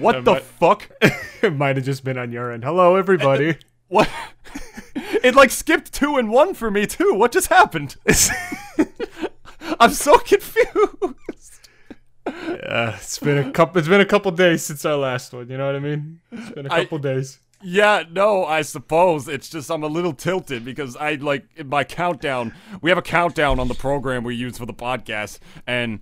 What It the might- fuck? it might have just been on your end. Hello, everybody. What? it like skipped two and one for me too. What just happened? I'm so confused. Uh, it's been a couple. It's been a couple days since our last one. You know what I mean? It's been a couple days. Yeah, no, I suppose it's just I'm a little tilted because I like in my countdown. We have a countdown on the program we use for the podcast, and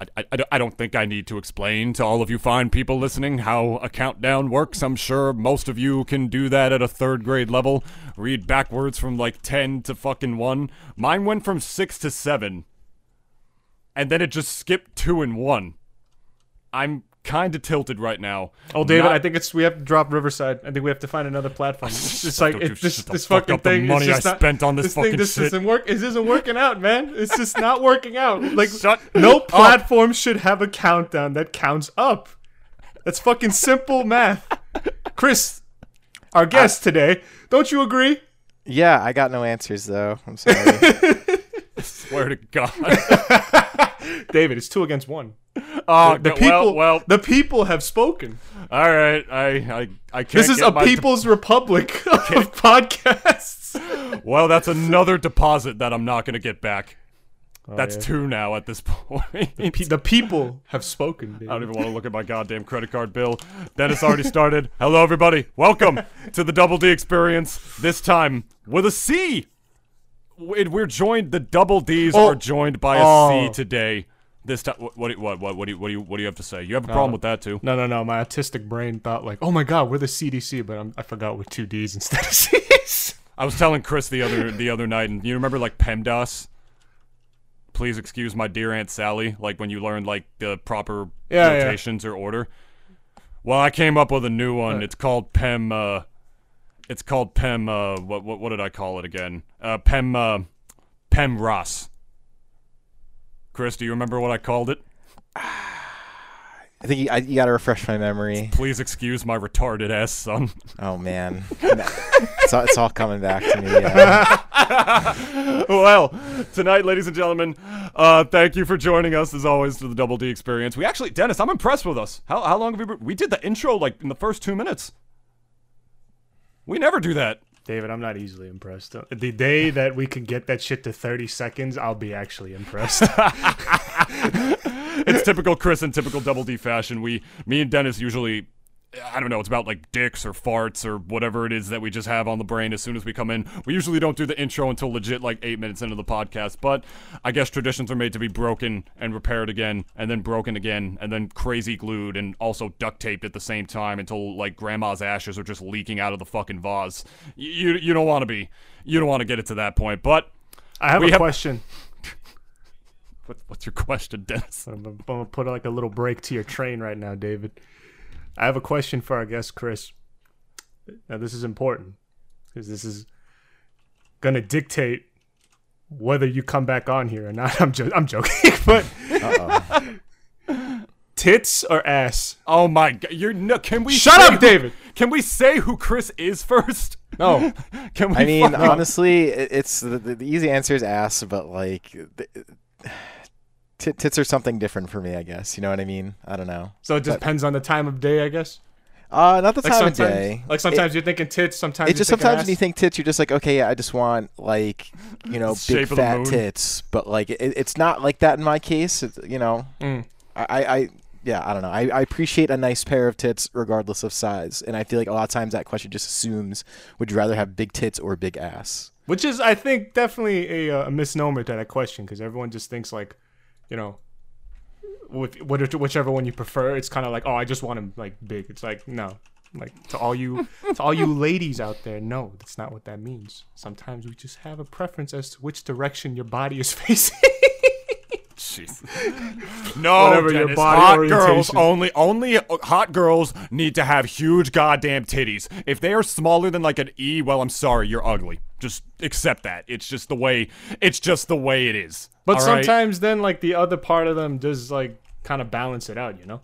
I, I, I don't- think I need to explain to all of you fine people listening how a countdown works. I'm sure most of you can do that at a third grade level. Read backwards from like 10 to fucking 1. Mine went from 6 to 7, and then it just skipped 2 and 1. I'm kind of tilted right now. Oh, David, Not- I think it's we have to drop Riverside. I think we have to find another platform. It's just like you it's this shut the this fuck fucking up the thing. is money just I not- spent on this this thing fucking just shit. isn't work. It isn't working out, man. It's just not working out. Like Shut no up. platform should have a countdown that counts up. That's fucking simple math. Chris, our guest today, don't you agree? Yeah, I got no answers though. I'm sorry. Swear to God. David, it's two against one. Oh, The people, well, well, the people have spoken. all right. I, I, I can't. This is a people's republic of podcasts. well, that's another deposit that I'm not gonna get back. Oh, that's Oh, yeah. two now at this point. Pe- the people have spoken. David. I don't even want to look at my goddamn credit card bill. Dennis already started. Hello, everybody. Welcome to the Double D Experience. This time with a C. We- We're joined. The Double Ds Oh. are joined by a C Oh. today. This time, what, what, what, what, what do you, what do you, what do you have to say? You have a problem with that too? No, no, no. My autistic brain thought like, "Oh my God, we're the CDC," but I'm, I forgot we're two D's instead of C's. I was telling Chris the other the other night, and you remember like PEMDAS? Please excuse my dear Aunt Sally. Like when you learned like the proper Yeah, yeah. notations or order. Well, I came up with a new one. It's called PEM. Uh, it's called PEM. Uh, what what what did I call it again? Uh, PEM. Uh, PEM Ross. Chris, do you remember what I called it? I think you, I, you got to refresh my memory. Please excuse my retarded ass son. Oh man, it's all, it's all coming back to me. Yeah. well, tonight, ladies and gentlemen, uh, thank you for joining us as always to the Double D Experience. We actually, Dennis, I'm impressed with us. How how long have we been? We did the intro like in the first two minutes. We never do that. David, I'm not easily impressed. Uh, the day that we can get that shit to 30 seconds, I'll be actually impressed. It's typical Chris and typical Double D fashion. We, me and Dennis usually. I don't know, it's about like dicks or farts or whatever it is that we just have on the brain as soon as we come in. We usually don't do the intro until legit like eight minutes into the podcast, but I guess traditions are made to be broken and repaired again, and then broken again, and then crazy glued and also duct taped at the same time until like grandma's ashes are just leaking out of the fucking vase. You, you don't want to be, you don't want to get it to that point, but I have a have- question. what's your question, Dennis? I'm gonna put like a little break to your train right now, David. I have a question for our guest, Chris. Now, this is important because this is gonna dictate whether you come back on here or not. I'm jo- I'm joking, but tits or ass? Oh my god, you're no. Can we Shut up, who- David. Can we say who Chris is first? No, Can we? I mean, honestly, it, it's the, the, the easy answer is ass, but like, the, tit tits are something different for me. I guess you know what I mean. I don't know. so it just But- depends on the time of day, I guess. Uh, not the Like time of day. like sometimes you're thinking tits, sometimes It's just sometimes ass. when you think tits, you're just like, okay, yeah, I just want like, you know, big fat tits. But like, it, it's not like that in my case. It's, you know, Mm. I, I, I, yeah, I don't know. I, I appreciate a nice pair of tits regardless of size, and I feel like a lot of times that question just assumes would you rather have big tits or big ass? Which is, I think, definitely a, uh, a misnomer to that question because everyone just thinks like, you know, with whichever one you prefer, it's kind of like, oh, I just want them like big. It's like no, like to all you, to all you ladies out there, no, that's not what that means. Sometimes we just have a preference as to which direction your body is facing. Jeez. No, Whatever your body hot girls only. Only uh, hot girls need to have huge goddamn titties. If they are smaller than like an E, well, I'm sorry, you're ugly. Just accept that. It's just the way. It's just the way it is. But all right? sometimes then like the other part of them does like kind of balance it out, you know?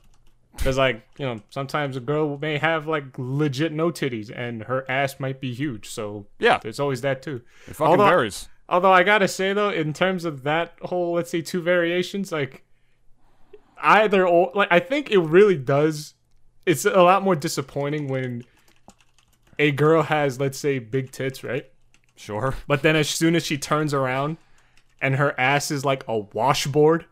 Because like you know sometimes a girl may have like legit no titties and her ass might be huge, so Yeah. there's always that too. it fucking although- varies. Although I gotta say though, in terms of that whole let's say two variations, like either or, like I think it really does it's a lot more disappointing when a girl has, let's say, big tits, right? Sure. But then as soon as she turns around and her ass is like a washboard,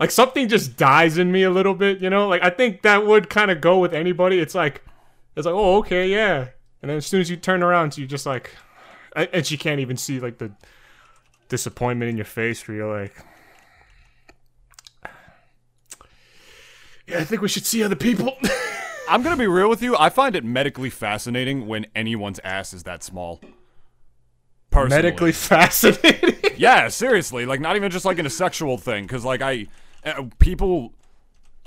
like something just dies in me a little bit, you know? Like I think that would kind of go with anybody. It's like it's like, "Oh, okay, yeah." And then as soon as you turn around, you just like and she can't even see like the disappointment in your face where you're like Yeah, I think we should see other people. I'm gonna be real with you. I find it medically fascinating when anyone's ass is that small. Personally. Medically fascinating. Yeah, seriously. Like, not even just like in a sexual thing. Because, like, I. Uh, people.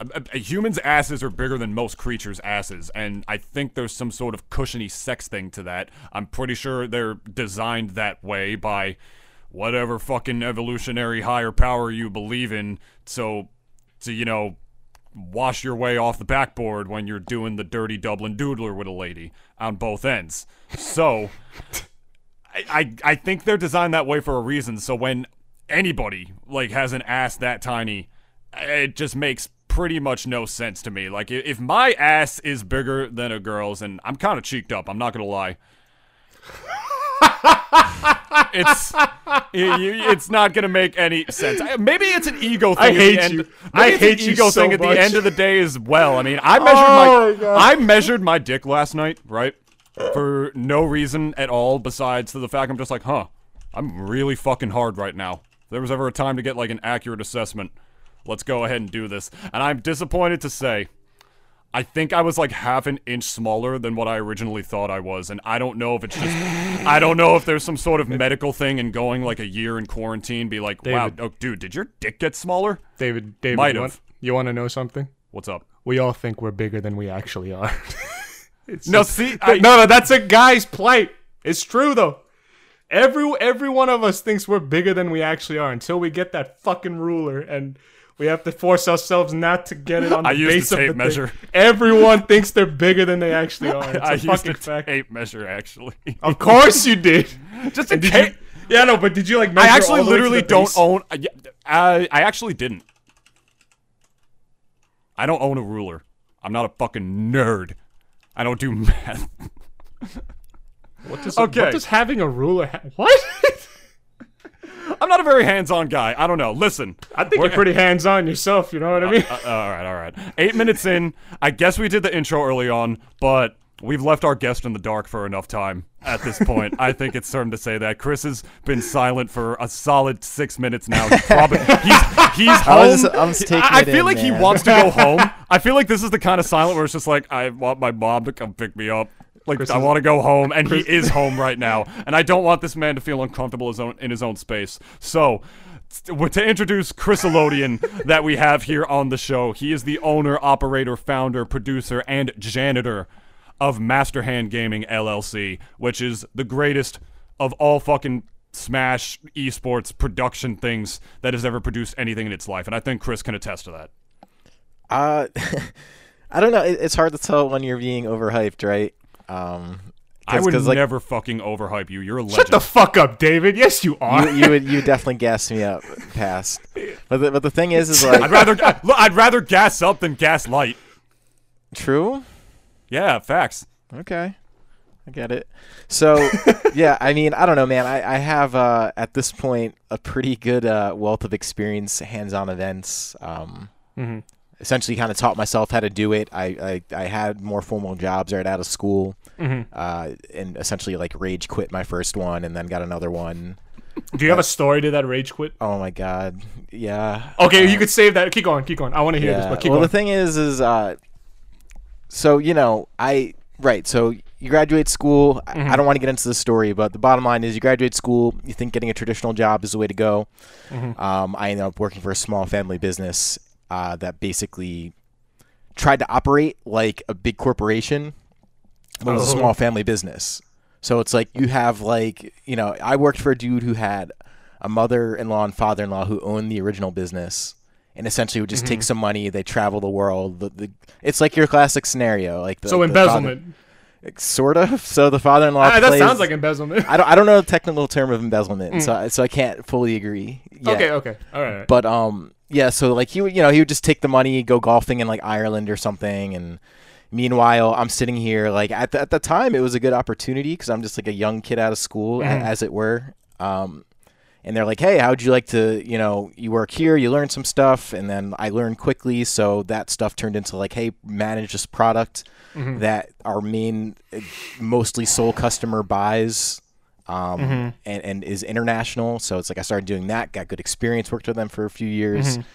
Uh, uh, humans' asses are bigger than most creatures' asses. And I think there's some sort of cushiony sex thing to that. I'm pretty sure they're designed that way by whatever fucking evolutionary higher power you believe in. So, to, you know, wash your way off the backboard when you're doing the dirty Dublin doodler with a lady on both ends. So. I, I I think they're designed that way for a reason. So when anybody like has an ass that tiny, it just makes pretty much no sense to me. Like if my ass is bigger than a girl's, and I'm kind of cheeked up, I'm not gonna lie. it's i- you- it's not gonna make any sense. Maybe it's an ego thing. I at the hate end. you. I hate you ego so thing at the end of the day as well. I mean, I measured Oh my, my I measured my dick last night, right? For no reason at all besides the fact I'm just like, huh, I'm really fucking hard right now. If there was ever a time to get like an accurate assessment, let's go ahead and do this. And I'm disappointed to say, I think I was like half an inch smaller than what I originally thought I was, and I don't know if it's just, I don't know if there's some sort of medical thing in going like a year in quarantine, be like, wow, oh, dude, did your dick get smaller? David, David, Might you have. want, you want to know something? What's up? We all think we're bigger than we actually are. No, just- see, I- no, no, that's a guy's plight. It's true though. Every every one of us thinks we're bigger than we actually are until we get that fucking ruler and we have to force ourselves not to get it on the I base the of the thing. measure. Everyone thinks they're bigger than they actually are. It's I a used fucking a fact. tape measure actually. Of course you did. just in case. Yeah, no, but did you like? I actually all the way to literally the don't base? own. I, I I actually didn't. I don't own a ruler. I'm not a fucking nerd. I don't do math. What does, Okay. what does having a ruler? Ha- what? I'm not a very hands-on guy. I don't know. Listen. I think you're pretty hands on yourself. You know what I mean? Uh, all right, all right. Eight minutes in. I guess we did the intro early on, but we've left our guest in the dark for enough time at this point. I think it's time to say that Chris has been silent for a solid six minutes now. He's probably he's he's I home. was- I was taking I, I feel in, like he wants to go home. I feel like this is the kind of silent where it's just like I want my mom to come pick me up. Like Chris I want to go home, and he is home right now, and I don't want this man to feel uncomfortable his own, in his own space. So, t- to introduce Chriselodeon that we have here on the show. He is the owner, operator, founder, producer, and janitor of Master Hand Gaming LLC, which is the greatest of all fucking Smash esports production things that has ever produced anything in its life, and I think Chris can attest to that. Uh, I don't know. It's hard to tell when you're being overhyped, right? Um, I would like, never fucking overhype you. You're a legend. Shut the fuck up, David. Yes, you are. you, you would you definitely gas me up past. But the, but the thing is, is like I'd rather I'd rather gas up than gas light. true. Yeah, facts. Okay. I get it. So, yeah, I mean, I don't know, man. I, I have, uh, at this point, a pretty good uh, wealth of experience, hands on events. Um, Mhm. Essentially, kind of taught myself how to do it. I, I, I had more formal jobs right out of school, Mhm. uh, and essentially, like, rage quit my first one and then got another one. Do you have a story to that rage quit? Oh, my God. Yeah. Okay, Uh, you could save that. Keep going. Keep going. I want to hear this, but keep well, going. the thing is, is uh, so you know, I right. So you graduate school. I- Mm-hmm. I don't want to get into the story, but the bottom line is, you graduate school. You think getting a traditional job is the way to go. Mm-hmm. Um, I ended up working for a small family business uh, that basically tried to operate like a big corporation, but it was a Oh. small family business. So it's like you have like you know, I worked for a dude who had a mother-in-law and father-in-law who owned the original business, and essentially would just Mm-hmm. take some money. They travel the world. The, the, it's like your classic scenario, like the, so embezzlement. father- sort of. So the father-in-law. Ah, that sounds like embezzlement. I don't. I don't know the technical term of embezzlement, so I- so I can't fully agree. Yet. Okay, okay, all right. all right. But um, yeah, so like he would, you know, he would just take the money, go golfing in like Ireland or something, and meanwhile, I'm sitting here like at the, at the time it was a good opportunity because I'm just like a young kid out of school, Mhm. as it were. Um, and they're like, "Hey, how'd you like to, you know, you work here, you learn some stuff, and then I learned quickly, so that stuff turned into like, hey, manage this product Mm-hmm. that our main, uh, mostly sole customer buys." Um, Mm-hmm. and, and is international. So it's like I started doing that, got good experience, worked with them for a few years. Mm-hmm.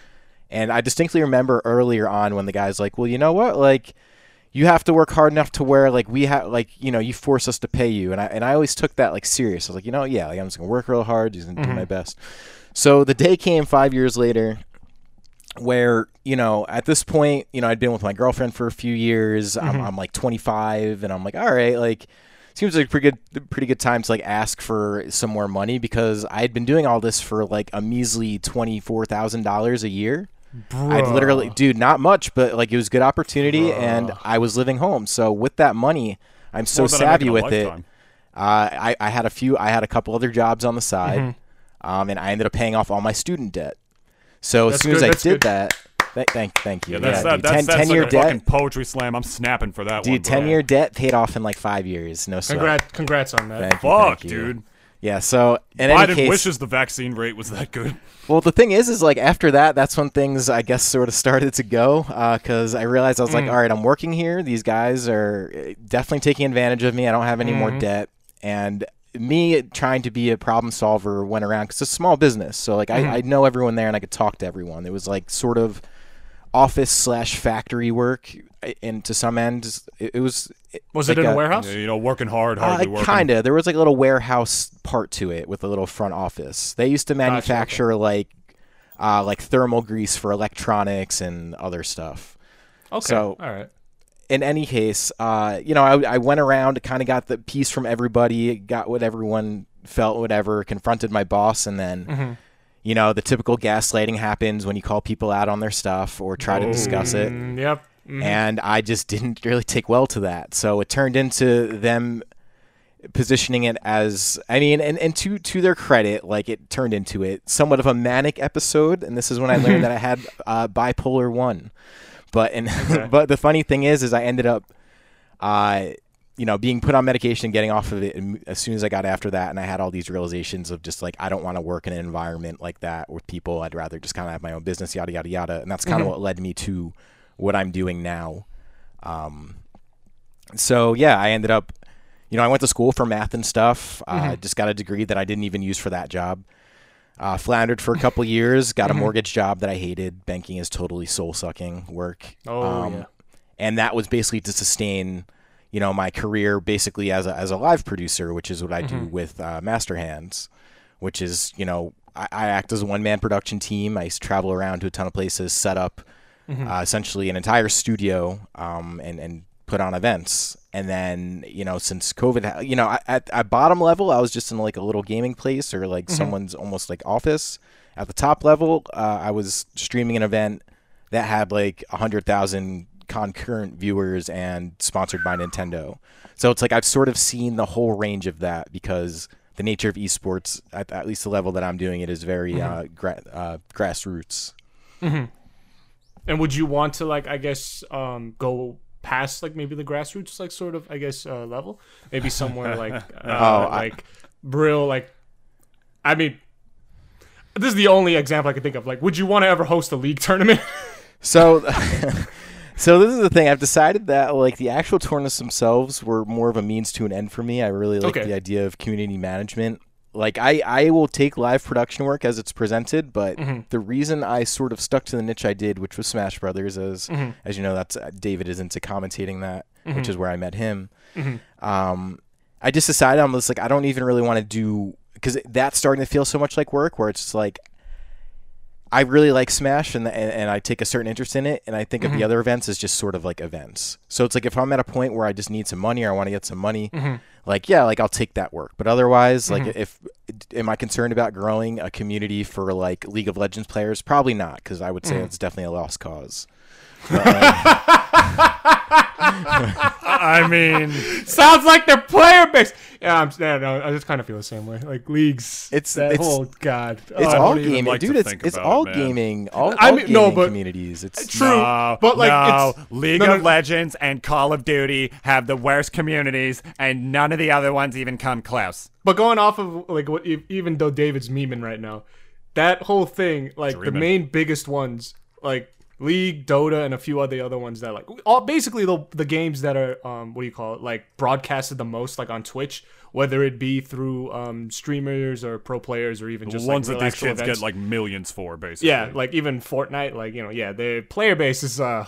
And I distinctly remember earlier on when the guy's like, well, you know what? Like, you have to work hard enough to where, like, we have, like, you know, you force us to pay you. And I, and I always took that, like, serious. I was like, you know, yeah, like, I'm just going to work real hard, just going to do my best. So the day came five years later where, you know, at this point, you know, I'd been with my girlfriend for a few years. I'm, I'm like 25, and I'm like, all right, like, seems like a pretty good pretty good time to like ask for some more money because I had been doing all this for like a measly twenty four thousand dollars a year. I'd literally, dude, not much, but like it was a good opportunity, and I was living home. So with that money, I'm so More I make savvy with it. Uh, I I had a few, I had a couple other jobs on the side, um, and I ended up paying off all my student debt. So as That's soon good, as I that's did good. that, th- thank thank you. Yeah, that's yeah, that, dude, that's, 10, that's 10 like year a debt, fucking poetry slam. I'm snapping for that one, dude. Ten year debt paid off in like five years. No sweat. Congrats, congrats on that. Thank Fuck, you. dude. Yeah. So in any Biden case, wishes the vaccine rate was that good. Well, the thing is, is like after that, that's when things I guess sort of started to go uh, because I realized I was like, mm. all right, I'm working here. These guys are uh, definitely taking advantage of me. I don't have any more mm-hmm. debt, and me trying to be a problem solver went around because it's a small business. So like I, mm-hmm. I know everyone there and I could talk to everyone. It was like sort of office slash factory work, uh, and to some end, it, it was. Was like it in a, a- warehouse? You know, working hard, uh, hardly working. kind of. There was like a little warehouse part to it with a little front office. They used to manufacture like uh, like thermal grease for electronics and other stuff. Okay. So- all right. In any case, uh, you know, I, I went around, kind of got the piece from everybody, got what everyone felt, whatever, confronted my boss, and then, Mm-hmm. You know, the typical gaslighting happens when you call people out on their stuff or try to discuss it Mm, yep. Mhm. and I just didn't really take well to that. So it turned into them positioning it as I mean, and, and to to their credit, like it turned into it somewhat of a manic episode, and this is when I learned that I had uh, bipolar one. But and but the funny thing is, is I ended up, uh, you know, being put on medication, getting off of it as soon as I got after that, and I had all these realizations of just like I don't want to work in an environment like that with people. I'd rather just kind of have my own business, yada yada yada, and that's kind of what led me to what I'm doing now. Um, so yeah, I ended up, you know, I went to school for math and stuff. Uh, just got a degree that I didn't even use for that job. Uh, floundered for a couple years. Got a mortgage job that I hated. Banking is totally soul sucking work. Oh, yeah. And that was basically to sustain, you know, my career basically as a as a live producer, which is what I do with uh, Master Hands, which is you know I, I act as a one man production team. I travel around to a ton of places, set up uh, essentially an entire studio um, and and put on events. And then you know since COVID, you know I- at at bottom level I was just in like a little gaming place or like someone's almost like office. At the top level, uh, I was streaming an event that had like a hundred thousand concurrent viewers and sponsored by Nintendo. So it's like I've sort of seen the whole range of that because the nature of esports, at, at least the level that I'm doing it, is very uh, gra- uh, grassroots. And would you want to like I guess um go past like maybe the grassroots like sort of I guess uh, level? Maybe somewhere like uh, I- like Brill like I mean this is the only example I can think of. Like, would you want to ever host a league tournament? So, so this is the thing. I've decided that like the actual tournaments themselves were more of a means to an end for me. I really like Okay. the idea of community management. Like I, I will take live production work as it's presented, but the reason I sort of stuck to the niche I did, which was Smash Brothers, as as you know, that's uh, David is into commentating that, which is where I met him. Um, I just decided I'm just like I don't even really want to do because that's starting to feel so much like work, where it's like I really like Smash and, and and I take a certain interest in it, and I think of the mm-hmm. other events as just sort of like events. So it's like if I'm at a point where I just need some money or I want to get some money, mm-hmm. like yeah, like I'll take that work. But otherwise, like mm-hmm. if am I concerned about growing a community for like League of Legends players? Probably not, because I would say it's definitely a lost cause. Um, I mean, Sounds like they're player base. Yeah, I'm, yeah, no, I just kind of feel the same way. Like leagues, It's- that it's- whole god. It's Oh, all gaming, like to dude. It's it's about all it, gaming. All, I all mean, no, but- communities. It's True, no, but like no. it's League no, no, of Legends and Call of Duty have the worst communities, and none of the other ones even come close. But going off of like what, even though David's memeing right now, that whole thing, like the main biggest ones, like League, Dota, and a few other other ones that like all basically the the games that are um what do you call it like broadcasted the most like on Twitch, whether it be through um streamers or pro players or even The just ones like, that these kids events. get like millions for, basically. yeah, like even Fortnite, like you know, yeah, the player base is uh,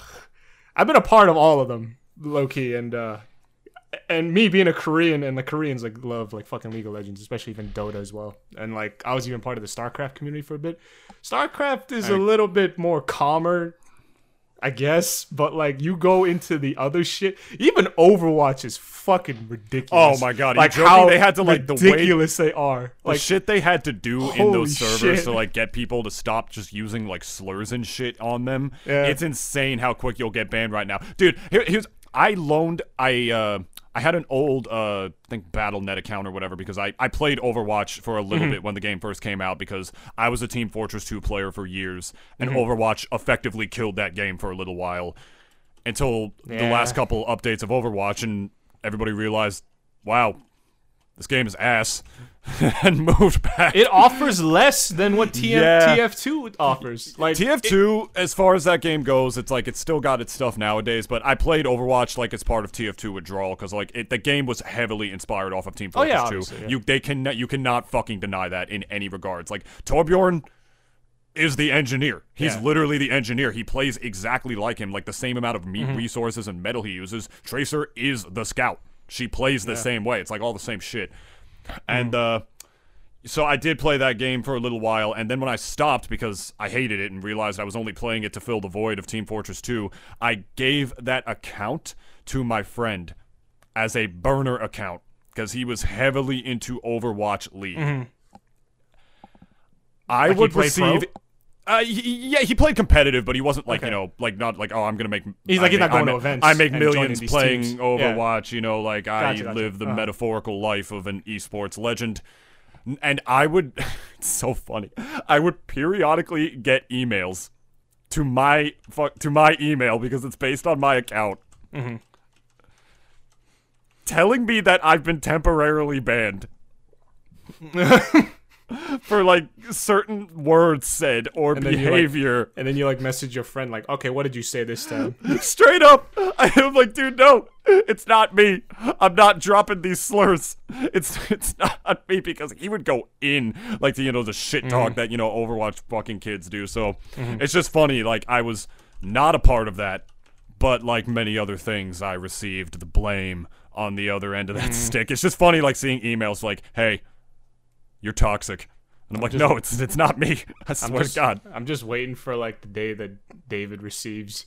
I've been a part of all of them, low key, and uh, and me being a Korean and the Koreans like love like fucking League of Legends, especially even Dota as well, and like I was even part of the StarCraft community for a bit. StarCraft is a little bit more calmer. I guess, but like you go into the other shit, even Overwatch is fucking ridiculous. Oh my God, like how They had to, like, the way- they are. The Like shit they had to do in those servers shit. to like get people to stop just using like slurs and shit on them. Yeah. It's insane how quick you'll get banned right now, dude. Here, here's I loaned I uh I had an old uh I think BattleNet account or whatever because I I played Overwatch for a little Mm-hmm. bit when the game first came out because I was a Team Fortress 2 player for years and Mm-hmm. Overwatch effectively killed that game for a little while until the last couple updates of Overwatch and everybody realized, wow, this game is ass and moved back. it offers less than what TF, Yeah. TF2 offers. Like TF2, as far as that game goes, it's like it's still got its stuff nowadays. But I played Overwatch like it's part of TF2 withdrawal because like it, the game was heavily inspired off of Team Oh, Fortress yeah, 2. obviously, yeah. You they can you cannot fucking deny that in any regards. Like Torbjorn is the engineer. He's Yeah. literally the engineer. He plays exactly like him, like the same amount of meat Mm-hmm. resources and metal he uses. Tracer is the scout. She plays the same way. It's like all the same shit. And Mm-hmm. uh so I did play that game for a little while, and then when I stopped because I hated it and realized I was only playing it to fill the void of Team Fortress 2, I gave that account to my friend as a burner account because he was heavily into Overwatch League. I Like would receive. pro? Uh, he, yeah, he played competitive, but he wasn't like you know, like not like oh, I'm gonna make. He's I like, he's make- not going I to events I make millions playing teams. Yeah. Overwatch. You know, like I Gotcha, gotcha. live the Uh-huh. metaphorical life of an esports legend. And I would, it's so funny. I would periodically get emails to my to my email because it's based on my account, Mm-hmm. telling me that I've been temporarily banned for like certain words said or And then like- behavior. and then you like message your friend like, okay, what did you say this time? Straight up, I am like, dude, no, it's not me. I'm not dropping these slurs. It's it's not me because he would go in like the you know the shit Mm-hmm. talk that you know Overwatch fucking kids do. So it's just funny. Like I was not a part of that, but like many other things, I received the blame on the other end of Mm-hmm. that stick. It's just funny, like seeing emails like, "Hey, you're toxic," and I'm like, "No, it's it's not me. I I'm swear just, to God." I'm just waiting for like the day that David receives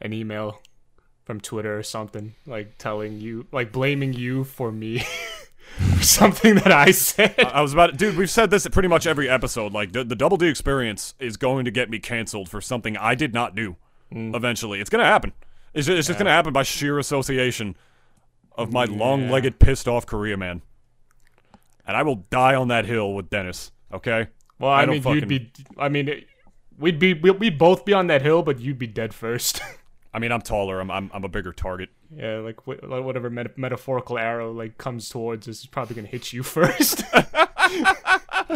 an email from Twitter or something like telling you, like blaming you for me for something that I said. I was about, dude. We've said this at pretty much every episode. Like the, the Double D experience is going to get me canceled for something I did not do. Mm. Eventually, it's gonna happen. It's just, it's just gonna happen by sheer association of my long-legged, pissed-off Korea man. And I will die on that hill with Dennis. Okay. well, I, I don't mean, fucking- you'd be. I mean, we'd be. We'd, both be on that hill, but you'd be dead first. I mean, I'm taller. I'm I'm, I'm a bigger target. yeah, like wh- like whatever meta- metaphorical arrow like comes towards us is probably gonna hit you first.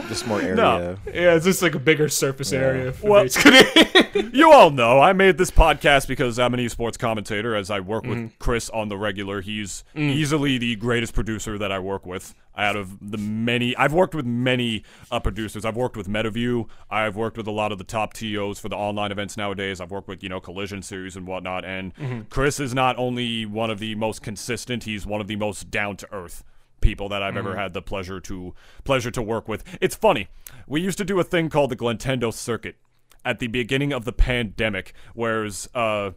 just more area. No. yeah, it's just like a bigger surface area. For Well- you all know I made this podcast because I'm an esports commentator as I work Mm-hmm. with Chris on the regular. He's Mm. easily the greatest producer that I work with out of the many. I've worked with many uh, producers. I've worked with MetaView. I've worked with a lot of the top TOs for the online events nowadays. I've worked with, you know, Collision Series and whatnot. And Mm-hmm. Chris is not only one of the most consistent, he's one of the most down to earth people that I've ever Mm-hmm. had the pleasure to pleasure to work with. It's funny. We used to do a thing called the Glintendo Circuit at the beginning of the pandemic, whereas uh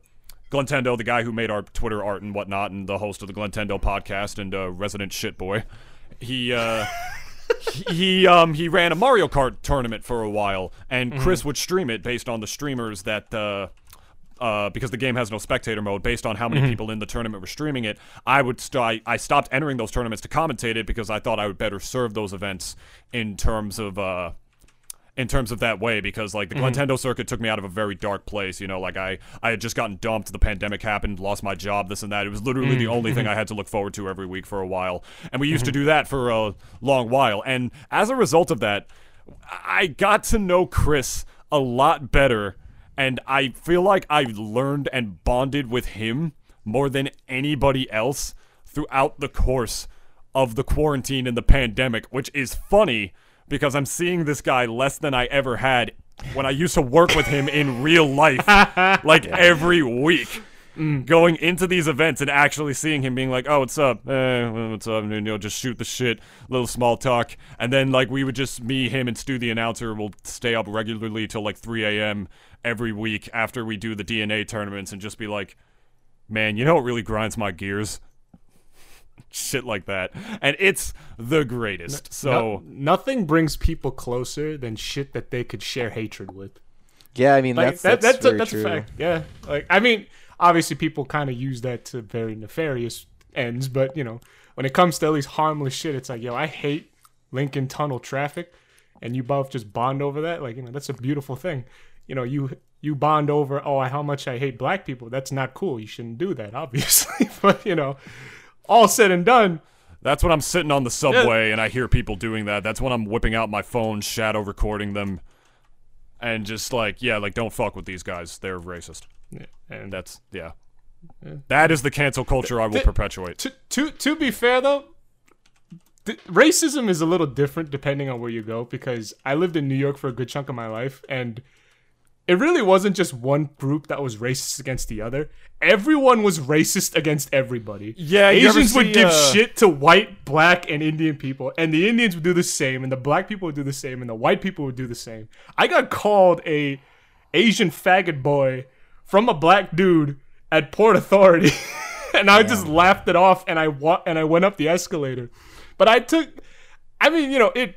Glintendo, the guy who made our Twitter art and whatnot, and the host of the Glintendo podcast and uh, resident shit boy, he uh, he- he um he ran a Mario Kart tournament for a while, and Chris would stream it based on the streamers that uh, uh, because the game has no spectator mode, based on how many mm-hmm. people in the tournament were streaming it, I would st- I, I stopped entering those tournaments to commentate it because I thought I would better serve those events in terms of uh, in terms of that way because like the mm-hmm. Nintendo circuit took me out of a very dark place you know like I I had just gotten dumped the pandemic happened lost my job this and that. It was literally the mm, only thing mm-hmm. I had to look forward to every week for a while. And we used to do that for a long while. And as a result of that I got to know Chris a lot better and I feel like I've learned and bonded with him more than anybody else throughout the course of the quarantine and the pandemic, which is funny because I'm seeing this guy less than I ever had when I used to work with him in real life, like every week. Going into these events and actually seeing him being like, "Oh, what's up? Eh, what's up?" And you know, just shoot the shit, little small talk, and then like we would just me, him, and Stu, the announcer, will stay up regularly till like 3 a.m. every week after we do the DNA tournaments, and just be like, "Man, you know what really grinds my gears? Shit like that." And it's the greatest. So. No- nothing brings people closer than shit that they could share hatred with. Yeah, I mean Like that's that, that's, that's, a, very that's true. a fact. Yeah. Like I mean, obviously people kind of use that to very nefarious ends, but you know, when it comes to at least harmless shit, it's like, yo, I hate Lincoln Tunnel traffic, and you both just bond over that. Like you know, that's a beautiful thing. You know, you you bond over oh how much I hate black people. That's not cool. You shouldn't do that, obviously. but you know, all said and done, That's when I'm sitting on the subway and I hear people doing that. That's when I'm whipping out my phone, shadow recording them, and just like, yeah, like don't fuck with these guys. They're racist. Yeah, and that's yeah. That is the cancel culture I will Th- perpetuate. to to to be fair though, th- racism is a little different depending on where you go because I lived in New York for a good chunk of my life and it really wasn't just one group that was racist against the other. Everyone was racist against everybody. Yeah, Asians would give uh, shit to white, black, and Indian people, and the Indians would do the same, and the black people would do the same, and the white people would do the same. I got called a Asian faggot boy from a black dude at Port Authority, and I just laughed it off, and I wa- and I went up the escalator. But I took, I mean, you know, it.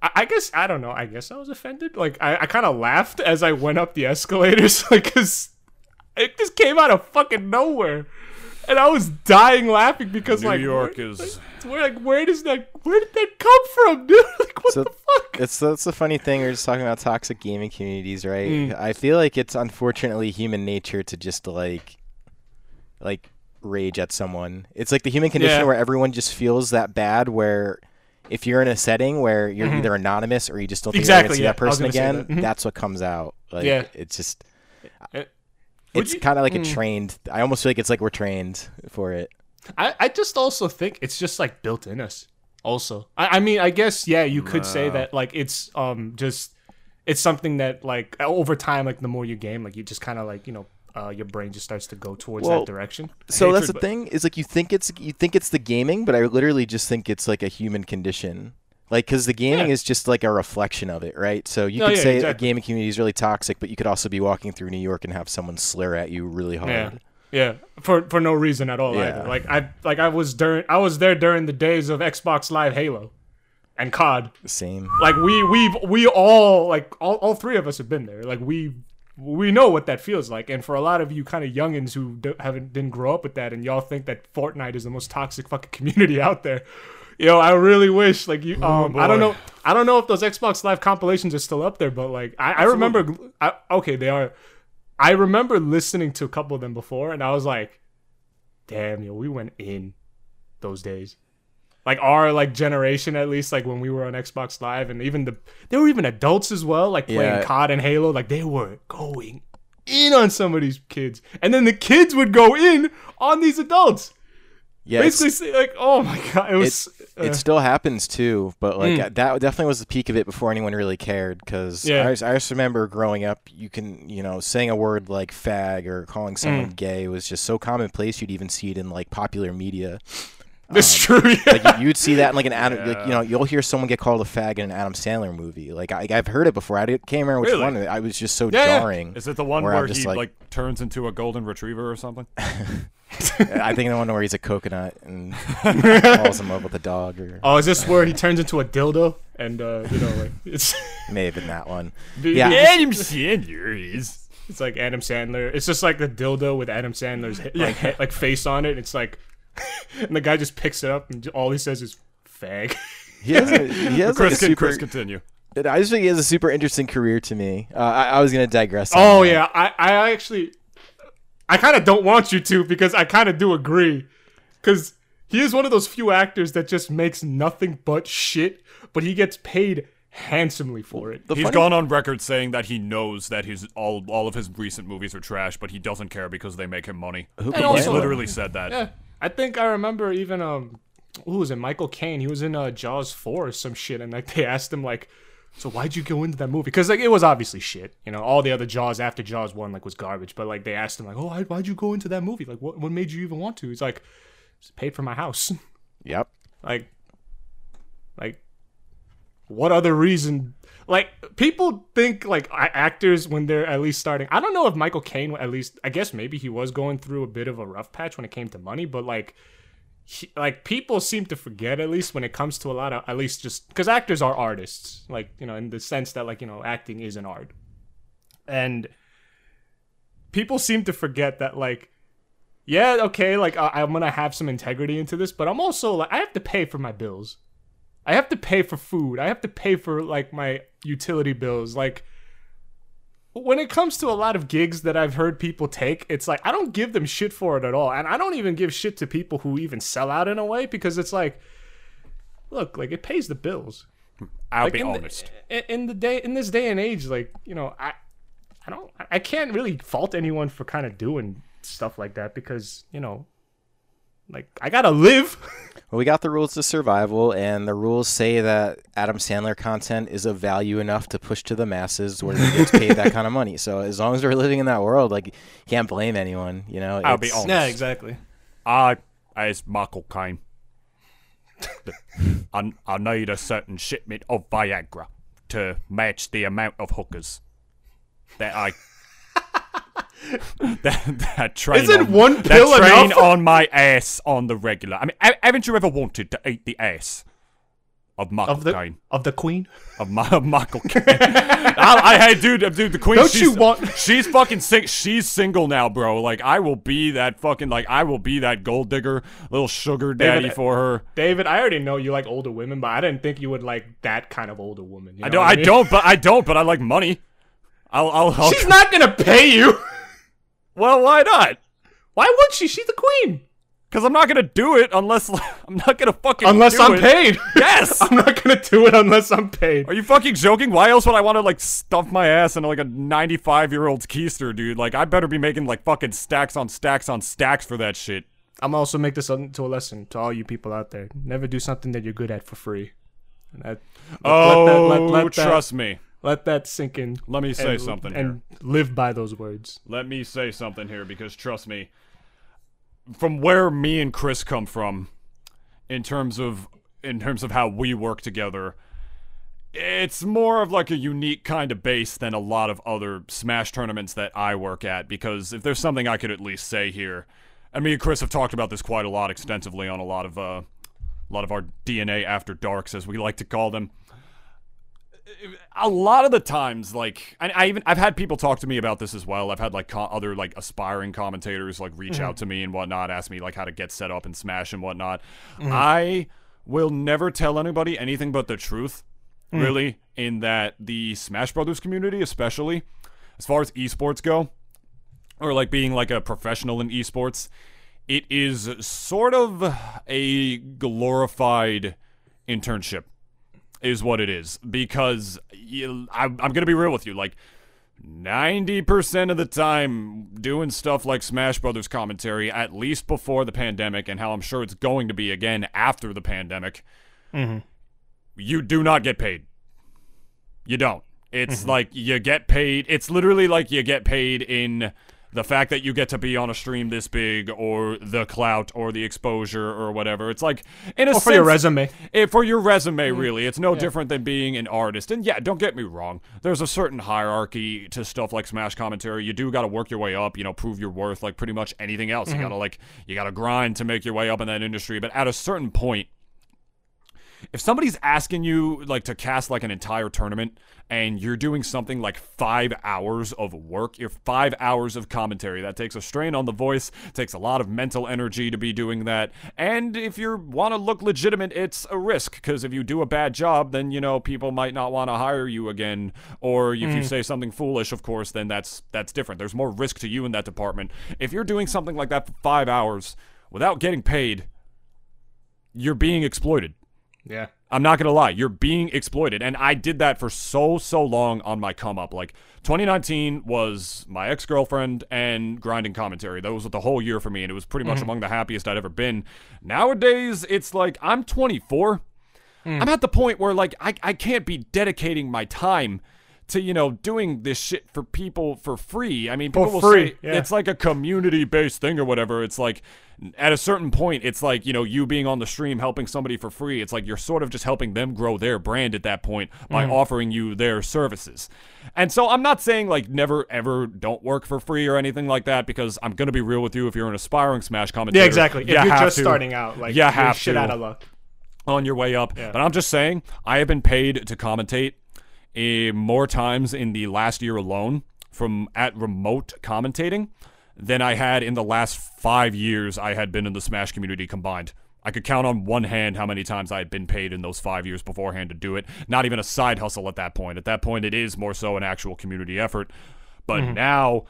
I, I guess I don't know. I guess I was offended. Like I, I kind of laughed as I went up the escalators, like because it just came out of fucking nowhere, and I was dying laughing because like New like York where, is where like where does that where did that come from, dude? Like what So- the fuck? It's that's the funny thing. We're just talking about toxic gaming communities, right? Mm. I feel like it's unfortunately human nature to just like, like rage at someone. It's like the human condition Yeah. where everyone just feels that bad. Where if you're in a setting where you're either anonymous or you just don't think you're Mm-hmm. Exactly, gonna see yeah. that person again, that. Mhm. that's what comes out. Like, Yeah. it's just. Would It's kind of like a Mm. trained. I almost feel like it's like we're trained for it. I, I just also think it's just like built in us. Also, I, I mean, I guess yeah, you could say that like it's um just it's something that like over time, like the more you game, like you just kind of like you know uh, your brain just starts to go towards Well, that direction. So that's the but- thing is like you think it's you think it's the gaming, but I literally just think it's like a human condition. Like because the gaming Yeah. is just like a reflection of it, right? So you No, could yeah, say exactly. a gaming community is really toxic, but you could also be walking through New York and have someone slur at you really hard. Yeah. Yeah, for for no reason at all. Yeah. Either. Like I like I was during I was there during the days of Xbox Live Halo, and COD. Same. Like we we've we all like all, all three of us have been there. Like we we know what that feels like. And for a lot of you kind of youngins who haven't didn't grow up with that, and y'all think that Fortnite is the most toxic fucking community out there. Know, I really wish like you. Um, I don't know. I don't know if those Xbox Live compilations are still up there, but like I, I remember. I, okay, they are. I remember listening to a couple of them before, and I was like, "Damn, yo, we went in those days." Like our like generation, at least, like when we were on Xbox Live, and even the there were even adults as well, like playing Yeah. COD and Halo. Like they were going in on some of these kids, and then the kids would go in on these adults. Yeah. Basically, like, oh my god, it was. Uh, it still happens too, but like Mm. that definitely was the peak of it before anyone really cared. Because Yeah. I, just- I just remember growing up, you can you know saying a word like fag or calling someone Mm. gay was just so commonplace. You'd even see it in like popular media. it's true. Yeah. like you- you'd see that in like an Adam, like you know, you'll hear someone get called a fag in an Adam Sandler movie. Like I, I've heard it before. I can't remember which Really? one. I was just so Yeah, yeah. jarring. Is it the one Where where, he like- like, turns into a golden retriever or something? I think the one where he's a coconut and falls in love with a dog, or oh, is this where he turns into a dildo? And uh, you know, like it's may have been that one. Yeah. Adam Sandler is. It's like Adam Sandler. It's just like the dildo with Adam Sandler's he- like he- like face on it. It's like, and the guy just picks it up and all he says is "fag." He has, a, he has like a Chris, can, super. Chris, continue. I just think he has a super interesting career to me. Uh, I, I was gonna digress. on Oh that. yeah, I I actually, I kind of don't want you to because I kind of do agree, because he is one of those few actors that just makes nothing but shit, but he gets paid handsomely for it. The He's funny- gone on record saying that he knows that his all all of his recent movies are trash, but he doesn't care because they make him money. Who can He's blame him? literally said that. Yeah, I think I remember even um, who was it? Michael Caine. He was in uh, Jaws four or some shit, and like they asked him like, so why'd you go into that movie? Because like it was obviously shit. You know, all the other Jaws after Jaws one like was garbage. But like they asked him like, oh, why, why'd you go into that movie? Like, what what made you even want to? He's like, "It's paid for my house. Yep. like, like, what other reason? Like people think like actors when they're at least starting. I don't know if Michael Caine at least. I guess maybe he was going through a bit of a rough patch when it came to money, but like. He, like people seem to forget at least when it comes to a lot of at least just because actors are artists like you know in the sense that like you know acting is an art. And people seem to forget that like yeah okay like I, i'm gonna have some integrity into this but i'm also like i have to pay for my bills. I have to pay for food. I have to pay for like my utility bills. Like when it comes to a lot of gigs that I've heard people take, it's like I don't give them shit for it at all. And I don't even give shit to people who even sell out in a way because it's like look, like it pays the bills. I'll Like be in honest. The, in the day in this day and age, like, you know, I I don't I can't really fault anyone for kind of doing stuff like that because, you know, like I got to live. Well, we got the rules to survival, and the rules say that Adam Sandler content is of value enough to push to the masses where they get paid that kind of money. So as long as we're living in that world, like you can't blame anyone. You know, I'll be It's- Yeah, exactly. I, as Michael Caine, I, I need a certain shipment of Viagra to match the amount of hookers that I that that train Isn't on, one that train enough? on my ass on the regular. I mean, haven't you ever wanted to eat the ass of Michael Of the Caine? of the queen. Of, my, of Michael Caine. I, I, hey, dude, dude, the queen. Don't she's, you want- She's fucking sing- She's single now, bro. Like I will be that fucking like I will be that gold digger, little sugar daddy David, for her. David, I already know you like older women, but I didn't think you would like that kind of older woman. you I don't. I mean? don't. But I don't. But I like money. I'll. I'll. I'll She's not gonna pay you. Well, why not? Why would she? She's the queen. Because I'm not gonna do it unless I'm not gonna fucking Unless I'm it. paid. Yes. I'm not gonna do it unless I'm paid. Are you fucking joking? Why else would I want to like stuff my ass into like a 95 year old's keister, dude? Like I better be making like fucking stacks on stacks on stacks for that shit. I'm also make this into a lesson to all you people out there. Never do something that you're good at for free. That, Oh, let let, let that, oh, trust me. Let that sink in. Let me say and, something and live by those words. Let me say something here because trust me, from where me and Chris come from, in terms of in terms of how we work together, it's more of like a unique kind of base than a lot of other Smash tournaments that I work at. Because if there's something I could at least say here, and me and Chris have talked about this quite a lot extensively on a lot of uh, a lot of our DNA after darks, as we like to call them a lot of the times like and I even I've had people talk to me about this as well. I've had like co- other like aspiring commentators like reach mm-hmm. out to me and whatnot, ask me like how to get set up and smash and whatnot. Mm-hmm. I will never tell anybody anything but the truth, mm. really, in that the Smash Brothers community, especially as far as esports go, or like being like a professional in esports, it is sort of a glorified internship is what it is. Because you, I'm, I'm gonna be real with you like 90% of the time doing stuff like smash brothers commentary at least before the pandemic and how i'm sure it's going to be again after the pandemic mm-hmm. you do not get paid. You don't. It's mm-hmm. like you get paid it's literally like you get paid in the fact that you get to be on a stream this big or the clout or the exposure or whatever it's like in a Or for your resume. it, for your resume, mm-hmm. really, it's no different than being an artist. And yeah, don't get me wrong. There's a certain hierarchy to stuff like Smash commentary. You do got to work your way up, you know, prove your worth, like pretty much anything else. You mm-hmm. gotta like, you gotta grind to make your way up in that industry. But at a certain point, if somebody's asking you like to cast like an entire tournament and you're doing something like five hours of work, you're five hours of commentary. That takes a strain on the voice, takes a lot of mental energy to be doing that. And if you want to look legitimate, it's a risk because if you do a bad job, then you know people might not want to hire you again. Or if you hmm. say something foolish, of course, then that's that's different. There's more risk to you in that department. If you're doing something like that for five hours without getting paid, you're being exploited. Yeah. I'm not gonna lie, you're being exploited, and I did that for so so long on my come up. Like 2019 was my ex girlfriend and grinding commentary. That was the whole year for me, and it was pretty much mm-hmm. among the happiest I'd ever been. Nowadays, it's like I'm 24. Hmm. I'm at the point where like I I can't be dedicating my time to you know doing this shit for people for free. I mean, people will free, say yeah. it's like a community based thing or whatever. It's like at a certain point, it's like you know you being on the stream helping somebody for free. It's like you're sort of just helping them grow their brand at that point by offering you their services. And so I'm not saying like never ever don't work for free or anything like that because I'm gonna be real with you. If you're an aspiring Smash commentator, Yeah, exactly. If you you're just to- starting out, like you you're have shit to out of luck. on your way up. But I'm just saying, I have been paid to commentate eh, more times in the last year alone from at remote commentating than I had in the last five years I had been in the Smash community combined. I could count on one hand how many times I had been paid in those five years beforehand to do it. Not even a side hustle at that point. At that point, it is more so an actual community effort. But mm-hmm. now,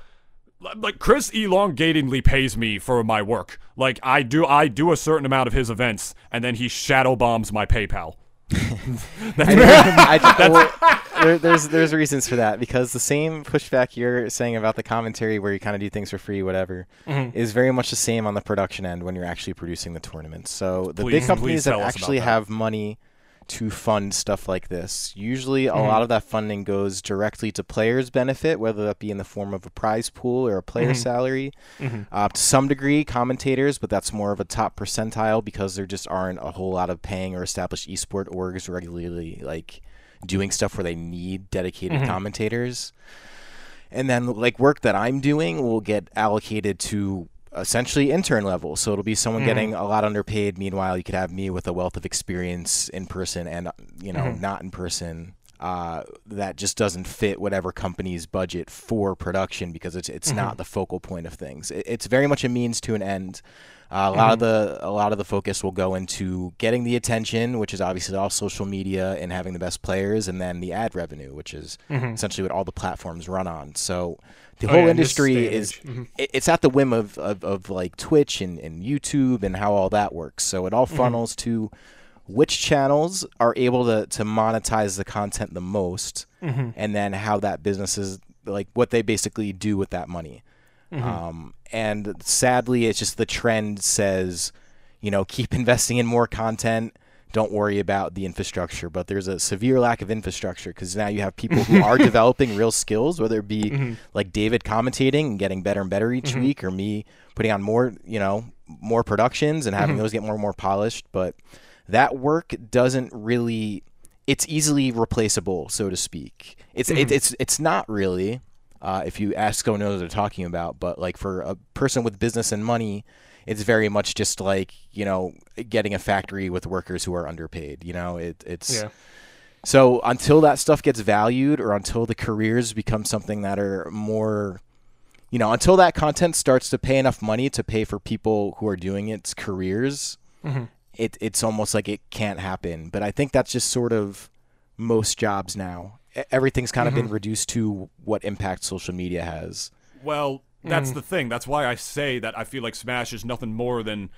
like Chris elongatingly pays me for my work. Like I do, I do a certain amount of his events, and then he shadow bombs my PayPal. that's, I, I, well, there, there's there's reasons for that because the same pushback you're saying about the commentary where you kind of do things for free, whatever, Mm-hmm. is very much the same on the production end when you're actually producing the tournament. So the Please- big companies that tell us about actually that. have money to fund stuff like this, usually Mm-hmm. a lot of that funding goes directly to players' benefit, whether that be in the form of a prize pool or a player Mm-hmm. salary. Uh, to some degree, commentators, but that's more of a top percentile because there just aren't a whole lot of paying or established esport orgs regularly like doing stuff where they need dedicated Mm-hmm. commentators. And then like work that I'm doing will get allocated to essentially intern level. So it'll be someone getting a lot underpaid. Meanwhile, you could have me with a wealth of experience in person and you know not in person. Uh, that just doesn't fit whatever company's budget for production because it's it's not the focal point of things. It, it's very much a means to an end. Uh, a lot of the a lot of the focus will go into getting the attention, which is obviously all social media and having the best players, and then the ad revenue, which is essentially what all the platforms run on. So the Oh, whole yeah, industry is. Mhm. it- it's at the whim of, of, of like Twitch and, and YouTube and how all that works. So it all funnels to which channels are able to, to monetize the content the most and then how that business is like what they basically do with that money. Mm-hmm. Um, and sadly, it's just the trend says, you know, keep investing in more content. Don't worry about the infrastructure, but there's a severe lack of infrastructure because now you have people who are developing real skills, whether it be mm-hmm. like David commentating and getting better and better each mm-hmm. week, or me putting on more, you know, more productions and having those get more and more polished. But that work doesn't really, it's easily replaceable, so to speak. It's it, it's it's not really uh, if you ask someone knows what they're talking about. But like for a person with business and money, it's very much just like you know getting a factory with workers who are underpaid. You know, it, it's Yeah. so until that stuff gets valued or until the careers become something that are more you know, until that content starts to pay enough money to pay for people who are doing its careers, it, it's almost like it can't happen. But I think that's just sort of most jobs now. Everything's kind of been mm-hmm. reduced to what impact social media has. Well, that's mm. the thing. That's why I say that I feel like Smash is nothing more than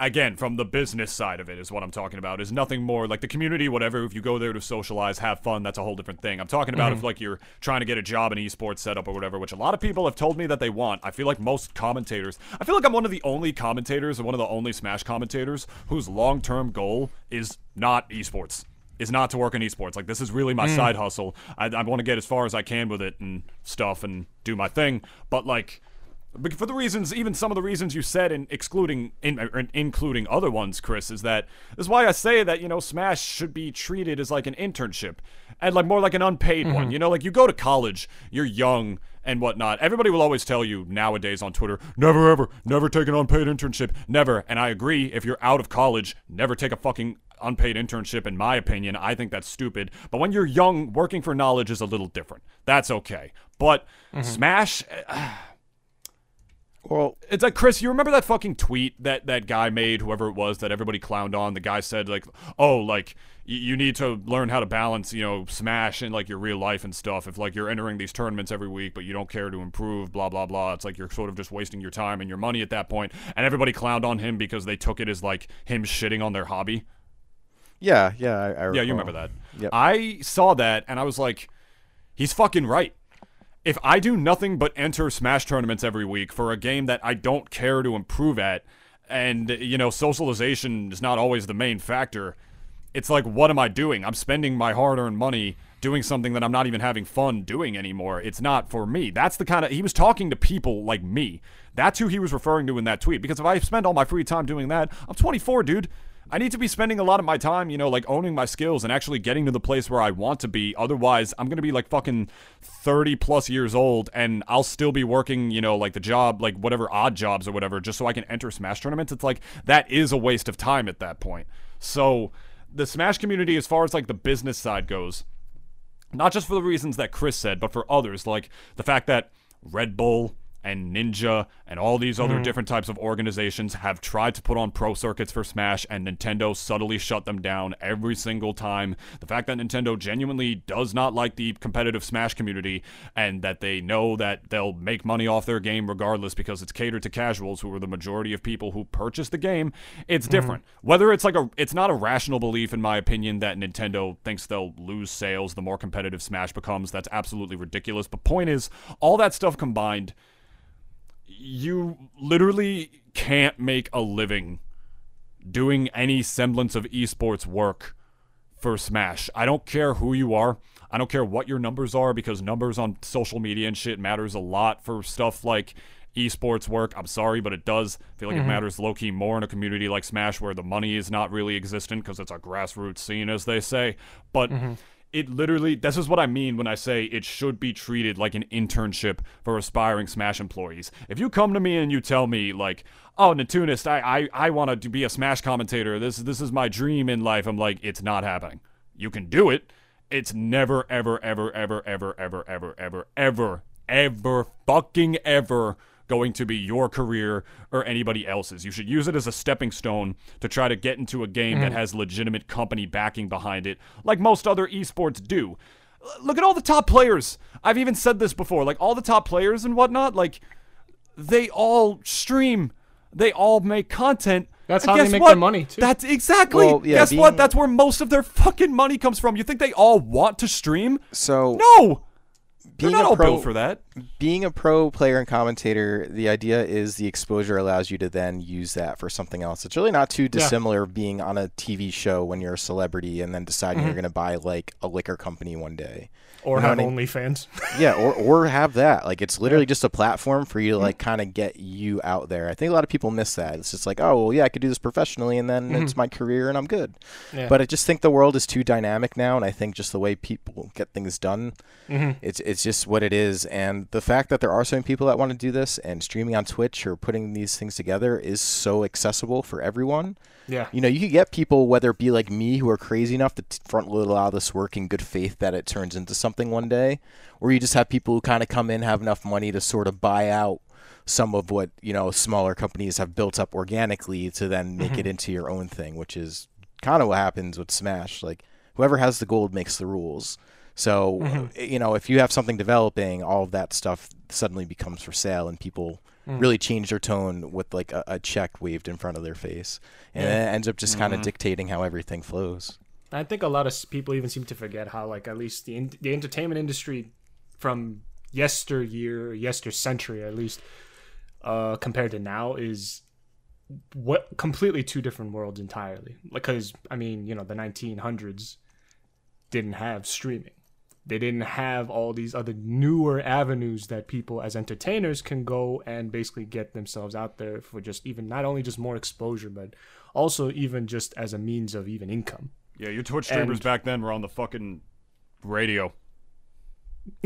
again from the business side of it is what I'm talking about. Is nothing more like the community whatever if you go there to socialize, have fun, that's a whole different thing. I'm talking about if mm-hmm. like you're trying to get a job in esports setup or whatever, which a lot of people have told me that they want. I feel like most commentators, I feel like I'm one of the only commentators and one of the only Smash commentators whose long-term goal is not esports is not to work in esports. Like this is really my side hustle. I, I want to get as far as I can with it and stuff and do my thing. But like, for the reasons, even some of the reasons you said, and excluding, in, or including other ones, Chris, is that this is why I say that you know Smash should be treated as like an internship. and like more like an unpaid Mm-hmm. one. You know, like you go to college, you're young and whatnot. Everybody will always tell you nowadays on Twitter, never ever, never take an unpaid internship, never. And I agree. If you're out of college, never take a fucking unpaid internship. In my opinion, I think that's stupid. But when you're young, working for knowledge is a little different. That's okay. But mm-hmm. Smash. Well, It's like Chris, you remember that fucking tweet that that guy made, whoever it was that everybody clowned on. The guy said like, "Oh, like you need to learn how to balance, you know, Smash and like your real life and stuff. If like you're entering these tournaments every week, but you don't care to improve, blah blah blah. It's like you're sort of just wasting your time and your money at that point." And everybody clowned on him because they took it as like him shitting on their hobby. yeah, yeah, I, I Yeah, you remember that. Yep. I saw that and I was like, he's fucking right. If I do nothing but enter Smash tournaments every week for a game that I don't care to improve at, and, you know, socialization is not always the main factor, it's like, what am I doing? I'm spending my hard earned money doing something that I'm not even having fun doing anymore. It's not for me. That's the kind of. He was talking to people like me. That's who he was referring to in that tweet. Because if I spend all my free time doing that, I'm 24, dude. I need to be spending a lot of my time, you know, like owning my skills and actually getting to the place where I want to be. Otherwise, I'm going to be like fucking 30 plus years old and I'll still be working, you know, like the job, like whatever odd jobs or whatever, just so I can enter Smash tournaments. It's like that is a waste of time at that point. So, the Smash community, as far as like the business side goes, not just for the reasons that Chris said, but for others, like the fact that Red Bull and Ninja and all these other mm. different types of organizations have tried to put on pro circuits for Smash, and Nintendo subtly shut them down every single time. The fact that Nintendo genuinely does not like the competitive Smash community, and that they know that they'll make money off their game regardless because it's catered to casuals who are the majority of people who purchase the game, it's mm. different. Whether it's like a, it's not a rational belief, in my opinion, that Nintendo thinks they'll lose sales the more competitive Smash becomes. That's absolutely ridiculous. But point is, all that stuff combined you literally can't make a living doing any semblance of esports work for Smash. I don't care who you are. I don't care what your numbers are because numbers on social media and shit matters a lot for stuff like esports work. I'm sorry, but it does I feel like it mm-hmm. matters low key more in a community like Smash where the money is not really existent because it's a grassroots scene, as they say. But mm-hmm. It literally this is what I mean when I say it should be treated like an internship for aspiring Smash employees. If you come to me and you tell me like, "Oh, Nintoonist, I I, I want to be a Smash commentator. This this is my dream in life." I'm like, "It's not happening. You can do it. It's never ever ever ever ever ever ever ever ever ever fucking ever going to be your career or anybody else's. You should use it as a stepping stone to try to get into a game that mm-hmm. has legitimate company backing behind it, like most other esports do. L- Look at all the top players. I've even said this before. Like all the top players and whatnot, like they all stream. They all make content. That's And how they make what? their money, too. That's exactly. Well, yeah, guess what? That's where most of their fucking money comes from. You think they all want to stream? So No. They're Being not a all pro- built for that. being a pro player and commentator, the idea is the exposure allows you to then use that for something else. It's really not too dissimilar of being on a TV show when you're a celebrity and then deciding Mm-hmm. you're going to buy like a liquor company one day. or You know have what I mean? OnlyFans. yeah, or or have that. Like it's literally just a platform for you to mm-hmm. like kind of get you out there. I think a lot of people miss that. It's just like, oh, well, yeah, I could do this professionally, and then it's mm-hmm. my career, and I'm good. Yeah. But I just think the world is too dynamic now, and I think just the way people get things done, mm-hmm. it's it's just what it is. And the fact that there are so many people that want to do this and streaming on Twitch or putting these things together is so accessible for everyone. Yeah. You know, you could get people, whether it be like me, who are crazy enough to front load a lot of this work in good faith that it turns into something one day, or you just have people who kind of come in, have enough money to sort of buy out some of what you know smaller companies have built up organically to then make it mm-hmm. into your own thing, which is kind of what happens with Smash. Like whoever has the gold makes the rules. So uh, you know, if you have something developing, all of that stuff suddenly becomes for sale, and people really change their tone with like a, a check waved in front of their face, and then it ends up just kind of dictating how everything flows. I think a lot of people even seem to forget how, like, at least the in- the entertainment industry from yesteryear, yester century, at least, uh, compared to now, is what completely two different worlds entirely. Because I mean, you know, the 1900s didn't have streaming. They didn't have all these other newer avenues that people as entertainers can go and basically get themselves out there for just even not only just more exposure, but also even just as a means of even income. Yeah, your Twitch streamers And- back then were on the fucking Radio.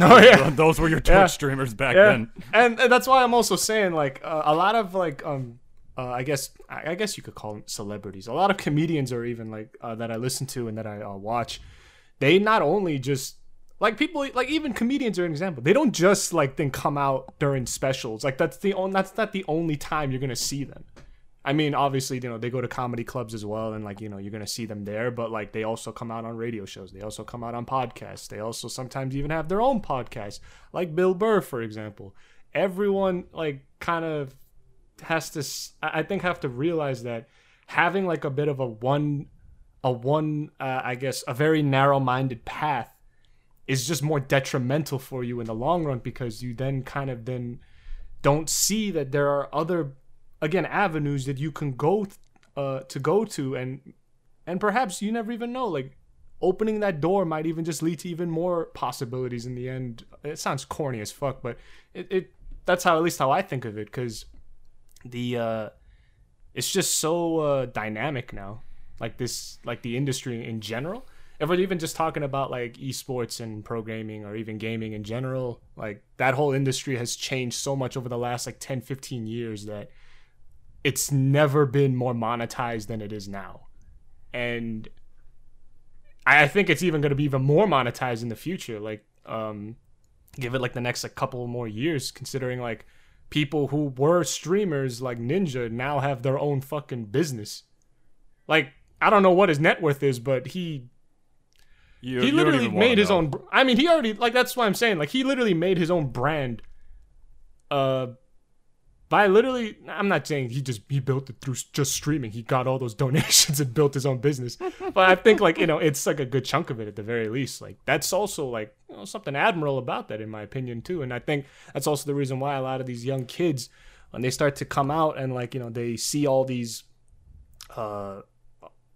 Oh yeah. Those were your Twitch Yeah. streamers back yeah. then. And, and that's why I'm also saying like uh, a lot of like um uh, I guess I I guess you could call them celebrities. A lot of comedians or even like uh, that I listen to and that I uh, watch. They not only just like people like even comedians are an example. They don't just like then come out during specials. Like that's the only that's not the only time you're gonna see them. I mean, obviously, you know, they go to comedy clubs as well, and like, you know, you're gonna see them there. But like, they also come out on radio shows. They also come out on podcasts. They also sometimes even have their own podcasts, like Bill Burr, for example. Everyone like kind of has to, I think, have to realize that having like a bit of a one, a one, uh, I guess, a very narrow-minded path is just more detrimental for you in the long run because you then kind of then don't see that there are other again avenues that you can go th- uh, to go to. And and perhaps you never even know like opening that door might even just lead to even more possibilities in the end. It sounds corny as fuck but it, it that's how at least how i think of it because the uh it's just so uh dynamic now. Like this like the industry in general if we're even just talking about like esports and programming or even gaming in general like that whole industry has changed so much over the last like 10 15 years that it's never been more monetized than it is now. And i think it's even going to be even more monetized in the future like um give it like the next like couple more years considering like people who were streamers like ninja now have their own fucking business. Like i don't know what his net worth is but he You, he you literally made his know. own i mean he already like that's what i'm saying. Like he literally made his own brand uh by literally i'm not saying he just he built it through just streaming. He got all those donations and built his own business. But i think like you know it's like a good chunk of it at the very least. Like that's also like you know, something admirable about that in my opinion too. And i think that's also the reason why a lot of these young kids when they start to come out and like you know they see all these uh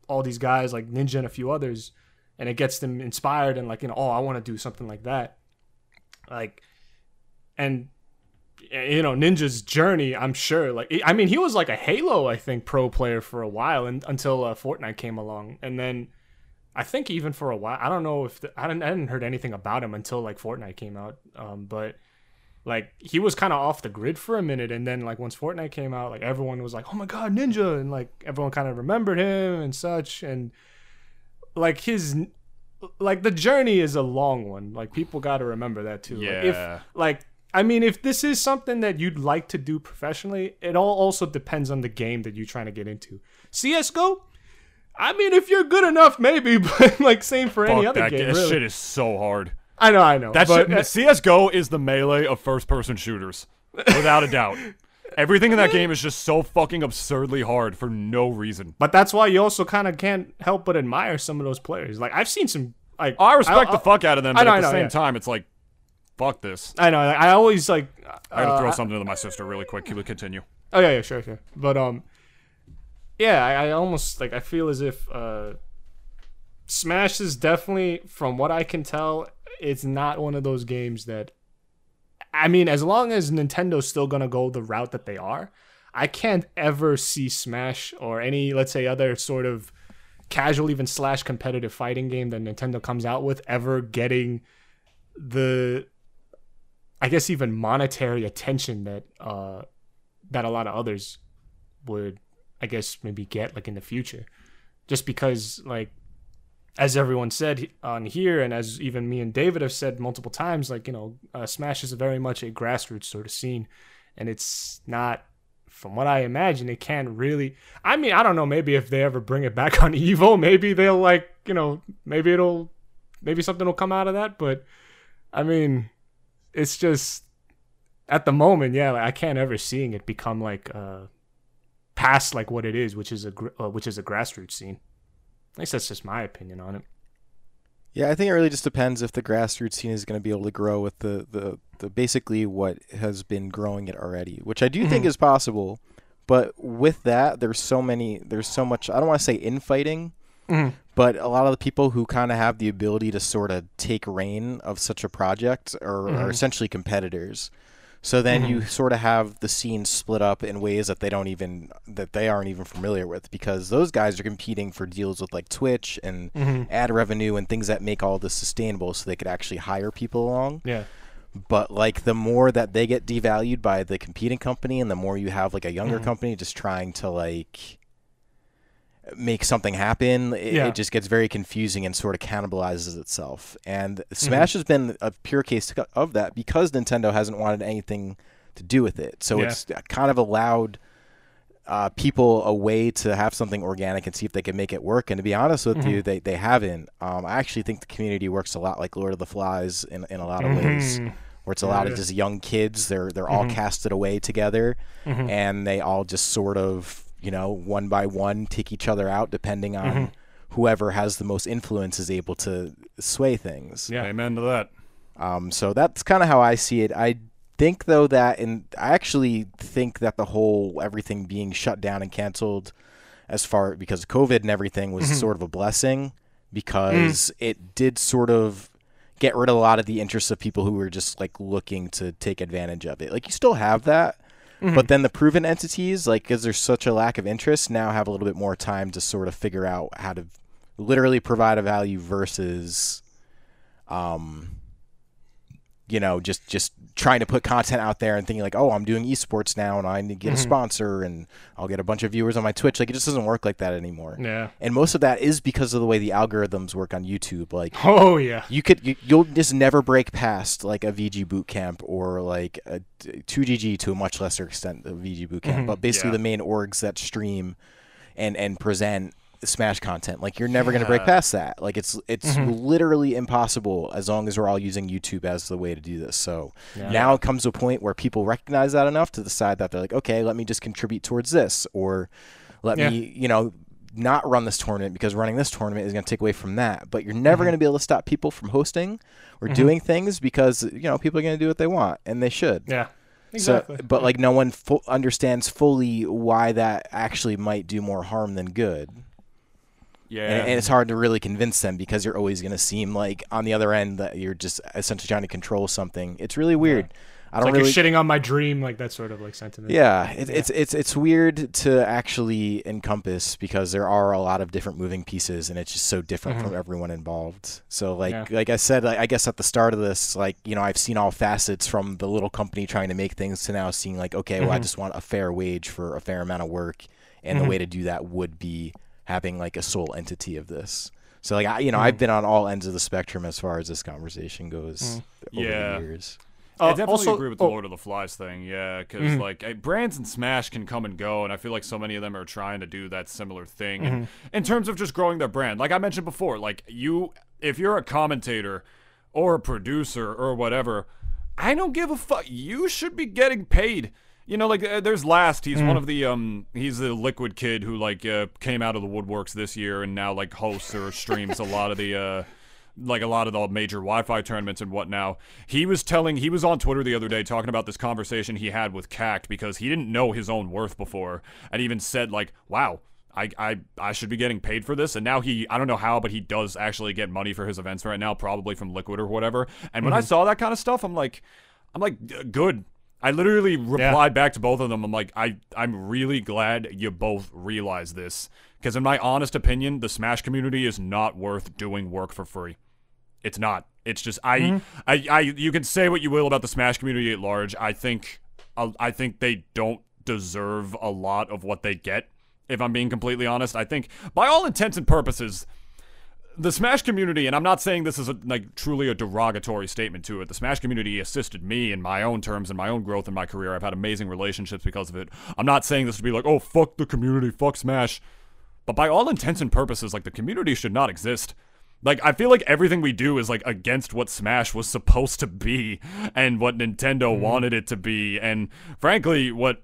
all these guys like ninja and a few others and it gets them inspired and like you know oh i want to do something like that. Like and you know ninja's journey i'm sure like i mean he was like a halo i think pro player for a while and until uh, fortnite came along. And then i think even for a while i don't know if the, I, didn't, I didn't heard anything about him until like fortnite came out. Um, but like he was kind of off the grid for a minute. And then like once fortnite came out like everyone was like oh my god ninja! And like everyone kind of remembered him and such. And like his like the journey is a long one like people got to remember that too Like, Yeah. if like i mean if this is something that you'd like to do professionally it all also depends on the game that you're trying to get into CS:GO i mean if you're good enough maybe but like same for any other game ga- really. shit is so hard. i know i know That but, shit, uh, CS:GO is the melee of first-person shooters, without a doubt. Everything in that game is just so fucking absurdly hard for no reason. But that's why you also kind of can't help but admire some of those players. Like I've seen some like I respect I, the fuck out of them, I but know, at the know, same yeah. time, it's like, fuck this. I know. I always like. I gotta uh, throw something to my sister really quick. Can we continue? Oh yeah, yeah, sure, sure. But um, yeah, I, I almost like I feel as if uh, Smash is definitely, from what I can tell, it's not one of those games that. I mean, as long as Nintendo's still gonna go the route that they are, I can't ever see Smash or any, let's say, other sort of casual, even slash competitive fighting game that Nintendo comes out with ever getting the, I guess, even monetary attention that uh that a lot of others would i guess maybe get like in the future. Just because like as everyone said on here and as even me and david have said multiple times like you know uh, smash is very much a grassroots sort of scene and it's not from what i imagine it can't really i mean i don't know maybe if they ever bring it back on evo maybe they'll like you know maybe it'll maybe something will come out of that but i mean it's just at the moment, yeah, like, I can't ever seeing it become like uh past like what it is, which is a uh, which is a grassroots scene. At least that's just my opinion on it. Yeah, I think it really just depends if the grassroots scene is going to be able to grow with the, the, the basically what has been growing it already, which I do think Mhm. is possible. But with that, there's so many, there's so much. I don't want to say infighting, Mhm. but a lot of the people who kind of have the ability to sort of take reign of such a project are, are Mhm. essentially competitors. So then Mm-hmm. you sort of have the scene split up in ways that they don't even that they aren't even familiar with because those guys are competing for deals with like Twitch and Mm-hmm. ad revenue and things that make all this sustainable so they could actually hire people along. Yeah. But like the more that they get devalued by the competing company and the more you have like a younger Mm-hmm. company just trying to like make something happen, it, Yeah. it just gets very confusing and sort of cannibalizes itself. And Mm-hmm. Smash has been a pure case of that because Nintendo hasn't wanted anything to do with it. So Yeah. it's kind of allowed uh, people a way to have something organic and see if they can make it work. And to be honest with Mm-hmm. you, they, they haven't. Um, I actually think the community works a lot like Lord of the Flies in, in a lot of ways, Mhm. where it's a lot Yeah. of just young kids. They're they're all Mm-hmm. casted away together, and they all just sort of you know one by one take each other out depending on Mm-hmm. whoever has the most influence is able to sway things. Yeah. Amen to that. Um, so that's kind of how I see it. I think though that, and I actually think that the whole everything being shut down and canceled, as far because of COVID and everything, was sort of a blessing because it did sort of get rid of a lot of the interests of people who were just like looking to take advantage of it. Like you still have that. But then the proven entities, like, because there's such a lack of interest, now have a little bit more time to sort of figure out how to literally provide a value versus, um, you know, just just trying to put content out there and thinking like, oh, I'm doing esports now and I need to get a mm-hmm. sponsor and I'll get a bunch of viewers on my Twitch. Like, it just doesn't work like that anymore. Yeah. And most of that is because of the way the algorithms work on YouTube. Like, Oh yeah. you could you, you'll just never break past like a VGBootCamp or like a 2GG to a much lesser extent a VGBootCamp, mm-hmm. but basically Yeah. the main orgs that stream and and present Smash content. Like you're never gonna break past that. Like it's it's mm-hmm. literally impossible as long as we're all using YouTube as the way to do this. So now it comes to a point where people recognize that enough to decide that they're like, okay, let me just contribute towards this or let Yeah. me you know not run this tournament because running this tournament is going to take away from that. But you're never mm-hmm. going to be able to stop people from hosting or mm-hmm. doing things because you know people are going to do what they want and they should. Yeah. Exactly. So, but like no one fu- understands fully why that actually might do more harm than good, Yeah. and, and it's hard to really convince them because you're always going to seem like on the other end that you're just essentially trying to control something. It's really weird. I don't like really. you're shitting on my dream, like that sort of like sentiment. Yeah, it, it's it's it's weird to actually encompass because there are a lot of different moving pieces, and it's just so different from everyone involved. So, like Mm-hmm. Yeah. like I said, I guess at the start of this, like you know, I've seen all facets from the little company trying to make things to now seeing like, okay, well, I Mm-hmm. just want a fair wage for a fair amount of work, and the way to do that would be having like a sole entity of this. So, like I, you know, Mm-hmm. I've been on all ends of the spectrum as far as this conversation goes over Yeah. the years. Uh, I definitely also- agree with the oh, Lord of the Flies thing, yeah, because like eh, brands and Smash can come and go, and I feel like so many of them are trying to do that similar thing. And in terms of just growing their brand, like I mentioned before, like you, if you're a commentator or a producer or whatever, I don't give a fuck. You should be getting paid. You know, like uh, there's Last. He's one of the um, he's the Liquid kid who like uh, came out of the woodworks this year and now like hosts or streams a lot of the uh like a lot of the major Wi-Fi tournaments and what now. He was telling he was on Twitter the other day talking about this conversation he had with Cact because he didn't know his own worth before and even said like, "Wow, I, I I should be getting paid for this." And now he I don't know how, but he does actually get money for his events right now, probably from Liquid or whatever. And when I saw that kind of stuff, I'm like I'm like good. I literally replied back to both of them. I'm like, I, I'm really glad you both realize this. Because, in my honest opinion, the Smash community is not worth doing work for free. It's not. It's just I, I, I. You can say what you will about the Smash community at large. I think, uh, I think they don't deserve a lot of what they get. If I'm being completely honest, I think by all intents and purposes, the Smash community, and I'm not saying this is a, like truly a derogatory statement to it. The Smash community assisted me in my own terms and my own growth in my career. I've had amazing relationships because of it. I'm not saying this to be like, oh fuck the community, fuck Smash. But by all intents and purposes, like the community should not exist. Like I feel like everything we do is like against what Smash was supposed to be and what Nintendo mm-hmm. wanted it to be and frankly what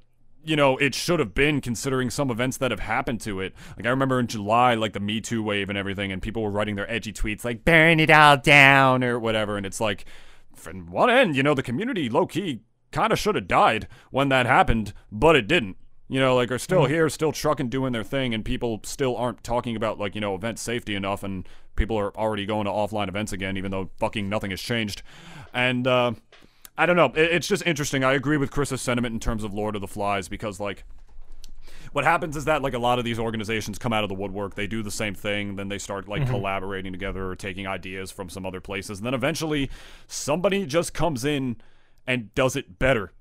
you know, it should have been considering some events that have happened to it. Like I remember in July, like the Me Too wave and everything, and people were writing their edgy tweets like "burn it all down" or whatever, and it's like, from one end, you know, the community low key kind of should have died when that happened, but it didn't. You know, like are still here, still trucking, doing their thing, and people still aren't talking about like you know event safety enough, and people are already going to offline events again, even though fucking nothing has changed. And uh, I don't know. It, it's just interesting. I agree with Chris's sentiment in terms of Lord of the Flies because like what happens is that like a lot of these organizations come out of the woodwork. They do the same thing. Then they start like collaborating together or taking ideas from some other places. And then eventually somebody just comes in and does it better.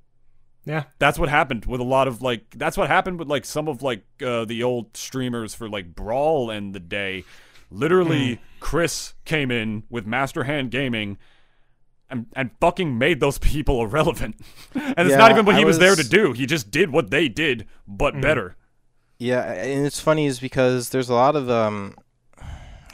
Yeah. that's what happened with a lot of like that's what happened with like some of like uh, the old streamers for like brawl and the day. Literally chris came in with master hand gaming and, and fucking made those people irrelevant and it's not even what he was, there to do he just did what they did but better Yeah, and it's funny is because there's a lot of um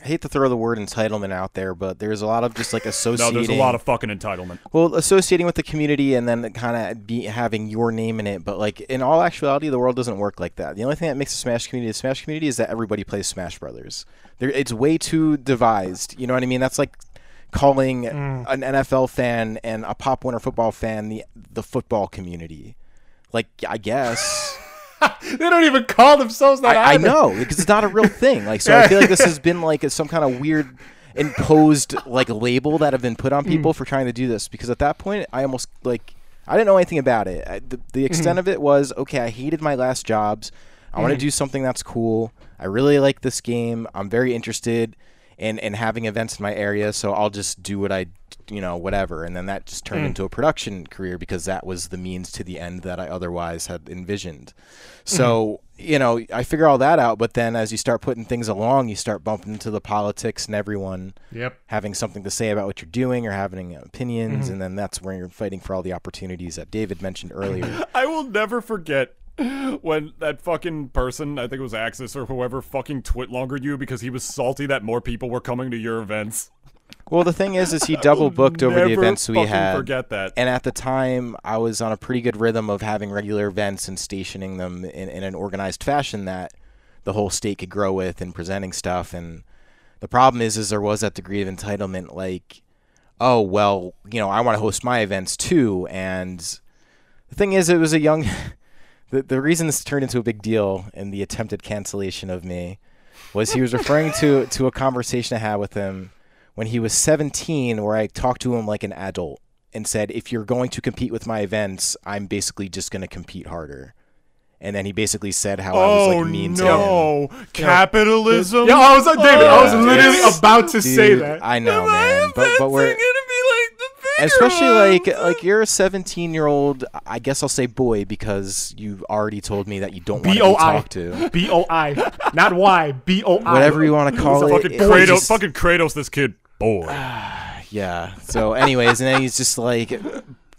I hate to throw the word entitlement out there, but there's a lot of just like associating. no there's a lot of fucking entitlement well associating with the community and then kind of be having your name in it. But like in all actuality, the world doesn't work like that. The only thing that makes a Smash community a Smash community is that everybody plays Smash Brothers. There, it's way too devised. You know what I mean? That's like calling mm. an NFL fan and a Pop Warner football fan the the football community. Like I guess. They don't even call themselves that. I, I know because it's not a real thing. Like, so I feel like this has been like some kind of weird imposed like label that have been put on mm. people for trying to do this. Because at that point, I almost like I didn't know anything about it. I, the, the extent mm-hmm. of it was okay. I hated my last jobs. I want to mm. do something that's cool. I really like this game. I'm very interested in in having events in my area. So I'll just do what I you know whatever and then that just turned hmm. into a production career because that was the means to the end that I otherwise had envisioned. So, hmm. you know, I figure all that out, but then as you start putting things along, you start bumping into the politics and everyone Yep. having something to say about what you're doing or having uh, opinions, mm-hmm. and then that's where you're fighting for all the opportunities that David mentioned earlier. I will never forget when that fucking person, I think it was Axis or whoever, fucking twit longered you because he was salty that more people were coming to your events. well, the thing is, is he double booked over the events we had. Forget that. And at the time, I was on a pretty good rhythm of having regular events and stationing them in, in an organized fashion that the whole state could grow with and presenting stuff. And the problem is, is there was that degree of entitlement, like, oh well, you know, I want to host my events too. And the thing is, it was a young. the the reason this turned into a big deal and the attempted cancellation of me was he was referring to to a conversation I had with him when he was 17 where I talked to him like an adult and said if you're going to compete with my events I'm basically just going to compete harder and then he basically said how I was oh like mean to him no, capitalism. Yeah, I was like, David. I was Yeah, literally dude. about to say that. I know man but but we're gonna be like the bigger especially like like you're a 17 year old I guess I'll say boy because you already told me that you don't want to B be talked to B O I, not Y. B O I. whatever you want to call it, fucking it Kratos, just- fucking Kratos, this kid, boy. Yeah. So, anyways, and then he's just like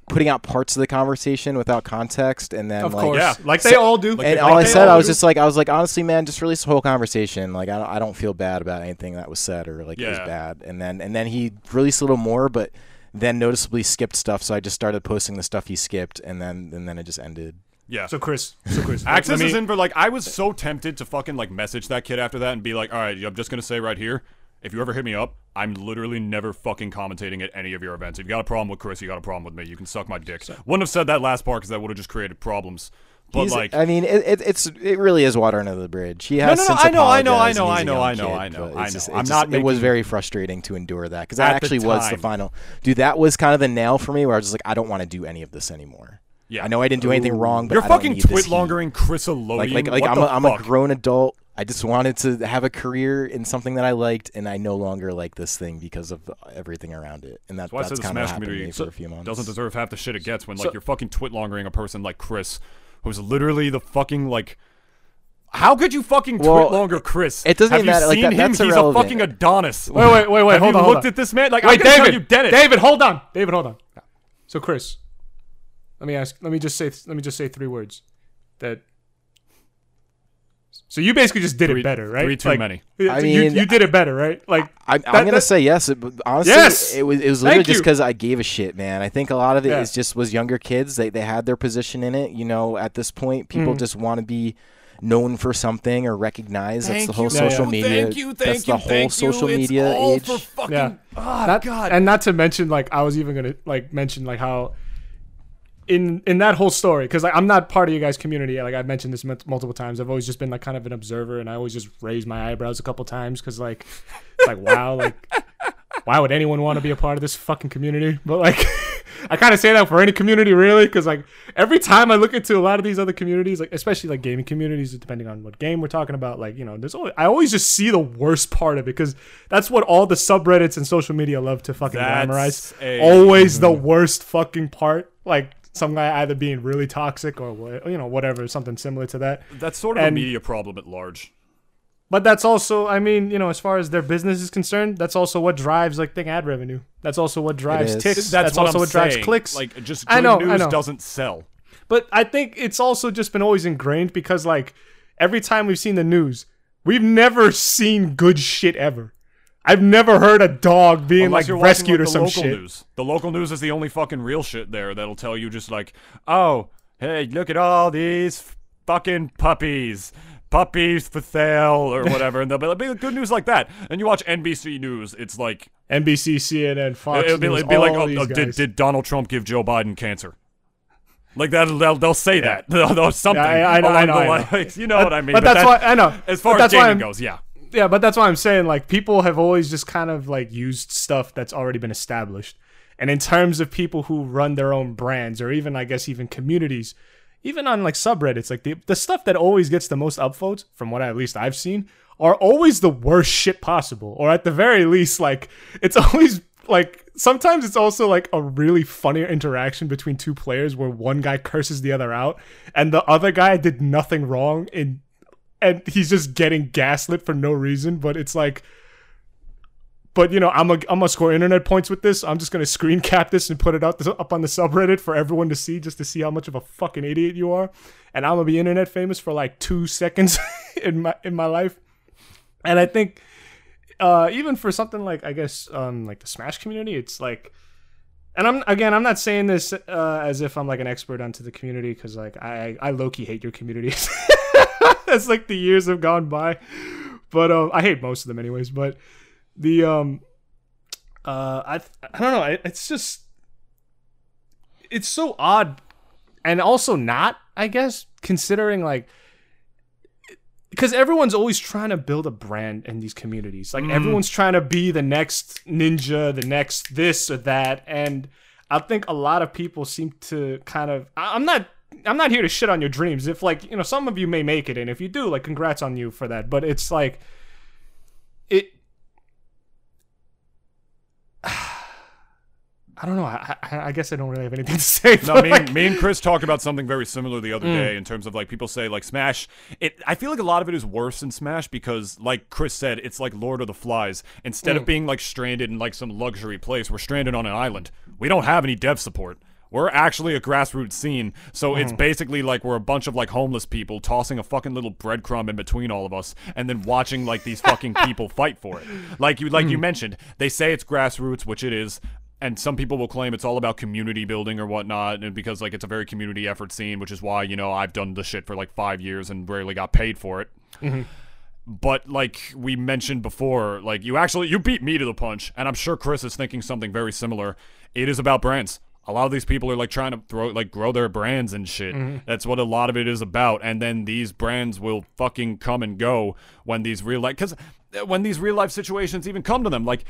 putting out parts of the conversation without context, and then Of like, course, Yeah. like they all do. And they- all I said, all I was do. just like, I was like, honestly, man, just release the whole conversation. Like, I don't, I don't feel bad about anything that was said or like it was bad. And then, and then he released a little more, but then noticeably skipped stuff. So I just started posting the stuff he skipped, and then, and then it just ended. Yeah. So Chris, so Chris, Access me- is in for like I was so tempted to fucking like message that kid after that and be like, all right, I'm just gonna say right here, if you ever hit me up, I'm literally never fucking commentating at any of your events. If you got a problem with Chris, you got a problem with me. You can suck my dick. Wouldn't have said that last part because that would have just created problems. But He's- like, I mean, it, it, it's it really is water under the bridge. He no, has no, since I know, I know, I know, I know, I know, kid, I know, I it's know. just- I'm it's not just- It was very frustrating to endure that because At that the actually was the final. Dude, that was kind of the nail for me where I was just like, I don't want to do any of this anymore. Yeah. I know I didn't do anything wrong, but you're I don't fucking twit longering Chriselodeon. Like, like, like what I'm, the a, I'm a grown adult. I just wanted to have a career in something that I liked, and I no longer like this thing because of everything around it. And that, That's why I that's said the kind of happened to me for a few months. doesn't deserve half the shit it gets when like So- you're fucking twit longering a person like Chris, who's literally the fucking like. How could you fucking Well, twit longer Chris? it doesn't Have even you matter, like, seen that- him? that's He's irrelevant. a fucking Adonis. Wait, wait, wait, wait. Have hold you on. looked on. at this man? Like, Wait, David. you dead it. David, hold on. David, hold on. So Chris, let me ask. Let me just say. Let me just say three words. That. So you basically just did Three- it better, right? three too Like, many. you- I you, mean- you did it better, right? Like I, that- I'm gonna that- say yes, but honestly, Yes! it was it was literally Thank just because I gave a shit, man. I think a lot of it is Yeah. just was younger kids. They they had their position in it. You know, at this point, people Mm. just want to be known for something or recognized. Thank That's Thank the whole you. social Yeah, media. Thank you. Thank that's you. the whole thank social you. media it's all age. For fucking, Yeah. Ah, not, God. and not to mention like I was even gonna like mention like how in in that whole story because like I'm not part of you guys' community. Like I've mentioned this mul- multiple times. I've always just been like kind of an observer, and I always just raise my eyebrows a couple times because like it's like wow, like why would anyone want to be a part of this fucking community? But like I kind of say that for any community, really, because like every time I look into a lot of these other communities, like especially like gaming communities, depending on what game we're talking about, like you know, there's always, I always just see the worst part of it because that's what all the subreddits and social media love to fucking That's glamorize. a- always the mm-hmm. worst fucking part, like some guy either being really toxic or you know, whatever, something similar to that. That's sort of a media problem at large. But that's also, I mean, you know, as far as their business is concerned, that's also what drives like thing ad revenue. That's also what drives is. ticks. That's, That's, what also I'm what drives clicks. Like just I good know, I news know. doesn't sell. But I think it's also just been always ingrained because like every time we've seen the news, we've never seen good shit ever. I've never heard a dog being Unless like you're watching, rescued like, or some shit. News. The local news is the only fucking real shit there that'll tell you just like, oh, hey, look at all these fucking puppies. Puppies for sale or whatever, and there'll be good news like that. And you watch NBC News, it's like NBC, CNN, Fox it'll be, News, it'll be like, oh, oh, did, did Donald Trump give Joe Biden cancer? Like that, they'll, they'll say that. They'll, they'll something. Yeah, I- I know, I know, I know. You know what I mean? but that's that- why I know. As far as gaming goes, yeah. Yeah, but that's why I'm saying like people have always just kind of like used stuff that's already been established. And in terms of people who run their own brands or even I guess even communities, even on like subreddits, like the the stuff that always gets the most upvotes, from what at least I've seen, are always the worst shit possible. Or at the very least, like it's always like sometimes it's also like a really funny interaction between two players where one guy curses the other out and the other guy did nothing wrong in and he's just getting gaslit for no reason. But it's like, but you know, I'm a I'm gonna score internet points with this. I'm just gonna screen cap this and put it out up on the subreddit for everyone to see, just to see how much of a fucking idiot you are. And I'm gonna be internet famous for like two seconds in my in my life. And I think, uh, even for something like I guess um like the Smash community, it's like. And I'm again, I'm not saying this uh, as if I'm like an expert onto the community because like I I low key hate your community as like the years have gone by, but um I hate most of them anyways. But the um uh I I don't know it, it's just it's so odd and also not I guess considering like because everyone's always trying to build a brand in these communities. Like everyone's trying to be the next ninja, the next this or that, and I think a lot of people seem to kind of. I'm not. I'm not here to shit on your dreams. If like you know, some of you may make it, and if you do, like, congrats on you for that. But it's like, it. I don't know. I, I, I guess I don't really have anything to say. No, me, like- and, me and Chris talked about something very similar the Mm. other day in terms of like people say like Smash. It I feel like a lot of it is worse than Smash because like Chris said, it's like Lord of the Flies. Instead Mm. of being like stranded in like some luxury place, we're stranded on an island. We don't have any dev support. We're actually a grassroots scene, so it's Mm. basically like we're a bunch of like homeless people tossing a fucking little breadcrumb in between all of us, and then watching like these fucking people fight for it. Like you, like you mentioned, they say it's grassroots, which it is, and some people will claim it's all about community building or whatnot, and because like it's a very community effort scene, which is why you know I've done the shit for like five years and rarely got paid for it. But like we mentioned before, like you actually you beat me to the punch, and I'm sure Chris is thinking something very similar. It is about brands. A lot of these people are like trying to throw like grow their brands and shit. Mm-hmm. That's what a lot of it is about. And then these brands will fucking come and go when these real life because uh, when these real life situations even come to them, like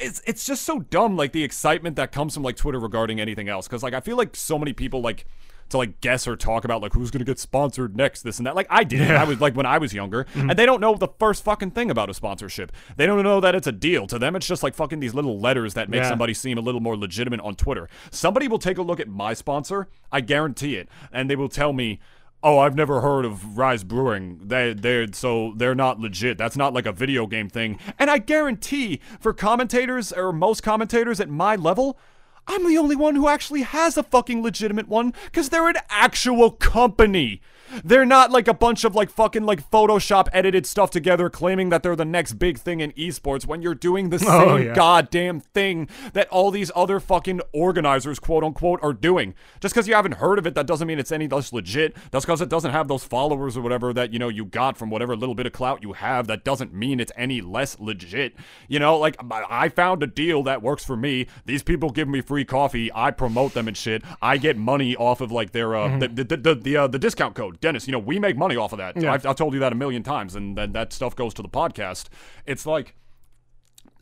it's it's just so dumb. Like the excitement that comes from like Twitter regarding anything else. Because like I feel like so many people like to like guess or talk about like who's gonna get sponsored next, this and that. Like I did. it. I was like when I was younger, mm-hmm. and they don't know the first fucking thing about a sponsorship. They don't know that it's a deal. To them, it's just like fucking these little letters that make Yeah. somebody seem a little more legitimate on Twitter. Somebody will take a look at my sponsor, I guarantee it, and they will tell me. Oh, I've never heard of Rise Brewing. They they're so they're not legit. That's not like a video game thing. And I guarantee for commentators or most commentators at my level, I'm the only one who actually has a fucking legitimate one because they're an actual company. They're not like a bunch of like fucking like Photoshop edited stuff together claiming that they're the next big thing in esports when you're doing the same Oh, yeah. goddamn thing that all these other fucking organizers, quote unquote, are doing. Just because you haven't heard of it, that doesn't mean it's any less legit. Just because it doesn't have those followers or whatever that, you know, you got from whatever little bit of clout you have, that doesn't mean it's any less legit. You know, like I found a deal that works for me. These people give me free coffee. I promote them and shit. I get money off of like their uh the the the, the, uh, the discount code. Dennis, you know, we make money off of that. Yeah. I've, I've told you that a million times, and then that stuff goes to the podcast. It's like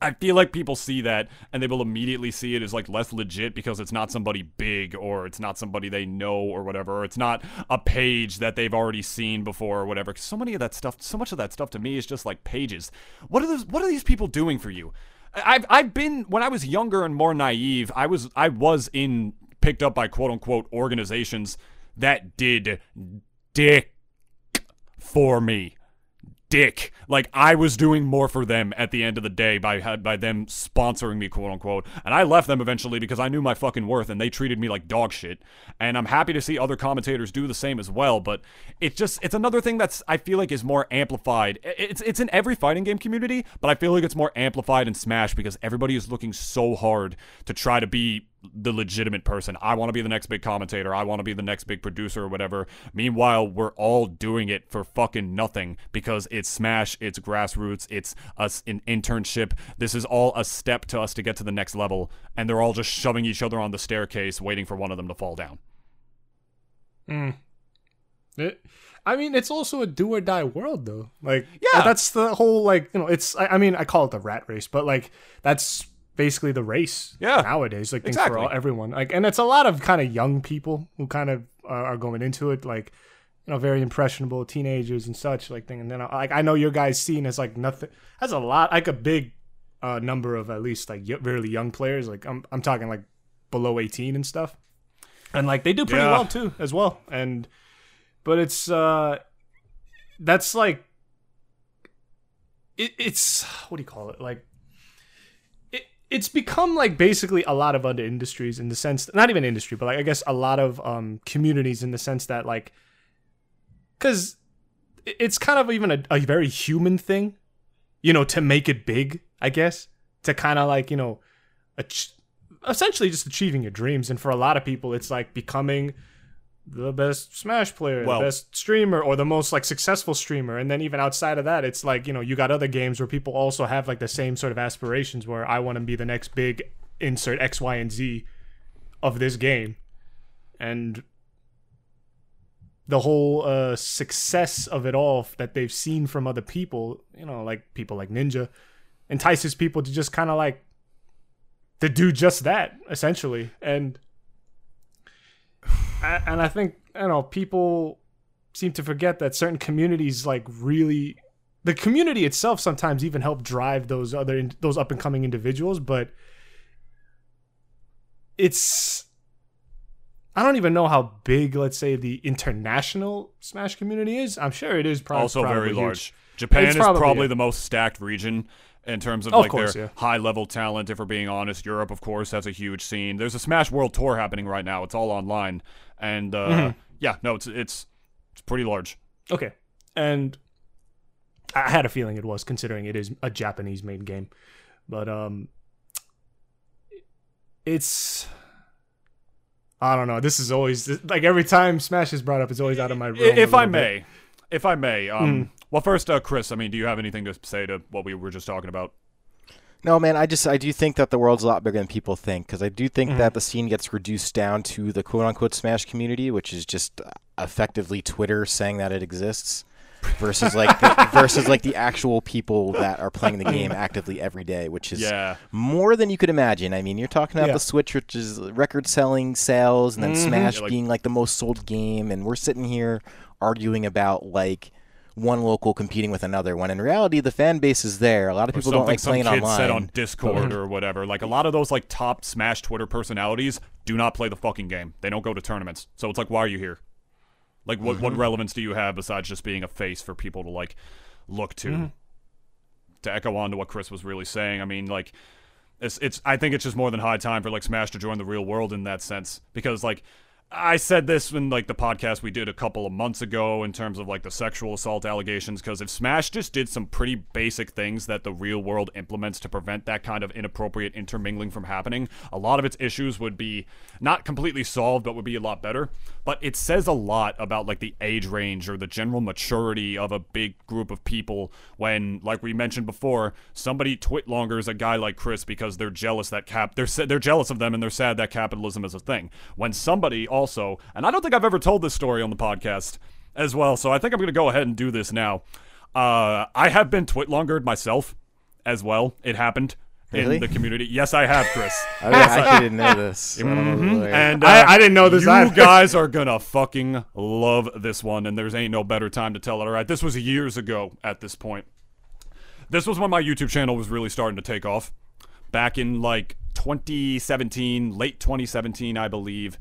I feel like people see that and they will immediately see it as like less legit because it's not somebody big or it's not somebody they know or whatever. Or it's not a page that they've already seen before or whatever. so many of that stuff, so much of that stuff to me is just like pages. What are those? What are these people doing for you? I've I've been when I was younger and more naive. I was I was in picked up by quote unquote organizations that did dick for me dick. Like I was doing more for them at the end of the day by by them sponsoring me, quote unquote. And I left them eventually because I knew my fucking worth, and they treated me like dog shit. And I'm happy to see other commentators do the same as well. But it's just it's another thing that's I feel like is more amplified. It's it's in every fighting game community, but I feel like it's more amplified in Smash because everybody is looking so hard to try to be the legitimate person. I want to be the next big commentator. I want to be the next big producer or whatever. Meanwhile, we're all doing it for fucking nothing because it's Smash, it's grassroots, it's us an internship. This is all a step to us to get to the next level, and they're all just shoving each other on the staircase, waiting for one of them to fall down. Mm. It, I mean, it's also a do or die world, though. Like, Yeah. that's the whole like you know. It's I, I mean, I call it the rat race, but like that's basically the race. Yeah. nowadays, like things Exactly. for all, everyone. Like, and it's a lot of kind of young people who kind of are, are going into it, like you know, very impressionable teenagers and such. Like thing, and then like I know your guys' scene is like nothing. Has a lot, like a big uh, number of at least like y- really young players. Like I'm I'm talking like below 18 and stuff. And like they do pretty Yeah. well too as well. And but it's uh that's like it, it's what do you call it like it's become like basically a lot of other industries in the sense not even industry but like i guess a lot of um communities in the sense that like because it's kind of even a, a very human thing you know to make it big i guess to kind of like you know ach- essentially just achieving your dreams. And for a lot of people it's like becoming the best Smash player, Well- the best streamer, or the most like successful streamer. And then even outside of that, it's like, you know, you got other games where people also have like the same sort of aspirations where I want to be the next big insert X, Y, and Z of this game. And the whole uh, success of it all that they've seen from other people, you know, like people like Ninja, entices people to just kind of like to do just that essentially. And and I think you know people seem to forget that certain communities like really the community itself sometimes even help drive those other in, those up and coming individuals but it's I don't even know how big let's say the international smash community is I'm sure it is probably also probably very huge. large. Japan It's is probably, probably, the most stacked region in terms of Of like course, their yeah. high level talent. If we're being honest, Europe, of course, has a huge scene. There's a Smash World Tour happening right now. It's all online, and uh, Mm-hmm. yeah, no, it's it's it's pretty large. Okay. And I had a feeling it was considering it is a Japanese made game. But um it's I don't know. This is always like every time Smash is brought up, it's always out of my realm. if I bit. may, if I may, um, Hmm. Well, first, uh, Chris, I mean, do you have anything to say to what we were just talking about? No, man, I just I do think that the world's a lot bigger than people think because I do think Mm-hmm. that the scene gets reduced down to the quote unquote Smash community, which is just uh, effectively Twitter saying that it exists, versus like the, versus like the actual people that are playing the game actively every day, which is Yeah. more than you could imagine. I mean, you're talking about Yeah. the Switch, which is record-selling sales, and then Smash Yeah, like- being like the most sold game, and we're sitting here arguing about like. One local competing with another, when in reality the fan base is there. A lot of Or people don't something like some playing kid online. said on Discord or whatever. Like a lot of those like top Smash Twitter personalities do not play the fucking game. They don't go to tournaments. So it's like, why are you here? Like, what Mm-hmm. what relevance do you have besides just being a face for people to like look to? Mm-hmm. To echo on to what Chris was really saying, I mean, like, it's it's. I think it's just more than high time for like Smash to join the real world in that sense because like. I said this in like the podcast we did a couple of months ago in terms of like the sexual assault allegations because if Smash just did some pretty basic things that the real world implements to prevent that kind of inappropriate intermingling from happening, a lot of its issues would be not completely solved but would be a lot better. But it says a lot about like the age range or the general maturity of a big group of people when like we mentioned before, somebody twit longers a guy like Chris because they're jealous that cap they're they're jealous of them and they're sad that capitalism is a thing. When somebody also, and I don't think I've ever told this story on the podcast as well, so I think I'm going to go ahead and do this now. Uh, I have been Twitlongered myself as well. It happened. Really? in the community. Yes, I have, Chris. I actually didn't know this. I don't know where- And uh, I- I didn't know this You either. guys are gonna fucking love this one, and there's ain't no better time to tell it. All right, this was years ago at this point. This was when my YouTube channel was really starting to take off. Back in like 2017, late 2017, I believe.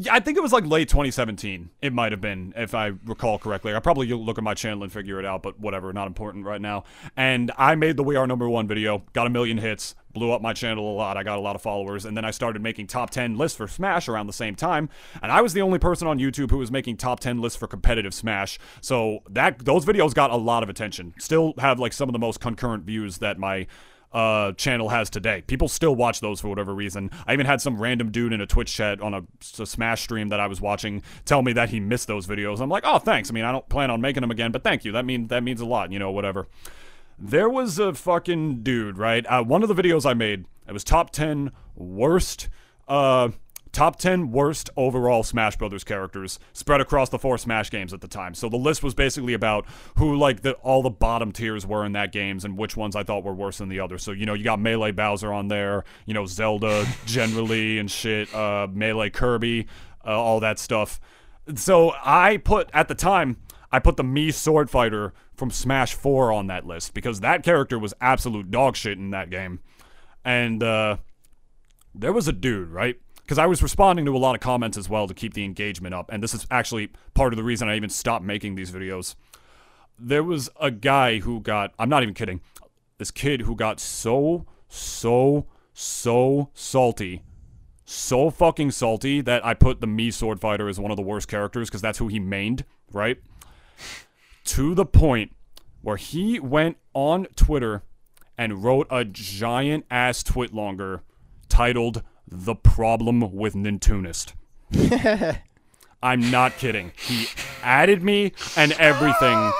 Yeah, I think it was like late 2017. It might have been, if I recall correctly. I probably look at my channel and figure it out, but whatever, not important right now. And I made the We Are Number One video, got a million hits, blew up my channel a lot. I got a lot of followers, and then I started making top 10 lists for Smash around the same time. And I was the only person on YouTube who was making top 10 lists for competitive Smash. So that those videos got a lot of attention. Still have like some of the most concurrent views that my uh, channel has today. People still watch those for whatever reason. I even had some random dude in a Twitch chat on a, a Smash stream that I was watching tell me that he missed those videos. I'm like, oh, thanks. I mean, I don't plan on making them again, but thank you. That means that means a lot. You know, whatever. There was a fucking dude, right? Uh, one of the videos I made, it was top 10 worst, uh, top 10 worst overall Smash Brothers characters spread across the four Smash games at the time. So the list was basically about who, like, the, all the bottom tiers were in that games and which ones I thought were worse than the other. So, you know, you got Melee Bowser on there, you know, Zelda generally and shit, uh, Melee Kirby, uh, all that stuff. So I put, at the time, I put the Mii Sword Fighter from Smash 4 on that list because that character was absolute dog shit in that game. And uh, there was a dude, right? Because I was responding to a lot of comments as well to keep the engagement up. And this is actually part of the reason I even stopped making these videos. There was a guy who got, I'm not even kidding, this kid who got so, so, so salty so fucking salty that I put the Mii Sword Fighter as one of the worst characters because that's who he mained, right? To the point where he went on Twitter and wrote a giant ass twit longer titled The Problem with Nintoonist. I'm not kidding. He added me and everything.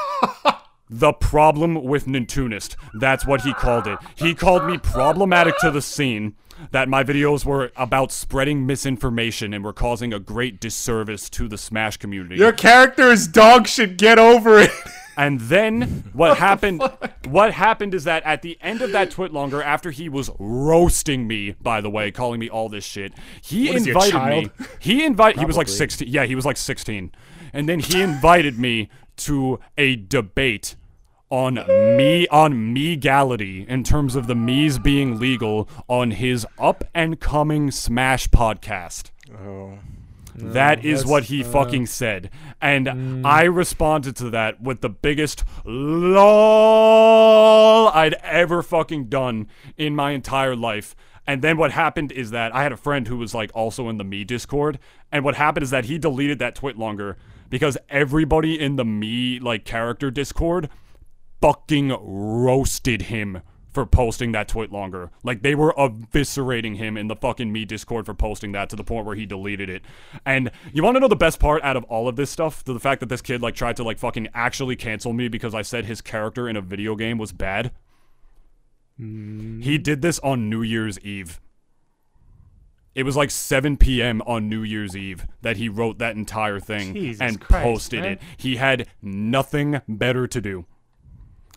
The problem with Nintoonist. That's what he called it. He called me problematic to the scene that my videos were about spreading misinformation and were causing a great disservice to the Smash community. Your character is dog shit. Get over it. And then what happened? What happened is that at the end of that twit longer, after he was roasting me, by the way, calling me all this shit, he What he, invited child? me. He invited. He was like sixteen. Yeah, he was like sixteen, and then he invited me to a debate on me on megality in terms of the Mii's being legal on his up and coming Smash podcast. Oh. That is what he uh, fucking said. And I responded to that with the biggest lol I'd ever fucking done in my entire life. And then what happened is that I had a friend who was like also in the Mii Discord, and what happened is that he deleted that twit longer because everybody in the Mii like character Discord fucking roasted him for posting that tweet longer. Like they were eviscerating him in the fucking Mii Discord for posting that to the point where he deleted it. And you want to know the best part out of all of this stuff? The, fact that this kid like tried to like fucking actually cancel me because I said his character in a video game was bad. He did this on New Year's Eve. It was like 7 p.m. on New Year's Eve that he wrote that entire thing Jesus and Christ, posted man. it. He had nothing better to do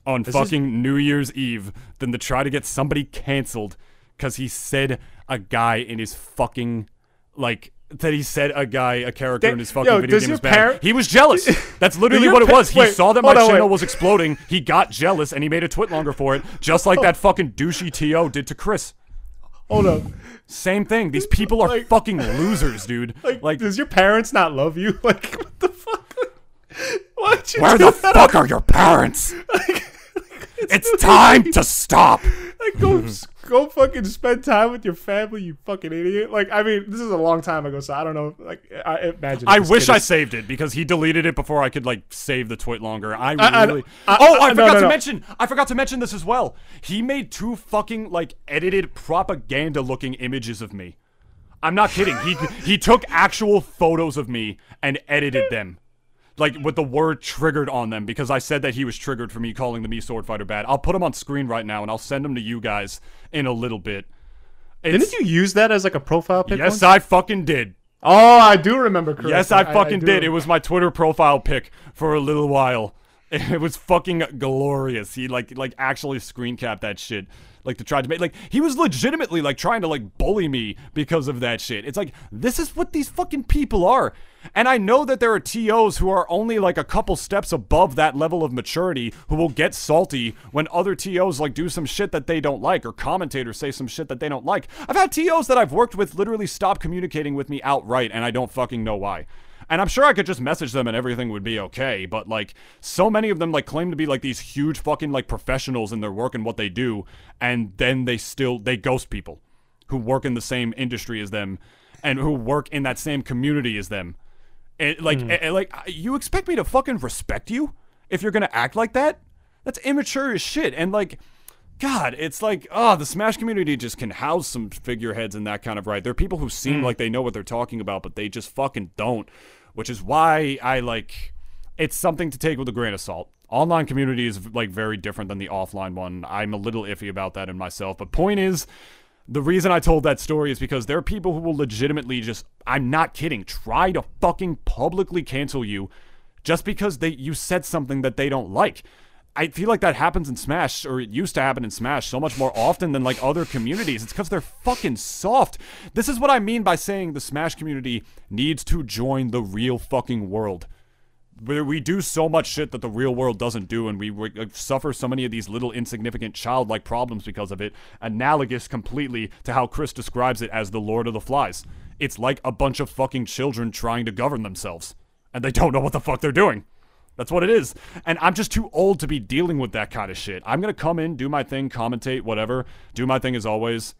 on is- fucking New Year's Eve than to try to get somebody canceled because he said a guy in his fucking like that he said a guy a character Da- in his fucking yo, video game was bad. he was jealous. That's literally what it was. He wait, saw that my on, channel wait. was exploding. He got jealous and he made a twit longer for it, just like oh. that fucking douchey To did to Chris. Hold up. Same thing. These people are Like- fucking losers, dude. Like, Like, does your parents not love you? Like, what the fuck? Why'd you where the that? fuck are your parents? It's time to stop. Like, go, go fucking spend time with your family, you fucking idiot. Like, I mean, this is a long time ago, so I don't know. Like, I imagine. I wish I saved it because he deleted it before I could like save the tweet longer. I I- really. I- oh, I, I- no, forgot no, to no. mention. I forgot to mention this as well. He made two fucking like edited propaganda looking images of me. I'm not kidding. He he took actual photos of me and edited them. Like with the word triggered on them because I said that he was triggered for me calling the Mii sword fighter bad. I'll put him on screen right now and I'll send him to you guys in a little bit. It's- Didn't you use that as like a profile pic? Yes, once? I fucking did. Oh, I do remember. Correctly. Yes, I fucking do did. It was my Twitter profile pic for a little while. It was fucking glorious. He like like actually screen capped that shit. Like to try to make like he was legitimately like trying to like bully me because of that shit. It's like this is what these fucking people are. And I know that there are TOs who are only like a couple steps above that level of maturity who will get salty when other TOs like do some shit that they don't like or commentators say some shit that they don't like. I've had TOs that I've worked with literally stop communicating with me outright and I don't fucking know why. And I'm sure I could just message them and everything would be okay, but like so many of them like claim to be like these huge fucking like professionals in their work and what they do and then they still they ghost people who work in the same industry as them and who work in that same community as them. And like hmm. and, like you expect me to fucking respect you if you're going to act like that? That's immature as shit and like God, it's like, oh, the Smash community just can house some figureheads in that kind of right. There are people who seem hmm. like they know what they're talking about, but they just fucking don't, which is why I like it's something to take with a grain of salt. Online community is like very different than the offline one. I'm a little iffy about that in myself, but point is, the reason I told that story is because there are people who will legitimately just, I'm not kidding, try to fucking publicly cancel you just because they you said something that they don't like. I feel like that happens in Smash, or it used to happen in Smash, so much more often than like other communities. It's because they're fucking soft. This is what I mean by saying the Smash community needs to join the real fucking world. Where we do so much shit that the real world doesn't do, and we, we suffer so many of these little insignificant childlike problems because of it, analogous completely to how Chris describes it as the Lord of the Flies. It's like a bunch of fucking children trying to govern themselves, and they don't know what the fuck they're doing. That's what it is. And I'm just too old to be dealing with that kind of shit. I'm going to come in, do my thing, commentate, whatever, do my thing as always.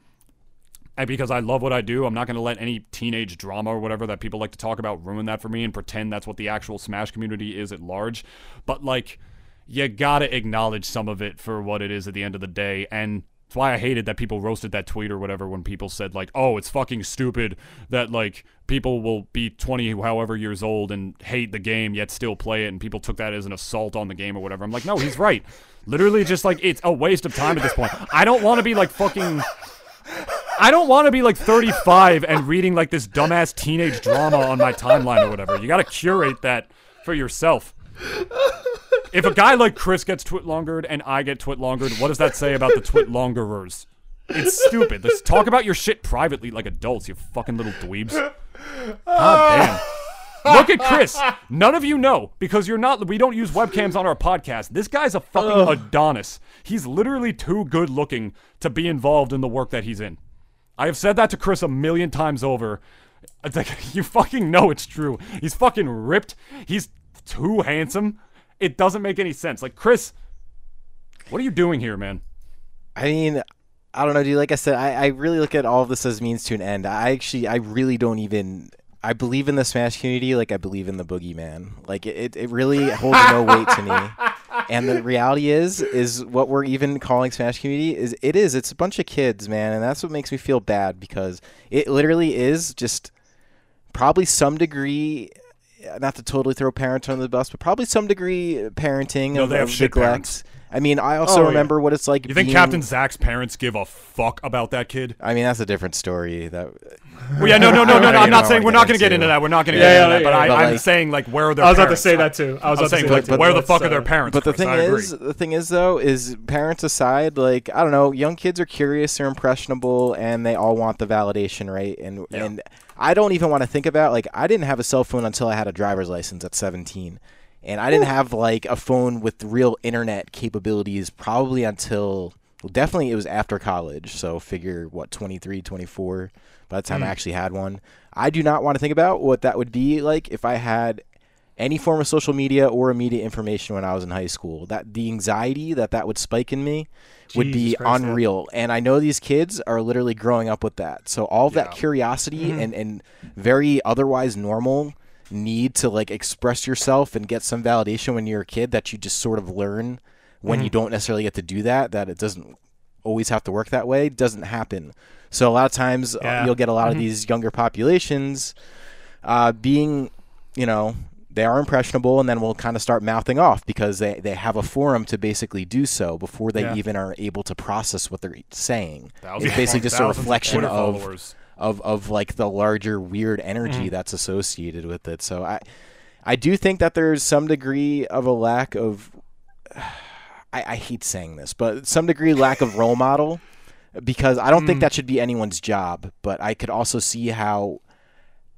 And because I love what I do, I'm not going to let any teenage drama or whatever that people like to talk about ruin that for me and pretend that's what the actual Smash community is at large. But, like, you got to acknowledge some of it for what it is at the end of the day. And that's why I hated that people roasted that tweet or whatever when people said like, "Oh, it's fucking stupid that like people will be 20 however years old and hate the game yet still play it and people took that as an assault on the game or whatever." I'm like, "No, he's right. Literally just like it's a waste of time at this point. I don't want to be like fucking I don't want to be like 35 and reading like this dumbass teenage drama on my timeline or whatever. You got to curate that for yourself. If a guy like Chris gets twit longered and I get twit longered, what does that say about the twit longerers? It's stupid. Let's talk about your shit privately like adults, you fucking little dweebs. God damn. Look at Chris. None of you know because you're not. We don't use webcams on our podcast. This guy's a fucking Adonis. He's literally too good looking to be involved in the work that he's in. I have said that to Chris a million times over. It's like you fucking know it's true. He's fucking ripped. He's too handsome. It doesn't make any sense. Like Chris, what are you doing here, man? I mean, I don't know, dude. Like I said, I, I really look at all of this as means to an end. I actually, I really don't even. I believe in the Smash community like I believe in the Boogeyman. Like it, it really holds no weight to me. And the reality is, is what we're even calling Smash community is it is. It's a bunch of kids, man, and that's what makes me feel bad because it literally is just probably some degree. Not to totally throw parents under the bus, but probably some degree parenting No, of, they have of shit neglect. parents. I mean, I also Oh, yeah. remember what it's like. You think Captain Zach's parents give a fuck about that kid? I mean, that's a different story. That Well, yeah, no, no, no, no, no. I'm not saying we're not going to get into. into that. We're not going to Yeah, get yeah, into that. But yeah, I, but I'm like- saying like where are their I was about to say that too. I was I'm about saying to say like that too. where the Let's, fuck are uh, their parents? but the thing is, the thing is though, is parents aside, like I don't know, young kids are curious, they're impressionable, and they all want the validation, right? And Yeah. and I don't even want to think about like I didn't have a cell phone until I had a driver's license at 17. And I didn't have like a phone with real internet capabilities probably until well, definitely it was after college. So figure what 23, 24 by the time I mm. actually had one. I do not want to think about what that would be like if I had any form of social media or immediate information when I was in high school. That the anxiety that that would spike in me would be Christ, yeah. unreal. And I know these kids are literally growing up with that. So all of that curiosity Mm-hmm. and and very otherwise normal need to like express yourself and get some validation when you're a kid that you just sort of learn when Mm-hmm. you don't necessarily get to do that that it doesn't always have to work that way doesn't happen so a lot of times uh, Yeah. Mm-hmm. you'll get a lot of these younger populations uh, being you know they are impressionable and then will kind of start mouthing off because they, they have a forum to basically do so before they Yeah. even are able to process what they're saying Thousands it's basically just a reflection of followers. of of like the larger weird energy that's associated with it. So I I do think that there's some degree of a lack of I, I hate saying this, but some degree lack of role model because I don't think Mm. that should be anyone's job. But I could also see how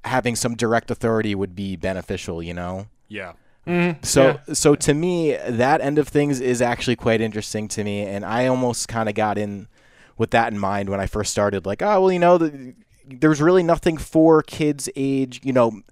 having some direct authority would be beneficial. You know. Yeah. Mm-hmm. So so to me, that end of things is actually quite interesting to me, and I almost kind of got in with that in mind when I first started. Like, oh well, you know, the, there's really nothing for kids age, you know,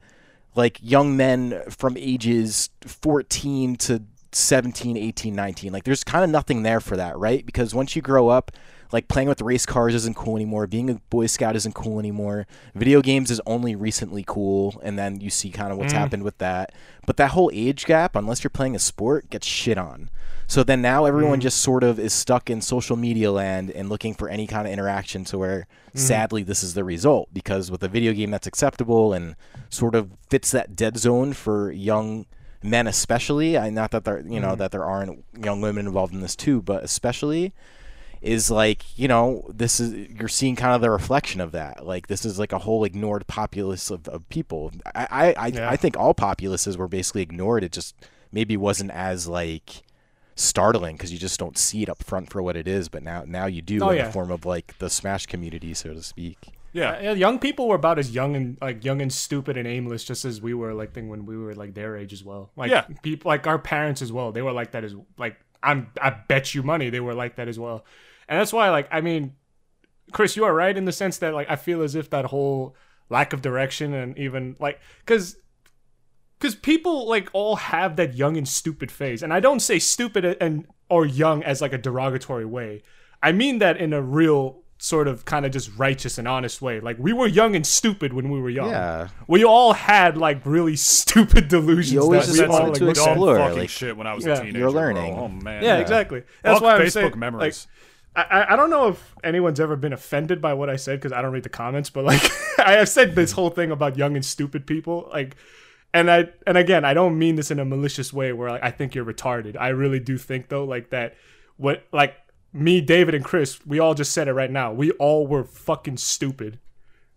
like young men from ages 14 to 17, 18, 19. Like, there's kind of nothing there for that, right? Because once you grow up, like playing with race cars isn't cool anymore. Being a Boy Scout isn't cool anymore. Video games is only recently cool, and then you see kind of what's mm. happened with that. But that whole age gap, unless you're playing a sport, gets shit on. So then now everyone mm. just sort of is stuck in social media land and looking for any kind of interaction to where mm. sadly this is the result because with a video game that's acceptable and sort of fits that dead zone for young men especially, I not that there you know that there aren't young women involved in this too, but especially is like you know this is you're seeing kind of the reflection of that like this is like a whole ignored populace of, of people i I, I, Yeah. I think all populaces were basically ignored it just maybe wasn't as like startling because you just don't see it up front for what it is but now now you do Oh, in yeah. the form of like the smash community so to speak Yeah. Yeah, young people were about as young and like young and stupid and aimless, just as we were like thing when we were like their age as well. Like Yeah. people like our parents as well. They were like that as like I'm I bet you money they were like that as well, and that's why like I mean, Chris, you are right in the sense that like I feel as if that whole lack of direction and even like because because people like all have that young and stupid phase and i don't say stupid and or young as like a derogatory way i mean that in a real sort of kind of just righteous and honest way like we were young and stupid when we were young Yeah. we all had like really stupid delusions You always that just we all wanted like to looked at. explore. fucking like- shit when I was Yeah. a You're teenager. bro. learning. Oh man. yeah, exactly that's Fuck why i'm Facebook saying memories. like I, I- don't know if anyone's ever been offended by what I said because I don't read the comments, but like I have said this whole thing about young and stupid people, like, and I and again I don't mean this in a malicious way where like I think you're retarded. I really do think though like that what like me, David, and Chris, we all just said it right now. We all were fucking stupid.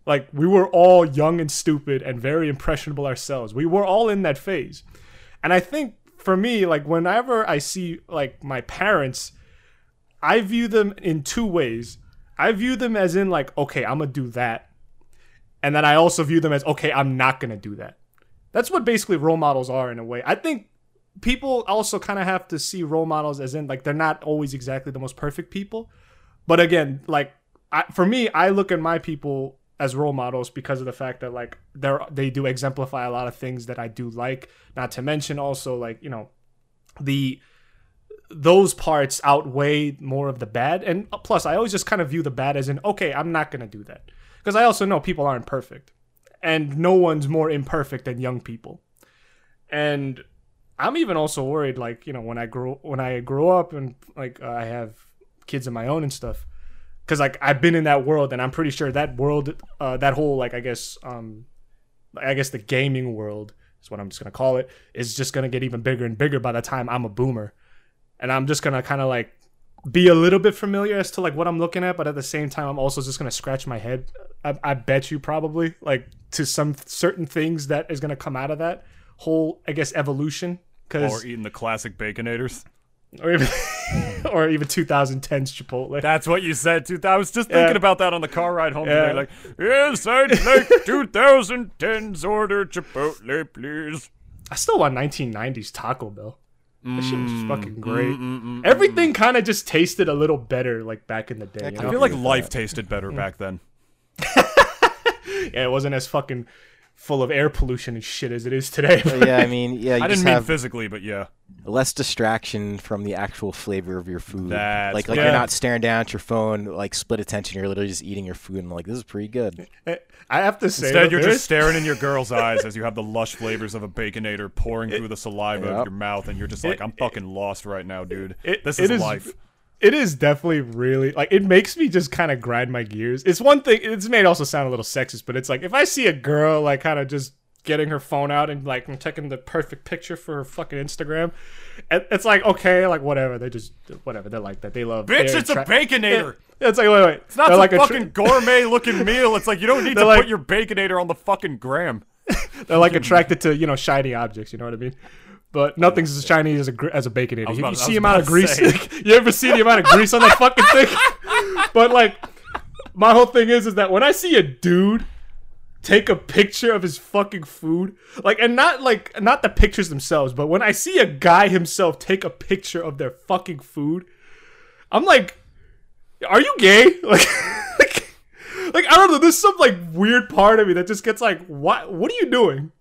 Like we were all young and stupid and very impressionable ourselves. We were all in that phase. And I think for me, like whenever I see like my parents, I view them in two ways. I view them as in like, okay, I'm gonna do that. And then I also view them as, okay, I'm not gonna do that. That's what basically role models are in a way. I think people also kind of have to see role models as in like they're not always exactly the most perfect people. But again, like I, for me, I look at my people as role models because of the fact that like they're they do exemplify a lot of things that I do like. Not to mention also like you know the those parts outweigh more of the bad. And plus, I always just kind of view the bad as in okay, I'm not gonna do that because I also know people aren't perfect, and no one's more imperfect than young people. And I'm even also worried, like you know, when I grow when I grow up and like uh, I have kids of my own and stuff, because like I've been in that world, and I'm pretty sure that world, uh, that whole like I guess, um, I guess the gaming world is what I'm just gonna call it, is just gonna get even bigger and bigger by the time I'm a boomer, and I'm just gonna kind of like be a little bit familiar as to like what I'm looking at, but at the same time, I'm also just gonna scratch my head. I, I bet you probably like to some certain things that is gonna come out of that whole, I guess, evolution. Cause Or eating the classic baconators. or even or even 2010's Chipotle. That's what you said. Too. I was just thinking Yeah. about that on the car ride home Yeah. today. Like, yes, I'd like 2010's order Chipotle, please. I still want 1990s Taco Bell. That shit was Mm, fucking great. Mm, mm, mm, Everything kind of just tasted a little better like back in the day. You I know? feel like life tasted better back then. yeah, it wasn't as fucking full of air pollution and shit as it is today. Yeah i mean yeah you I didn't mean have physically, but yeah. less distraction from the actual flavor of your food That's like like what- you're not staring down at your phone like split attention you're literally just eating your food and like this is pretty good eh, I have to say, Instead, though, you're just staring in your girl's eyes as you have the lush flavors of a baconator pouring through the saliva Yep. of your mouth, and you're just like, I'm fucking lost right now, dude. it- this it is is- life. It is definitely really like it makes me just kind of grind my gears. It's one thing. It's made also sound a little sexist, but it's like if I see a girl like kind of just getting her phone out and like taking the perfect picture for her fucking Instagram, it's like okay, like whatever. They just whatever. They're like that. They love. Bitch, it's a attra- baconator. Yeah, it's like wait, wait. It's not some like a tra- fucking gourmet looking meal. It's like you don't need to like- put your baconator on the fucking gram. They're like attracted to you know shiny objects. You know what I mean? But nothing's as shiny as a as a baconator. was You, see the amount of grease. you ever see the amount of grease on that fucking thing? but like, my whole thing is is that when I see a dude take a picture of his fucking food, like, and not like not the pictures themselves, but when I see a guy himself take a picture of their fucking food, I'm like, are you gay? Like, like, like I don't know. There's some like weird part of me that just gets like, what? What are you doing?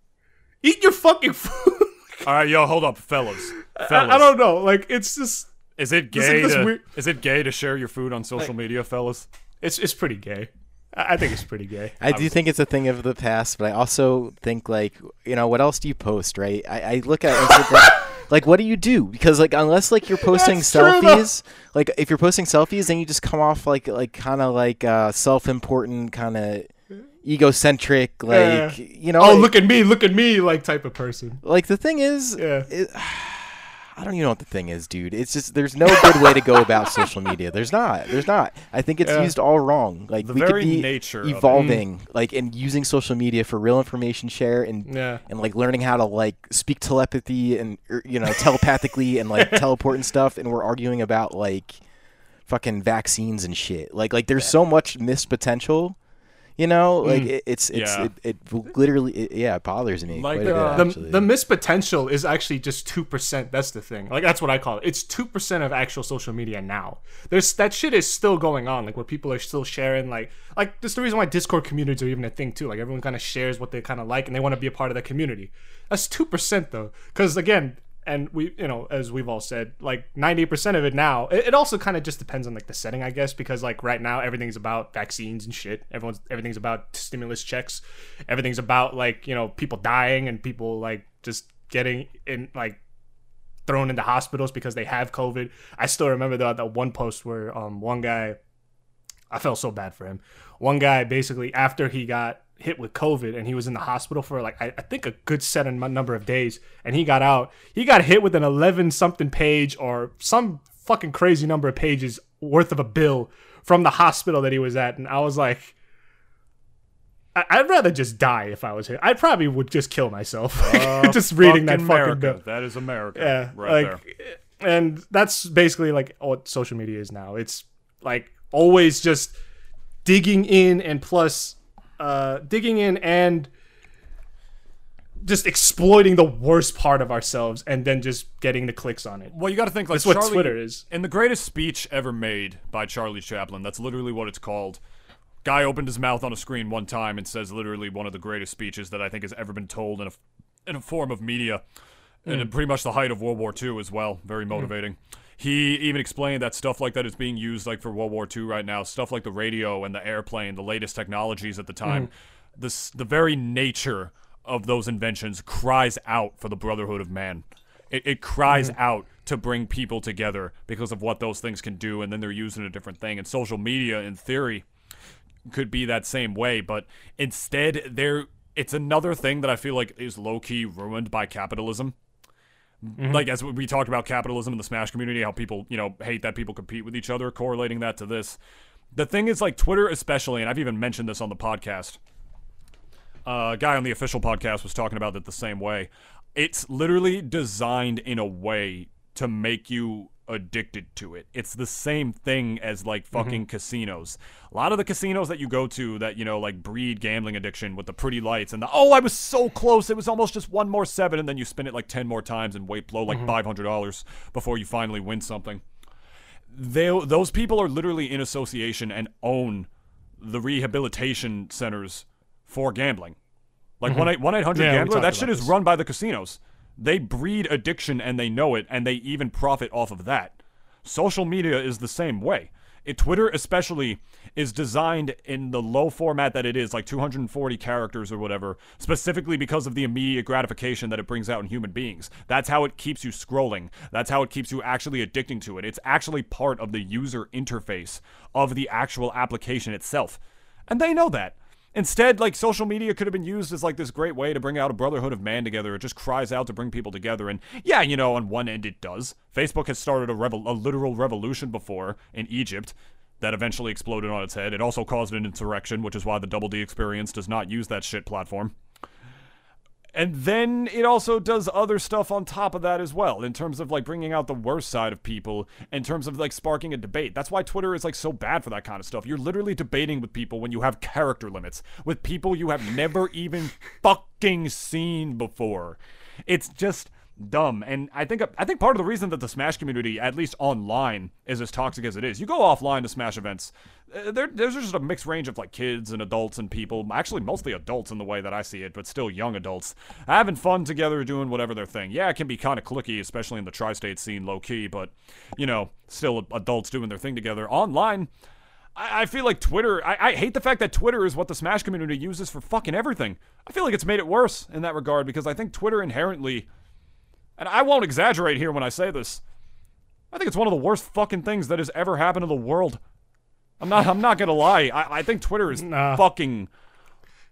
Eat your fucking food. All right, yo, hold up, fellas. I, Fellas, I don't know. Like, it's just, is it This is like gay? this to, weird- Is it gay to share your food on social media, fellas? it's it's pretty gay. I, I think it's pretty gay. I do think it's a thing of the past, but I also think like you know what else do you post, right? I, I look at Instagram, like what do you do? Because like unless like you're posting That's selfies, like if you're posting selfies, then you just come off like like kind of like uh, self-important, kind of egocentric, like Yeah. you know. Oh, like, look at me, look at me, like type of person. Like the thing is, Yeah. it, I don't even know what the thing is, dude. It's just there's no good way to go about social media. There's not. There's not. I think it's Yeah. used all wrong. Like The we very could be nature of it. evolving, like and using social media for real information share and Yeah. and like learning how to like speak telepathy and er, you know telepathically and like teleport and stuff. And we're arguing about like fucking vaccines and shit. Like like there's so much missed potential. You know, like it, it's it's Yeah. it, it literally it, yeah it bothers me Like, quite a bit, uh, The, the missed potential is actually just two percent. That's the thing. Like that's what I call it. It's two percent of actual social media now. There's that shit is still going on. Like where people are still sharing. Like like this is the reason why Discord communities are even a thing too. Like everyone kind of shares what they kind of like and they want to be a part of that community. That's two percent though. Because again, and we you know as we've all said, like ninety percent of it now. It, it also kind of just depends on like the setting, I guess. Because like right now everything's about vaccines and shit. Everyone's everything's about stimulus checks. Everything's about like you know people dying and people like just getting in like thrown into hospitals because they have COVID. I still remember that that one post where um one guy, I felt so bad for him. One guy basically after he got hit with COVID and he was in the hospital for like I, I think a good set am- number of days and he got out. He got hit with an eleven something page or some fucking crazy number of pages worth of a bill from the hospital that he was at, and I was like. I- I'd rather just die if I was him. I probably would just kill myself. just reading that fucking America. bill. That is America. Yeah, right like, there. and that's basically like what social media is now. It's like always just digging in and plus uh, digging in and just exploiting the worst part of ourselves and then just getting the clicks on it. Well, you got to think like That's what Twitter is. In the greatest speech ever made by Charlie Chaplin, that's literally what it's called. Guy opened his mouth on a screen one time and says literally one of the greatest speeches that I think has ever been told in a in a form of media, and in pretty much the height of World War II as well. Very motivating. He even explained that stuff like that is being used like for World War II right now. Stuff like the radio and the airplane, the latest technologies at the time. Mm. This the very nature of those inventions cries out for the brotherhood of man. It, it cries mm-hmm. out to bring people together because of what those things can do, and then they're using a different thing. And social media, in theory, could be that same way, but instead, there it's another thing that I feel like is low key ruined by capitalism. Like as we talked about capitalism in the Smash community, how people you know hate that people compete with each other, correlating that to this. The thing is, like Twitter, especially, and I've even mentioned this on the podcast. Uh, a guy on the official podcast was talking about it the same way. It's literally designed in a way to make you addicted to it. It's the same thing as like fucking casinos. A lot of the casinos that you go to that, you know, like breed gambling addiction with the pretty lights and the oh, I was so close. It was almost just one more seven and then you spin it like 10 more times and wait blow like $500 before you finally win something. They those people are literally in association and own the rehabilitation centers for gambling. Like one eight one eight hundred gambler, that shit about is run by the casinos. They breed addiction and they know it, and they even profit off of that. Social media is the same way. It, Twitter, especially, is designed in the low format that it is, like 240 characters or whatever, specifically because of the immediate gratification that it brings out in human beings. That's how it keeps you scrolling. That's how it keeps you actually addicting to it. It's actually part of the user interface of the actual application itself. And they know that. Instead, like social media could have been used as like this great way to bring out a brotherhood of man together. It just cries out to bring people together. And yeah, you know, on one end it does. Facebook has started a, revol- a literal revolution before in Egypt that eventually exploded on its head. It also caused an insurrection, which is why the Double D experience does not use that shit platform. And then it also does other stuff on top of that as well, in terms of like bringing out the worst side of people, in terms of like sparking a debate. That's why Twitter is like so bad for that kind of stuff. You're literally debating with people when you have character limits, with people you have never even fucking seen before. It's just dumb. And I think I think part of the reason that the Smash community, at least online, is as toxic as it is. You go offline to Smash events, uh, there, there's just a mixed range of like kids and adults and people. Actually, mostly adults in the way that I see it, but still young adults having fun together, doing whatever their thing. Yeah, it can be kind of clicky, especially in the tri-state scene, low key. But you know, still adults doing their thing together online. I, feel like Twitter. I, I hate the fact that Twitter is what the Smash community uses for fucking everything. I feel like it's made it worse in that regard because I think Twitter inherently and I won't exaggerate here when I say this. I think it's one of the worst fucking things that has ever happened to the world. I'm not. I'm not gonna lie. I, I think Twitter is Nah. fucking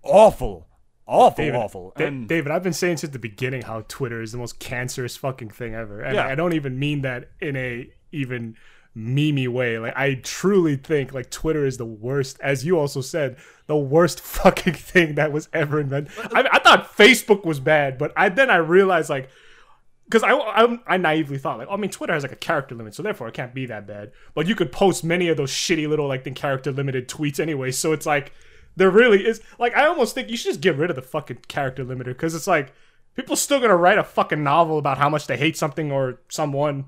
awful, awful, David, awful. Da- And David, I've been saying since the beginning how Twitter is the most cancerous fucking thing ever, and Yeah. I don't even mean that in a even memey way. Like I truly think like Twitter is the worst, as you also said, the worst fucking thing that was ever invented. I, I thought Facebook was bad, but I then I realized like. Because I, I, I naively thought like I mean Twitter has like a character limit so therefore it can't be that bad. But you could post many of those shitty little like then character limited tweets anyway so it's like there really is like I almost think you should just get rid of the fucking character limiter because it's like people still gonna write a fucking novel about how much they hate something or someone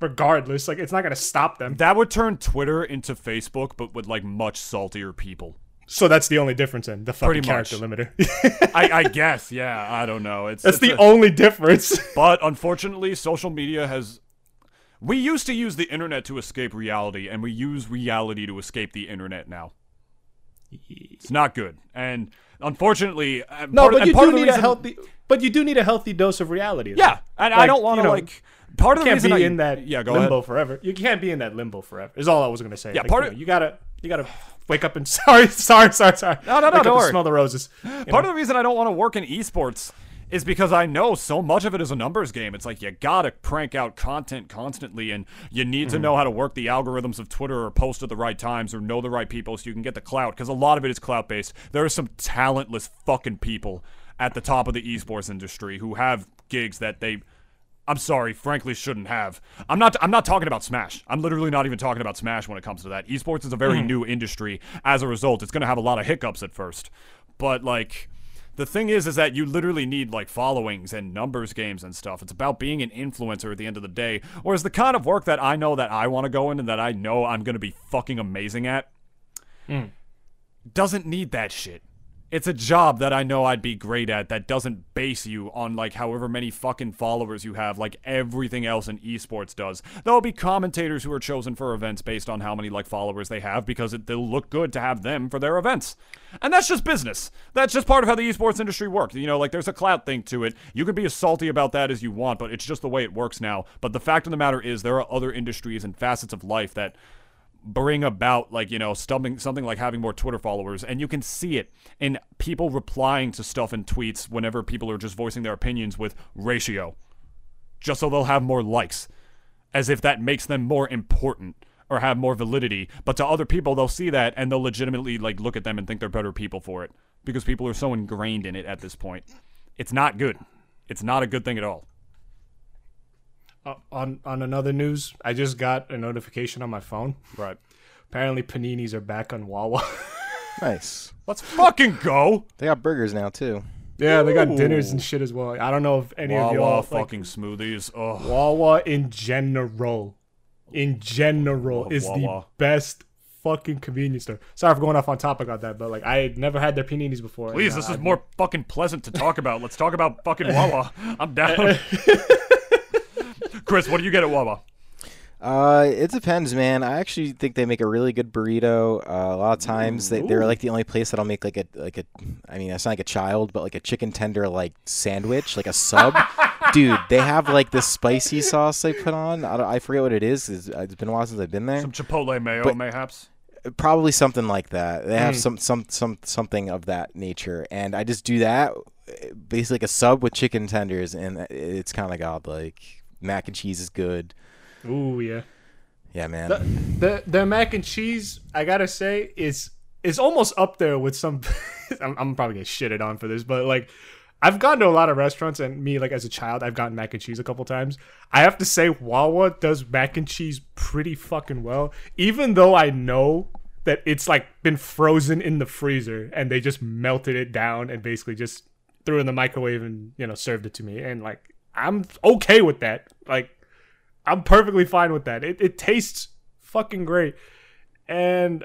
regardless. Like it's not gonna stop them. That would turn Twitter into Facebook, but with like much saltier people. So that's the only difference in the fucking Pretty character much. limiter I, I guess. Yeah. I don't know. It's that's it's the a- only difference But unfortunately, social media has. We used to use the internet to escape reality, and we use reality to escape the internet now. It's not good, and unfortunately, uh, no part, but and you part do need reason- a healthy but you do need a healthy dose of reality though. Yeah, and I don't want you to know, like. Part of the can't reason be I, in that yeah, go limbo ahead. forever. You can't be in that limbo forever. Is all I was gonna say. Yeah, Like, part you, of- know, you gotta you gotta wake up and sorry sorry sorry sorry. No, no, no, Wake don't worry. Smell the roses. Part know? of the reason I don't want to work in esports is because I know so much of it is a numbers game. It's like you gotta crank out content constantly, and you need Mm-hmm. to know how to work the algorithms of Twitter or post at the right times or know the right people so you can get the clout. Because a lot of it is clout based. There are some talentless fucking people at the top of the esports industry who have gigs that they. I'm sorry, frankly, shouldn't have. I'm not. I'm not talking about Smash. I'm literally not even talking about Smash when it comes to that. Esports is a very mm-hmm. new industry. As a result, it's going to have a lot of hiccups at first. But like, the thing is, is that you literally need like followings and numbers games and stuff. It's about being an influencer at the end of the day. Whereas the kind of work that I know that I want to go in and that I know I'm going to be fucking amazing at mm. doesn't need that shit. It's a job that I know I'd be great at that doesn't base you on like however many fucking followers you have like everything else in esports does. There'll be commentators who are chosen for events based on how many like followers they have because it, they'll look good to have them for their events. And that's just business. That's just part of how the esports industry works. You know, like there's a clout thing to it. You can be as salty about that as you want, but it's just the way it works now. But the fact of the matter is there are other industries and facets of life that bring about like you know something something like having more Twitter followers, and you can see it in people replying to stuff in tweets whenever people are just voicing their opinions with ratio, just so they'll have more likes, as if that makes them more important or have more validity. But to other people, they'll see that and they'll legitimately like look at them and think they're better people for it because people are so ingrained in it at this point. It's not good. It's not a good thing at all. Uh, on on another news, I just got a notification on my phone. Right. Apparently, paninis are back on Wawa. Nice. Let's fucking go. They got burgers now too. yeah, they got dinners and shit as well. I don't know if any of y'all Wawa like, fucking smoothies. Oh. Wawa in general, in general, Love is the best fucking convenience store. Sorry for going off on topic on that, but like I had never had their paninis before. Please, and, this uh, is more fucking pleasant to talk about. Let's talk about fucking Wawa. I'm down. Chris, what do you get at Wawa? Uh, it depends, man. I actually think they make a really good burrito. Uh, a lot of times they, they're like the only place that'll make like a like a. I mean, it's not like a child, but like a chicken tender like sandwich, like a sub. Dude, they have like this spicy sauce they put on. I, don't, I forget what it is. It's, it's been a while since I've been there. Some Chipotle mayo, But- mayhaps. Probably something like that. They have some some some something of that nature, and I just do that, basically like a sub with chicken tenders, and it's kind of godlike. Mac and cheese is good. Ooh yeah. Yeah, man. The, the the mac and cheese, I gotta say, is is almost up there with some. I'm, I'm probably gonna shit it on for this, but like, I've gone to a lot of restaurants, and me, like as a child, I've gotten mac and cheese a couple times. I have to say, Wawa does mac and cheese pretty fucking well, even though I know that it's like been frozen in the freezer and they just melted it down and basically just threw it in the microwave and you know served it to me. And like, I'm okay with that. Like, I'm perfectly fine with that. It, it tastes fucking great, and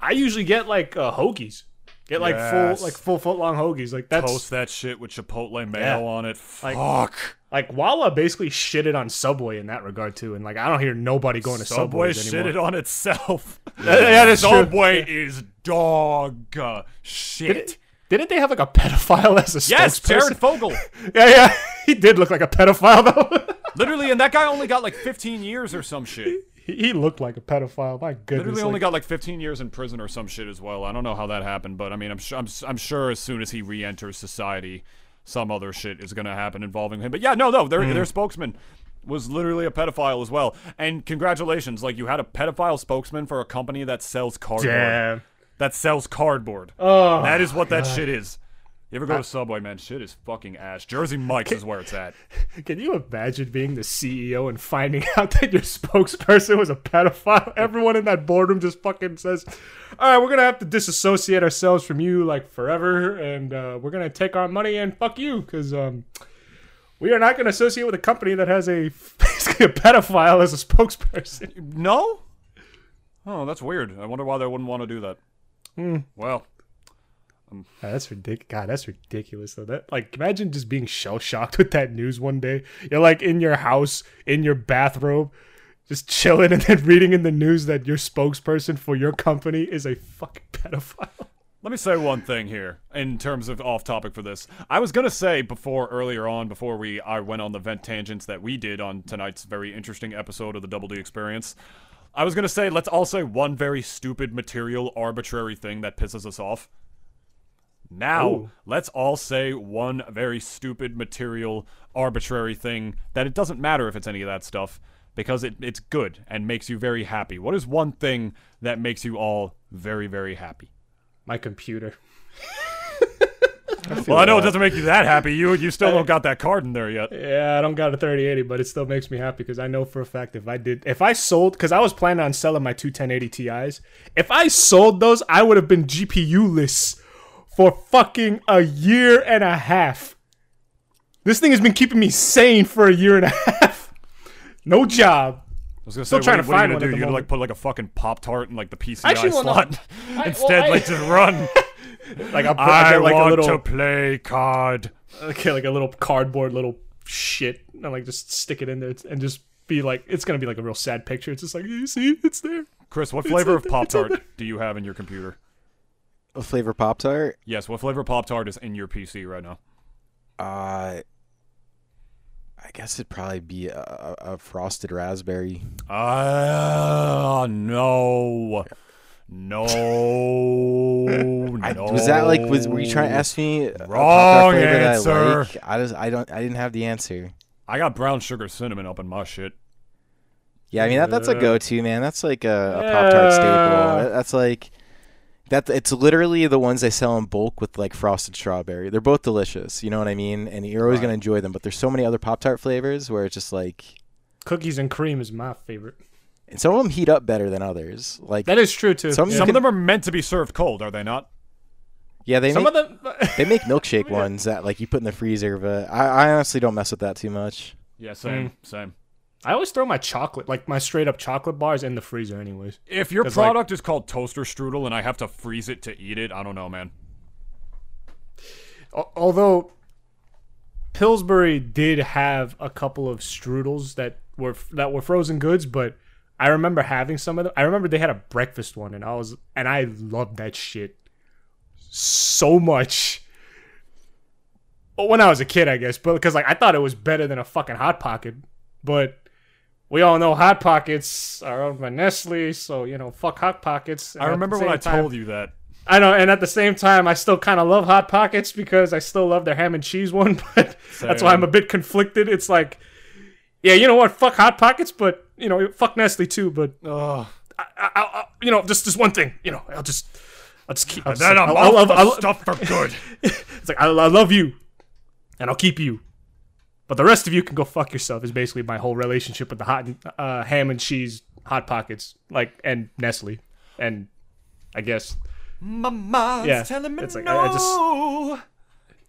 I usually get like uh, hoagies. Get like Yes. full like full foot long hoagies. Like that's Toast that shit with Chipotle mayo Yeah. on it. Fuck. like Wawa basically shitted on Subway in that regard too. And like I don't hear nobody going to Subway Subways anymore. shitted on itself. yeah, that's true. Subway is dog uh, shit. Didn't, didn't they have like a pedophile as a yes? Jared Fogle. Yeah, yeah. He did look like a pedophile though. Literally, and that guy only got like 15 years or some shit. he, he looked like a pedophile. My goodness. Literally like- only got like 15 years in prison or some shit as well. I don't know how that happened, but I mean, I'm sure I'm, I'm sure as soon as he re-enters society, some other shit is gonna happen involving him. But yeah, no, no, their Hmm. their spokesman was literally a pedophile as well. And congratulations, like you had a pedophile spokesman for a company that sells cardboard. Damn. That sells cardboard. Oh, that is what that shit is. You ever go to Subway, man? Shit is fucking ass. Jersey Mike's is where it's at. Can you imagine being the CEO and finding out that your spokesperson was a pedophile? Everyone in that boardroom just fucking says, "All right, we're gonna have to disassociate ourselves from you like forever, and uh, we're gonna take our money and fuck you because um, we are not gonna associate with a company that has a basically a pedophile as a spokesperson." No? Oh, that's weird. I wonder why they wouldn't want to do that. Hmm. Well, God, that's ridiculous. God, that's ridiculous. Though that, like, imagine just being shell shocked with that news one day. You're like in your house, in your bathrobe, just chilling, and then reading in the news that your spokesperson for your company is a fucking pedophile. let me say one thing here in terms of off topic for this. I was gonna say before earlier on, before we I went on the vent tangents that we did on tonight's very interesting episode of the Double D Experience. I was gonna say let's all say one very stupid, material, arbitrary thing that pisses us off. Now, Ooh. let's all say one very stupid, material, arbitrary thing that it doesn't matter if it's any of that stuff because it, it's good and makes you very happy. What is one thing that makes you all very, very happy? My computer. Well, I know it doesn't make you that happy. You you still don't got that card in there yet. Yeah, I don't got a 3080, but it still makes me happy because I know for a fact if I did, if I sold, because I was planning on selling my two 1080 Ti's, if I sold those, I would have been GPU less for fucking a year and a half. This thing has been keeping me sane for a year and a half. No job. I was gonna Still what, trying are- to what are find you one gonna at do? You're gonna like put like a fucking pop tart in like the PCI Actually, well, no. slot I- instead. well, I- like just run. Like I put I I like a want little, to play card. okay, like a little cardboard little shit, and like just stick it in there and just be like, it's gonna be like a real sad picture. It's just like, you see, it's there. Chris, what flavor in of pop tart do you have in your computer? A flavor Pop Tart. Yes, what flavor Pop Tart is in your PC right now? Uh, I guess it'd probably be a, a, a frosted raspberry. Ah, no. No. I, no. Was that like? Was were you trying to ask me a Wrong Tart flavor that I answer. like? I just I don't I didn't have the answer. I got brown sugar cinnamon up in my shit. Yeah, I mean that, that's a go-to man. That's like a, a Pop Tart staple. That's like that. It's literally the ones they sell in bulk with like frosted strawberry. They're both delicious. You know what I mean? And you're always Right. gonna enjoy them. But there's so many other Pop Tart flavors where it's just like, Cookies and cream is my favorite. And some of them heat up better than others. Like That is true too. Some- Yeah. Some can- of them are meant to be served cold, are they not? yeah, they Some make of them. they make milkshake ones that like you put in the freezer. But I, I honestly don't mess with that too much. Yeah, same, mm. same. I always throw my chocolate, like my straight up chocolate bars, in the freezer, anyways. If your 'Cause, like- product is called toaster strudel and I have to freeze it to eat it, I don't know, man. Although Pillsbury did have a couple of strudels that were that were frozen goods, but I remember having some of them. I remember they had a breakfast one, and I was and I loved that shit so much. Well, when I was a kid, I guess, but because like I thought it was better than a fucking hot pocket, but we all know hot pockets are owned by Nestle, so you know fuck hot pockets. I remember when I told you that. I know, and at the same time, I still kind of love Hot Pockets because I still love their ham and cheese one. But that's why I'm a bit conflicted. It's like, yeah, you know what? Fuck Hot Pockets, but you know, fuck Nestle too. But Ugh. I, I, I, you know, just this one thing. You know, I'll just, I'll just keep. I'll just, Then I'll, I'll, off I'll, stuff for good. it's like I, I love you, and I'll keep you. But the rest of you can go fuck yourself. Is basically my whole relationship with the hot uh, ham and cheese hot pockets, like and Nestle, and I guess mind's Yeah, telling me it's like, no, I- I just-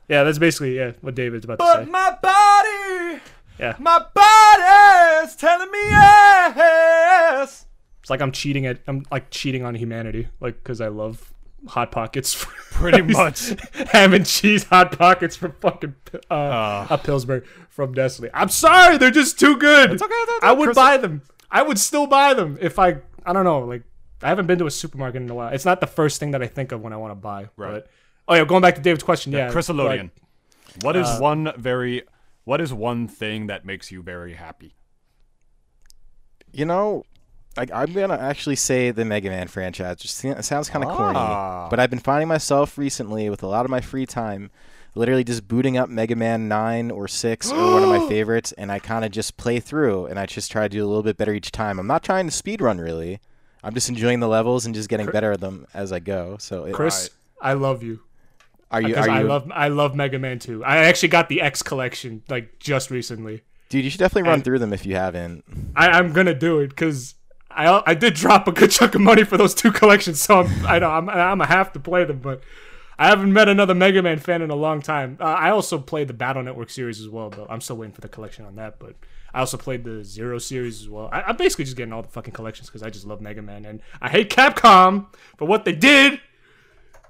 yeah, that's basically yeah what David's about to say. but my body, Yeah, my body's telling me yes. it's like I'm cheating at I'm like cheating on humanity, like because I love hot pockets. Pretty much. ham and cheese hot pockets from fucking uh, Uh. a Pillsbury from Nestle. I'm sorry, they're just too good. It's okay, it's okay. I would Chris- buy them. I would still buy them if I. I don't know. Like I haven't been to a supermarket in a while. It's not the first thing that I think of when I want to buy. Right. But oh yeah, going back to David's question. Yeah, Chriselodeon. like, what is uh, one very what is one thing that makes you very happy? You know, like I'm gonna actually say the Mega Man franchise. Just it sounds kind of Ah. corny, but I've been finding myself recently with a lot of my free time, literally just booting up Mega Man Nine or Six or one of my favorites, and I kind of just play through, and I just try to do a little bit better each time. I'm not trying to speed run really. I'm just enjoying the levels and just getting better at them as I go. So, it, Chris, I love you are you? Are I love I love Mega Man 2. I actually got the X collection like just recently. dude, you should definitely run and- through them if you haven't. I, I'm gonna do it because I I did drop a good chunk of money for those two collections, so I'm, I know I'm I'm a have to play them, but I haven't met another Mega Man fan in a long time. Uh, I also played the Battle Network series as well, though. I'm still waiting for the collection on that, but I also played the Zero series as well. I, I'm basically just getting all the fucking collections because I just love Mega Man, and I hate Capcom for what they did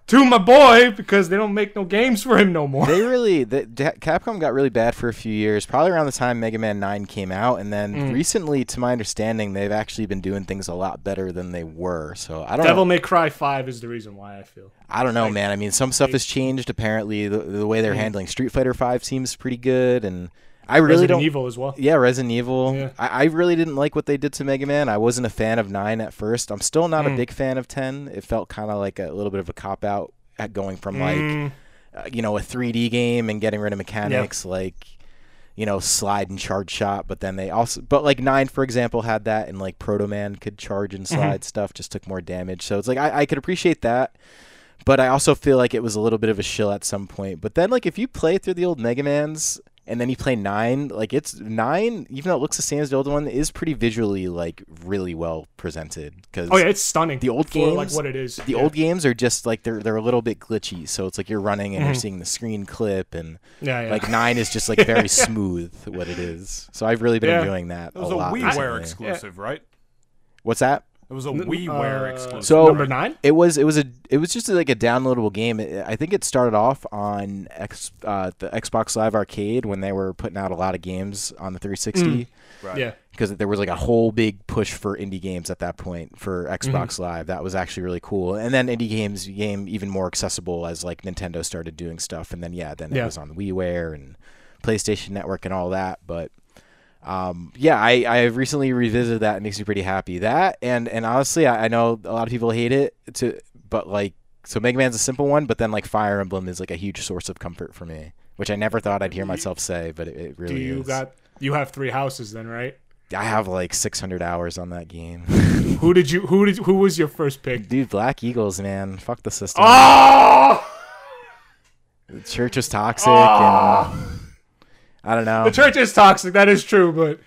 to my boy because they don't make no games for him no more. they really the, Capcom got really bad for a few years, probably around the time Mega Man 9 came out and then Mm. recently to my understanding they've actually been doing things a lot better than they were. So I don't Devil know. May Cry 5 is the reason why I feel. I don't know, man. I mean, some stuff has changed apparently. The, the way they're Mm. handling Street Fighter 5 seems pretty good and I really Resident don't Evil as well. Yeah, Resident Evil. Yeah. I, I really didn't like what they did to Mega Man. I wasn't a fan of 9 at first. I'm still not a Mm. big fan of 10. It felt kind of like a little bit of a cop out at going from like Mm. uh, you know a 3D game and getting rid of mechanics like you know slide and charge shot but then they also but like 9 for example had that and like Proto Man could charge and slide stuff just took more damage so it's like I, I could appreciate that but I also feel like it was a little bit of a shill at some point but then like if you play through the old Mega Mans and then you play 9 like it's 9 even though it looks the same as the old one is pretty visually like really well presented because Oh yeah, it's stunning. The old for, like games- what it is. the Yeah. old games are just like they're they're a little bit glitchy so it's like you're running and you're mm-hmm. seeing the screen clip and yeah, yeah. like nine is just like very smooth what it is so i've really been Yeah. enjoying that It was a a, WiiWare recently. exclusive, right? what's that It was a WiiWare uh, exclusive. So- number nine. it was it was a it was just like a downloadable game It- i think it started off on X, uh, the xbox live arcade when they were putting out a lot of games on the 360 right. Yeah, because there was like a whole big push for indie games at that point for Mm-hmm. Xbox Live. That was actually really cool. And then indie games became even more accessible as like Nintendo started doing stuff. And then yeah, then it was on WiiWare and PlayStation Network and all that. But um, yeah, I I recently revisited that. It makes me pretty happy. That and and honestly, I, I know a lot of people hate it to, but like so Mega Man's a simple one, but then like Fire Emblem is like a huge source of comfort for me, which I never thought I'd hear myself say, but it, it really do you is. got you have three houses then, right? I have like 600 hours on that game. Who did you who did who was your first pick? Dude, Black Eagles, man. Fuck the system. Oh, The church was toxic, Oh! and I don't know. the church is toxic. That is true, but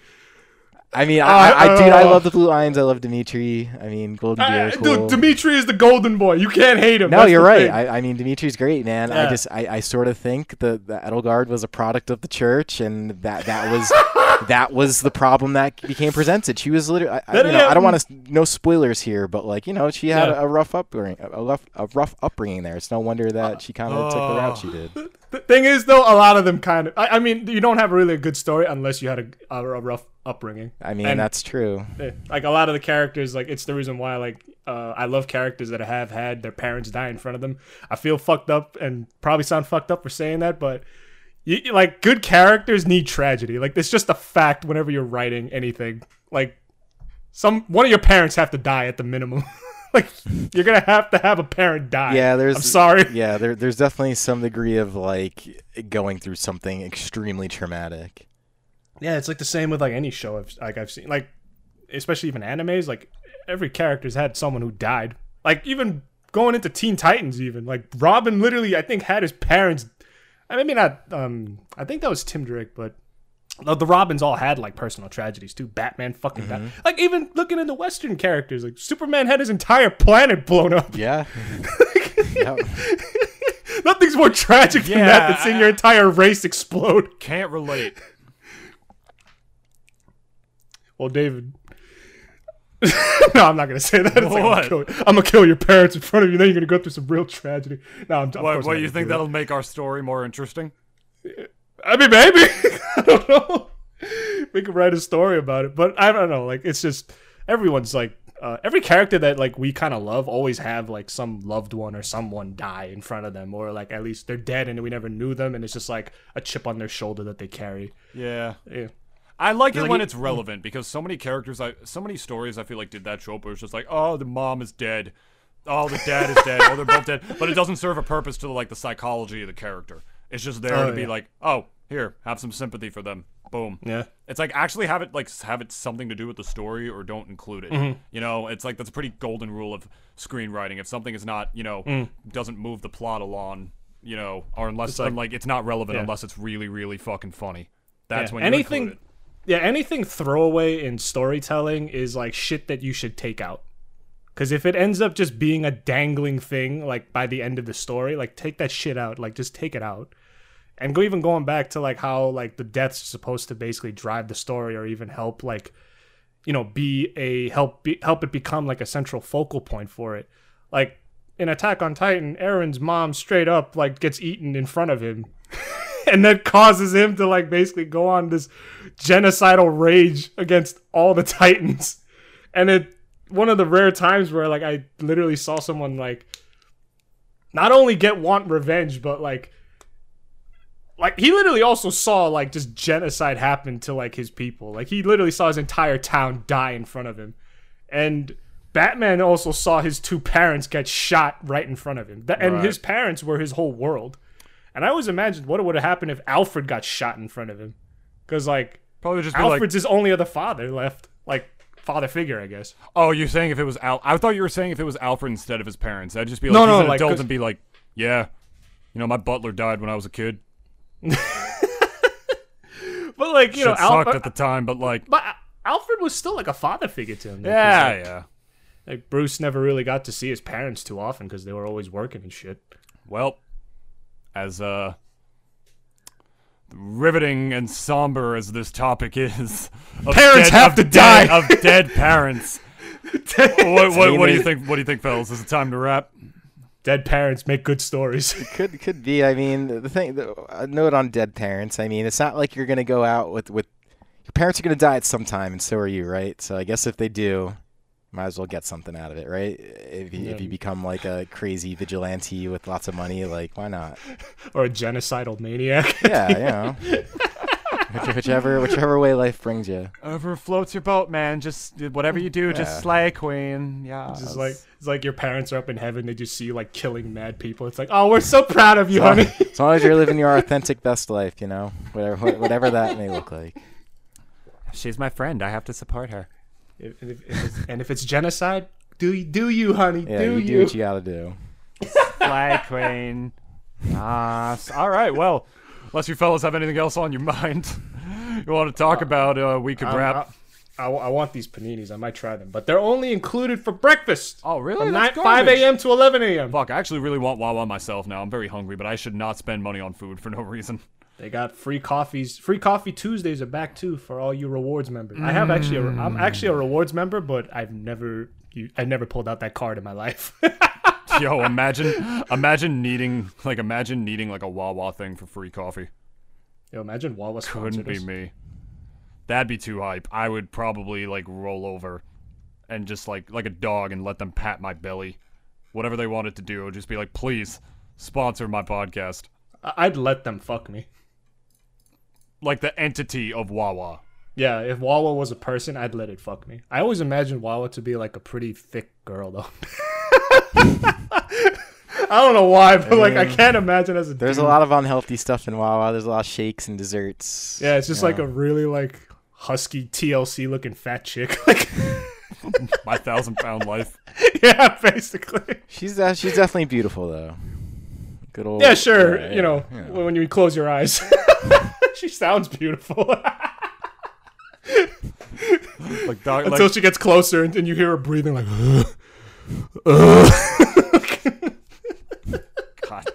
I mean, I, I, I dude, I uh, love the Blue Lions. I love Dimitri. I mean, Golden Deer. uh, cool. dude, Dimitri is the golden boy. You can't hate him. no, That's you're right. I, I mean, Dimitri's great, man. I just, I, I sort of think the the Edelgard was a product of the church, and that that was that was the problem that became presented. She was literally, I, you know, I don't want to, no spoilers here, but like, you know, she had Yeah. a, rough upbringing, a rough, a rough upbringing there. It's no wonder that she kind of took the route she did. The thing is, though, a lot of them kind of. I, I mean, you don't have really a good story unless you had a, a, a rough upbringing. I mean, And- that's true. Eh, Like a lot of the characters, like it's the reason why, like, uh, I love characters that have had their parents die in front of them. I feel fucked up and probably sound fucked up for saying that, but you, you- like good characters need tragedy. Like it's just a fact whenever you're writing anything. Like some one of your parents have to die at the minimum. like you're gonna have to have a parent die. Yeah, there's. I'm sorry. Yeah, there, there's definitely some degree of like going through something extremely traumatic. Yeah, it's like the same with like any show I've like I've seen like especially even animes, like every character's had someone who died. Like even going into Teen Titans even, like Robin literally I think had his parents I mean, maybe not. Um, I think that was Tim Drake, but the Robins all had like personal tragedies too. Batman, fucking Bat- mm-hmm. like even looking into Western characters, like Superman had his entire planet blown up. Yeah. Yep. Nothing's more tragic than that than seeing your entire race explode. Can't relate. Well, David. no, I'm not gonna say that. It's like, I'm, gonna kill, I'm gonna kill your parents in front of you. Then you're gonna go through some real tragedy. No, I'm. of What, course what not you think do that. that'll make our story more interesting? Uh, I mean, maybe. I don't know. We could write a story about it, but I don't know. Like, it's just everyone's like uh, every character that like we kind of love always have like some loved one or someone die in front of them, or like at least they're dead and we never knew them, and it's just like a chip on their shoulder that they carry. Yeah. Yeah. I like it Like when it's relevant because so many characters, I so many stories, I feel like did that trope where it's just like, oh, the mom is dead, oh, the dad is dead, oh, they're both dead, but it doesn't serve a purpose to like the psychology of the character. It's just there Oh, to be yeah. like, oh, here, have some sympathy for them. Boom. Yeah. It's like actually have it like have it something to do with the story or don't include it. Mm-hmm. You know, it's like that's a pretty golden rule of screenwriting. If something is not, you know, Mm. doesn't move the plot along, you know, or unless like- like, like it's not relevant Yeah. unless it's really really fucking funny. That's Yeah, when you anything-. Yeah, anything throwaway in storytelling is like shit that you should take out. Because if it ends up just being a dangling thing, like by the end of the story, like take that shit out. Like just take it out. And go even going back to like how like the deaths are supposed to basically drive the story or even help like, you know, be a help be, help it become like a central focal point for it. Like in Attack on Titan, Eren's mom straight up like gets eaten in front of him and that causes him to like basically go on this genocidal rage against all the titans and it one of the rare times where like i literally saw someone like not only get want revenge but like like he literally also saw like just genocide happen to like his people like he literally saw his entire town die in front of him and batman also saw his two parents get shot right in front of him Th- and Right. his parents were his whole world and I always imagined what would have happened if Alfred got shot in front of him. Because, like, Probably just be like, Alfred's his only other father left. Like, father figure, I guess. oh, you're saying if it was Al? I thought you were saying if it was Alfred instead of his parents. I'd just be like, No, he's no, an like, adult and be like, yeah, you know, my butler died when I was a kid. But, like, you Shit know, Al- sucked at the time, but like, but Alfred was still like a father figure to him. yeah, like, yeah. like, Bruce never really got to see his parents too often because they were always working and shit. Well, as uh riveting and somber as this topic is, of Parents have of to dead- die. of dead parents. what, what, what do you think? What do you think, fellas? Is it time to wrap? Dead parents make good stories. Could could be. I mean, the thing. The, a note on dead parents. I mean, it's not like you're gonna go out with with your parents are gonna die at some time, and so are you, right? So I guess if they do, might as well get something out of it, right? If you, if you become like a crazy vigilante with lots of money, like why not? or a genocidal maniac. Yeah, you know. Which, whichever whichever way life brings you. Over floats your boat, man. Just whatever you do, Yeah. just slay a queen. Yeah, It's just like it's like your parents are up in heaven. They just see you like killing mad people. It's like, oh, we're so proud of you, honey. As long as you're living your authentic best life, you know, whatever whatever that may look like. she's my friend. I have to support her. If, if, if it's, and if it's genocide, do you, do you, honey? Yeah, do you you? do what you gotta do. Slay queen. Ah, s- all right. Well, unless you fellas have anything else on your mind, you want to talk about, uh, we could wrap. I, I, I want these paninis. I might try them, but they're only included for breakfast. Oh, really? From That's 9, 5 a.m. to 11 a.m. Fuck, I actually really want Wawa myself now. I'm very hungry, but I should not spend money on food for no reason. They got free coffees. Free coffee Tuesdays are back too for all you rewards members. I have actually, a, I'm actually a rewards member, but I've never, you, I never pulled out that card in my life. Yo, imagine, imagine needing, like, imagine needing like a Wawa thing for free coffee. Yo, imagine Wawa Couldn't be us. me. That'd be too hype. I would probably like roll over, and just like like a dog and let them pat my belly. Whatever they wanted to do, just be like, please sponsor my podcast. I'd let them fuck me. Like the entity of Wawa. Yeah, if Wawa was a person, I'd let it fuck me. I always imagined Wawa to be like a pretty thick girl, though. I don't know why, but like I can't imagine as a. There's a lot of unhealthy stuff in Wawa. There's a lot of shakes and desserts. Yeah, it's just you like know. a really like husky TLC looking fat chick. Like, My thousand pound life. yeah, basically. She's uh, she's definitely beautiful though. Good old. Yeah, sure. yeah, you know, yeah. when you close your eyes, she sounds beautiful Like, dog, until like she gets closer and, and you hear her breathing like. God.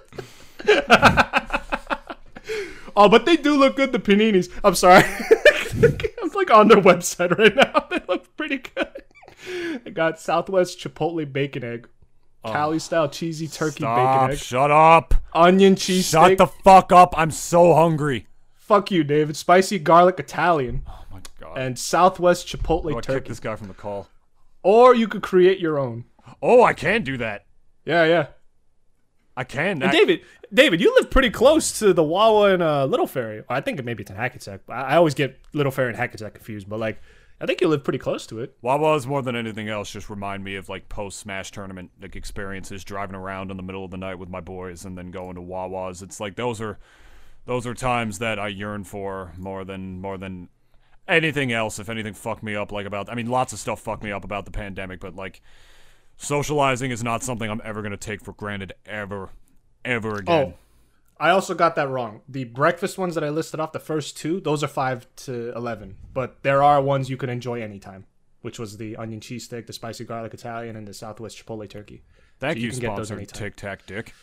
Oh, but they do look good. The paninis. I'm sorry. I'm like on their website right now. They look pretty good. I got Southwest Chipotle bacon egg, oh, Cali style cheesy turkey Stop. bacon egg, Shut up. onion cheese Shut steak. the fuck up. I'm so hungry. Fuck you, David. Spicy garlic Italian Oh my god. and Southwest Chipotle I kick turkey. this guy from the call. Or you could create your own. Oh, I can do that. Yeah, yeah. I can. And I- David, David, you live pretty close to the Wawa and uh, Little Ferry. I think maybe it's in Hackensack. I, I always get Little Ferry and Hackensack confused, but like, I think you live pretty close to it. Wawa's more than anything else just remind me of like post Smash tournament like experiences, driving around in the middle of the night with my boys and then going to Wawa's. It's like those are those are times that I yearn for more than more than anything else. If anything fucked me up like about I mean lots of stuff fucked me up about the pandemic, but like socializing is not something I'm ever gonna take for granted ever ever oh, again. Oh, I also got that wrong. The breakfast ones that I listed off, the first two, those are five to eleven. But there are ones you can enjoy anytime, which was the onion cheese steak, the spicy garlic Italian, and the Southwest Chipotle turkey. Thank so you, you can sponsor. Tic Tac Dick.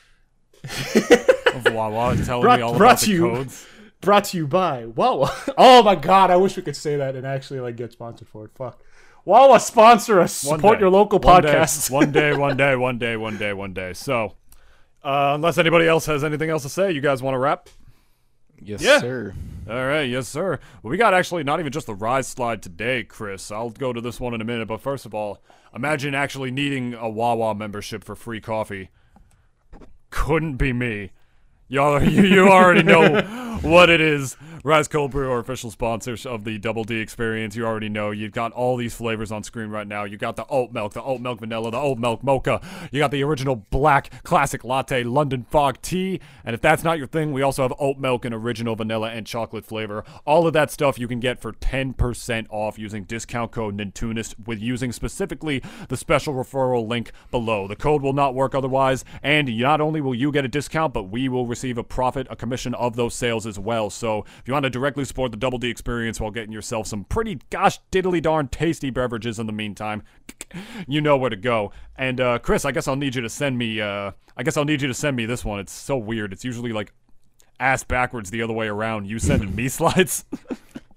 of Wawa telling Brought- me all about the you. codes. Brought to you by Wawa. Oh my god, I wish we could say that and actually like get sponsored for it. Fuck. Wawa sponsor us. One Support day. your local One day. podcasts. One day, one day, one day, one day, one day. So, uh, unless anybody else has anything else to say, you guys want to wrap? Yes, Yeah. sir. All right, yes, sir. Well, we got actually not even just the rise slide today, Chris. I'll go to this one in a minute, but first of all, imagine actually needing a Wawa membership for free coffee. Couldn't be me. Y'all, you, you already know what it is. Rise Cold Brew are official sponsors of the Double D experience. You already know. You've got all these flavors on screen right now. You got the oat milk, the oat milk vanilla, the oat milk mocha. You got the original black classic latte London fog tea. And if that's not your thing, we also have oat milk and original vanilla and chocolate flavor. All of that stuff you can get for 10% off using discount code Nintoonist with using specifically the special referral link below. The code will not work otherwise, and not only will you get a discount, but we will receive a profit, a commission of those sales as well. So if you want to directly support the Double D experience while getting yourself some pretty gosh diddly darn tasty beverages in the meantime, you know where to go. And uh, Chris, I guess I'll need you to send me. Uh, I guess I'll need you to send me this one. It's so weird. It's usually like ass backwards the other way around. You sending me slides.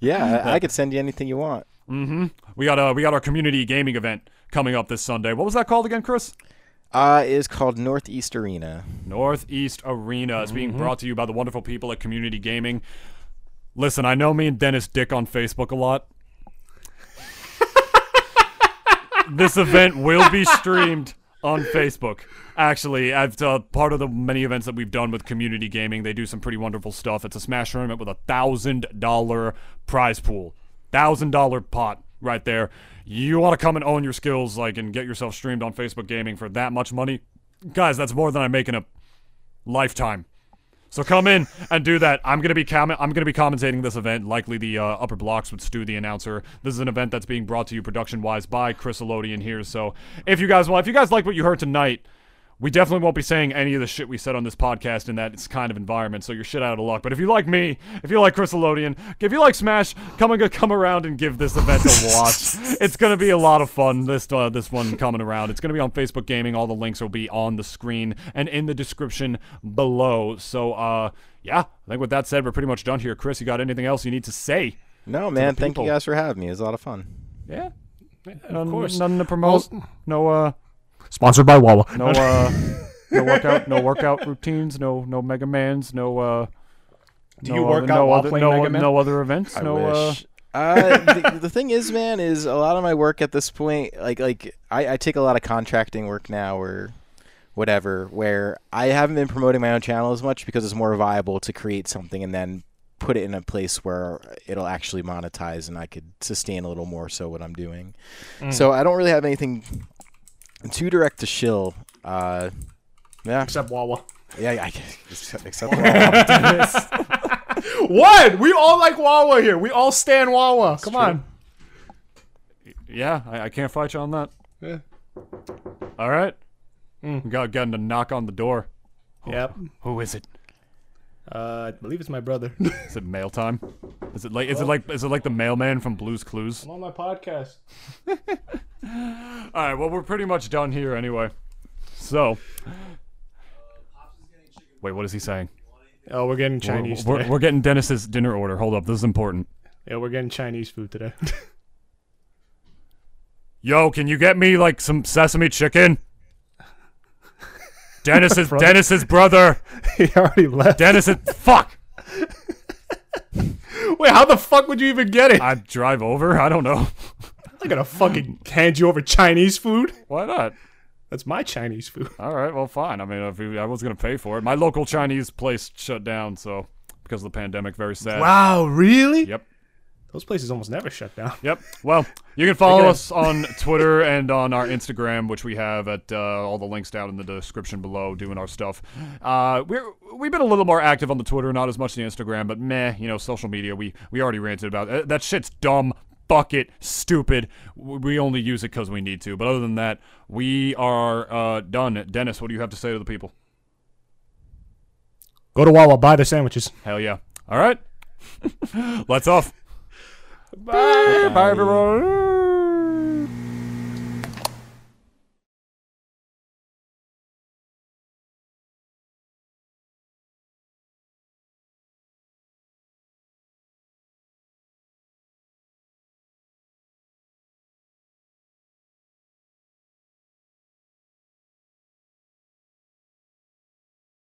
Yeah, I, I could send you anything you want. Mm-hmm. we got uh, we got our community gaming event coming up this Sunday. What was that called again, Chris? Uh, it is called Northeast Arena. Northeast Arena is Mm-hmm. being brought to you by the wonderful people at Community Gaming. Listen, I know me and Dennis Dick on Facebook a lot. this event will be streamed on Facebook. Actually, as uh, part of the many events that we've done with Community Gaming, they do some pretty wonderful stuff. It's a Smash tournament with a thousand dollar prize pool, thousand dollar pot right there. You want to come and own your skills, like, and get yourself streamed on Facebook Gaming for that much money, guys? That's more than I make in a lifetime. So come in and do that. I'm gonna be I'm gonna be commentating this event, likely the uh, upper blocks with Stu, the announcer. This is an event that's being brought to you production wise by Chriselodeon here. So if you guys want, if you guys like what you heard tonight, we definitely won't be saying any of the shit we said on this podcast in that kind of environment. So you're shit out of luck. But if you like me, if you like Chriselodeon, if you like Smash, come and come around and give this event a watch. it's gonna be a lot of fun. This uh, this one coming around. It's gonna be on Facebook Gaming. All the links will be on the screen and in the description below. So uh, yeah, I think with that said, we're pretty much done here. Chris, you got anything else you need to say? No, man. Thank you guys for having me. It was a lot of fun. Yeah, none, course. none to promote. No uh. Sponsored by Wawa. No uh no workout no workout routines, no no Mega Mans, no uh Do no you work other, out no while other, playing no, Mega Man? no other events, I no uh wish. Uh, the, the thing is, man, is a lot of my work at this point, like like I, I take a lot of contracting work now or whatever, where I haven't been promoting my own channel as much because it's more viable to create something and then put it in a place where it'll actually monetize and I could sustain a little more so what I'm doing. So I don't really have anything too direct to shill. Uh, yeah, Except Wawa. yeah, I, except, except What? We all like Wawa here. We all stand Wawa. Come true. on. yeah, I, I can't fight you on that. Yeah. All right. We got getting a knock on the door. Yep. Who is it? Uh, I believe it's my brother. Is it mail time? Is it like is it like is it like the mailman from Blue's Clues? I'm on my podcast. All right, well we're pretty much done here anyway. So, wait, what is he saying? Oh, we're getting Chinese We're, we're, we're getting Dennis's dinner order. Hold up, this is important. yeah, we're getting Chinese food today. Yo, can you get me like some sesame chicken? Dennis's brother. Dennis's brother. he already left. Dennis's fuck. Wait, how the fuck would you even get it? I drive over. I don't know. I'm gonna fucking hand you over Chinese food. Why not? That's my Chinese food. All right, well, fine. I mean, if we, I was gonna pay for it. My local Chinese place shut down, so because of the pandemic, very sad. Wow, really? Yep. Those places almost never shut down. Yep. Well, you can follow us on Twitter and on our Instagram, which we have at uh, all the links down in the description below, doing our stuff. Uh, we're we've been a little more active on the Twitter, not as much the Instagram, but meh, you know, social media. We we already ranted about Uh, that shit's dumb. Bucket, stupid. We only use it because we need to. But other than that, we are uh, done. Dennis, what do you have to say to the people? Go to Wawa, buy the sandwiches. Hell yeah. All right. Let's off. Bye. Bye, everyone.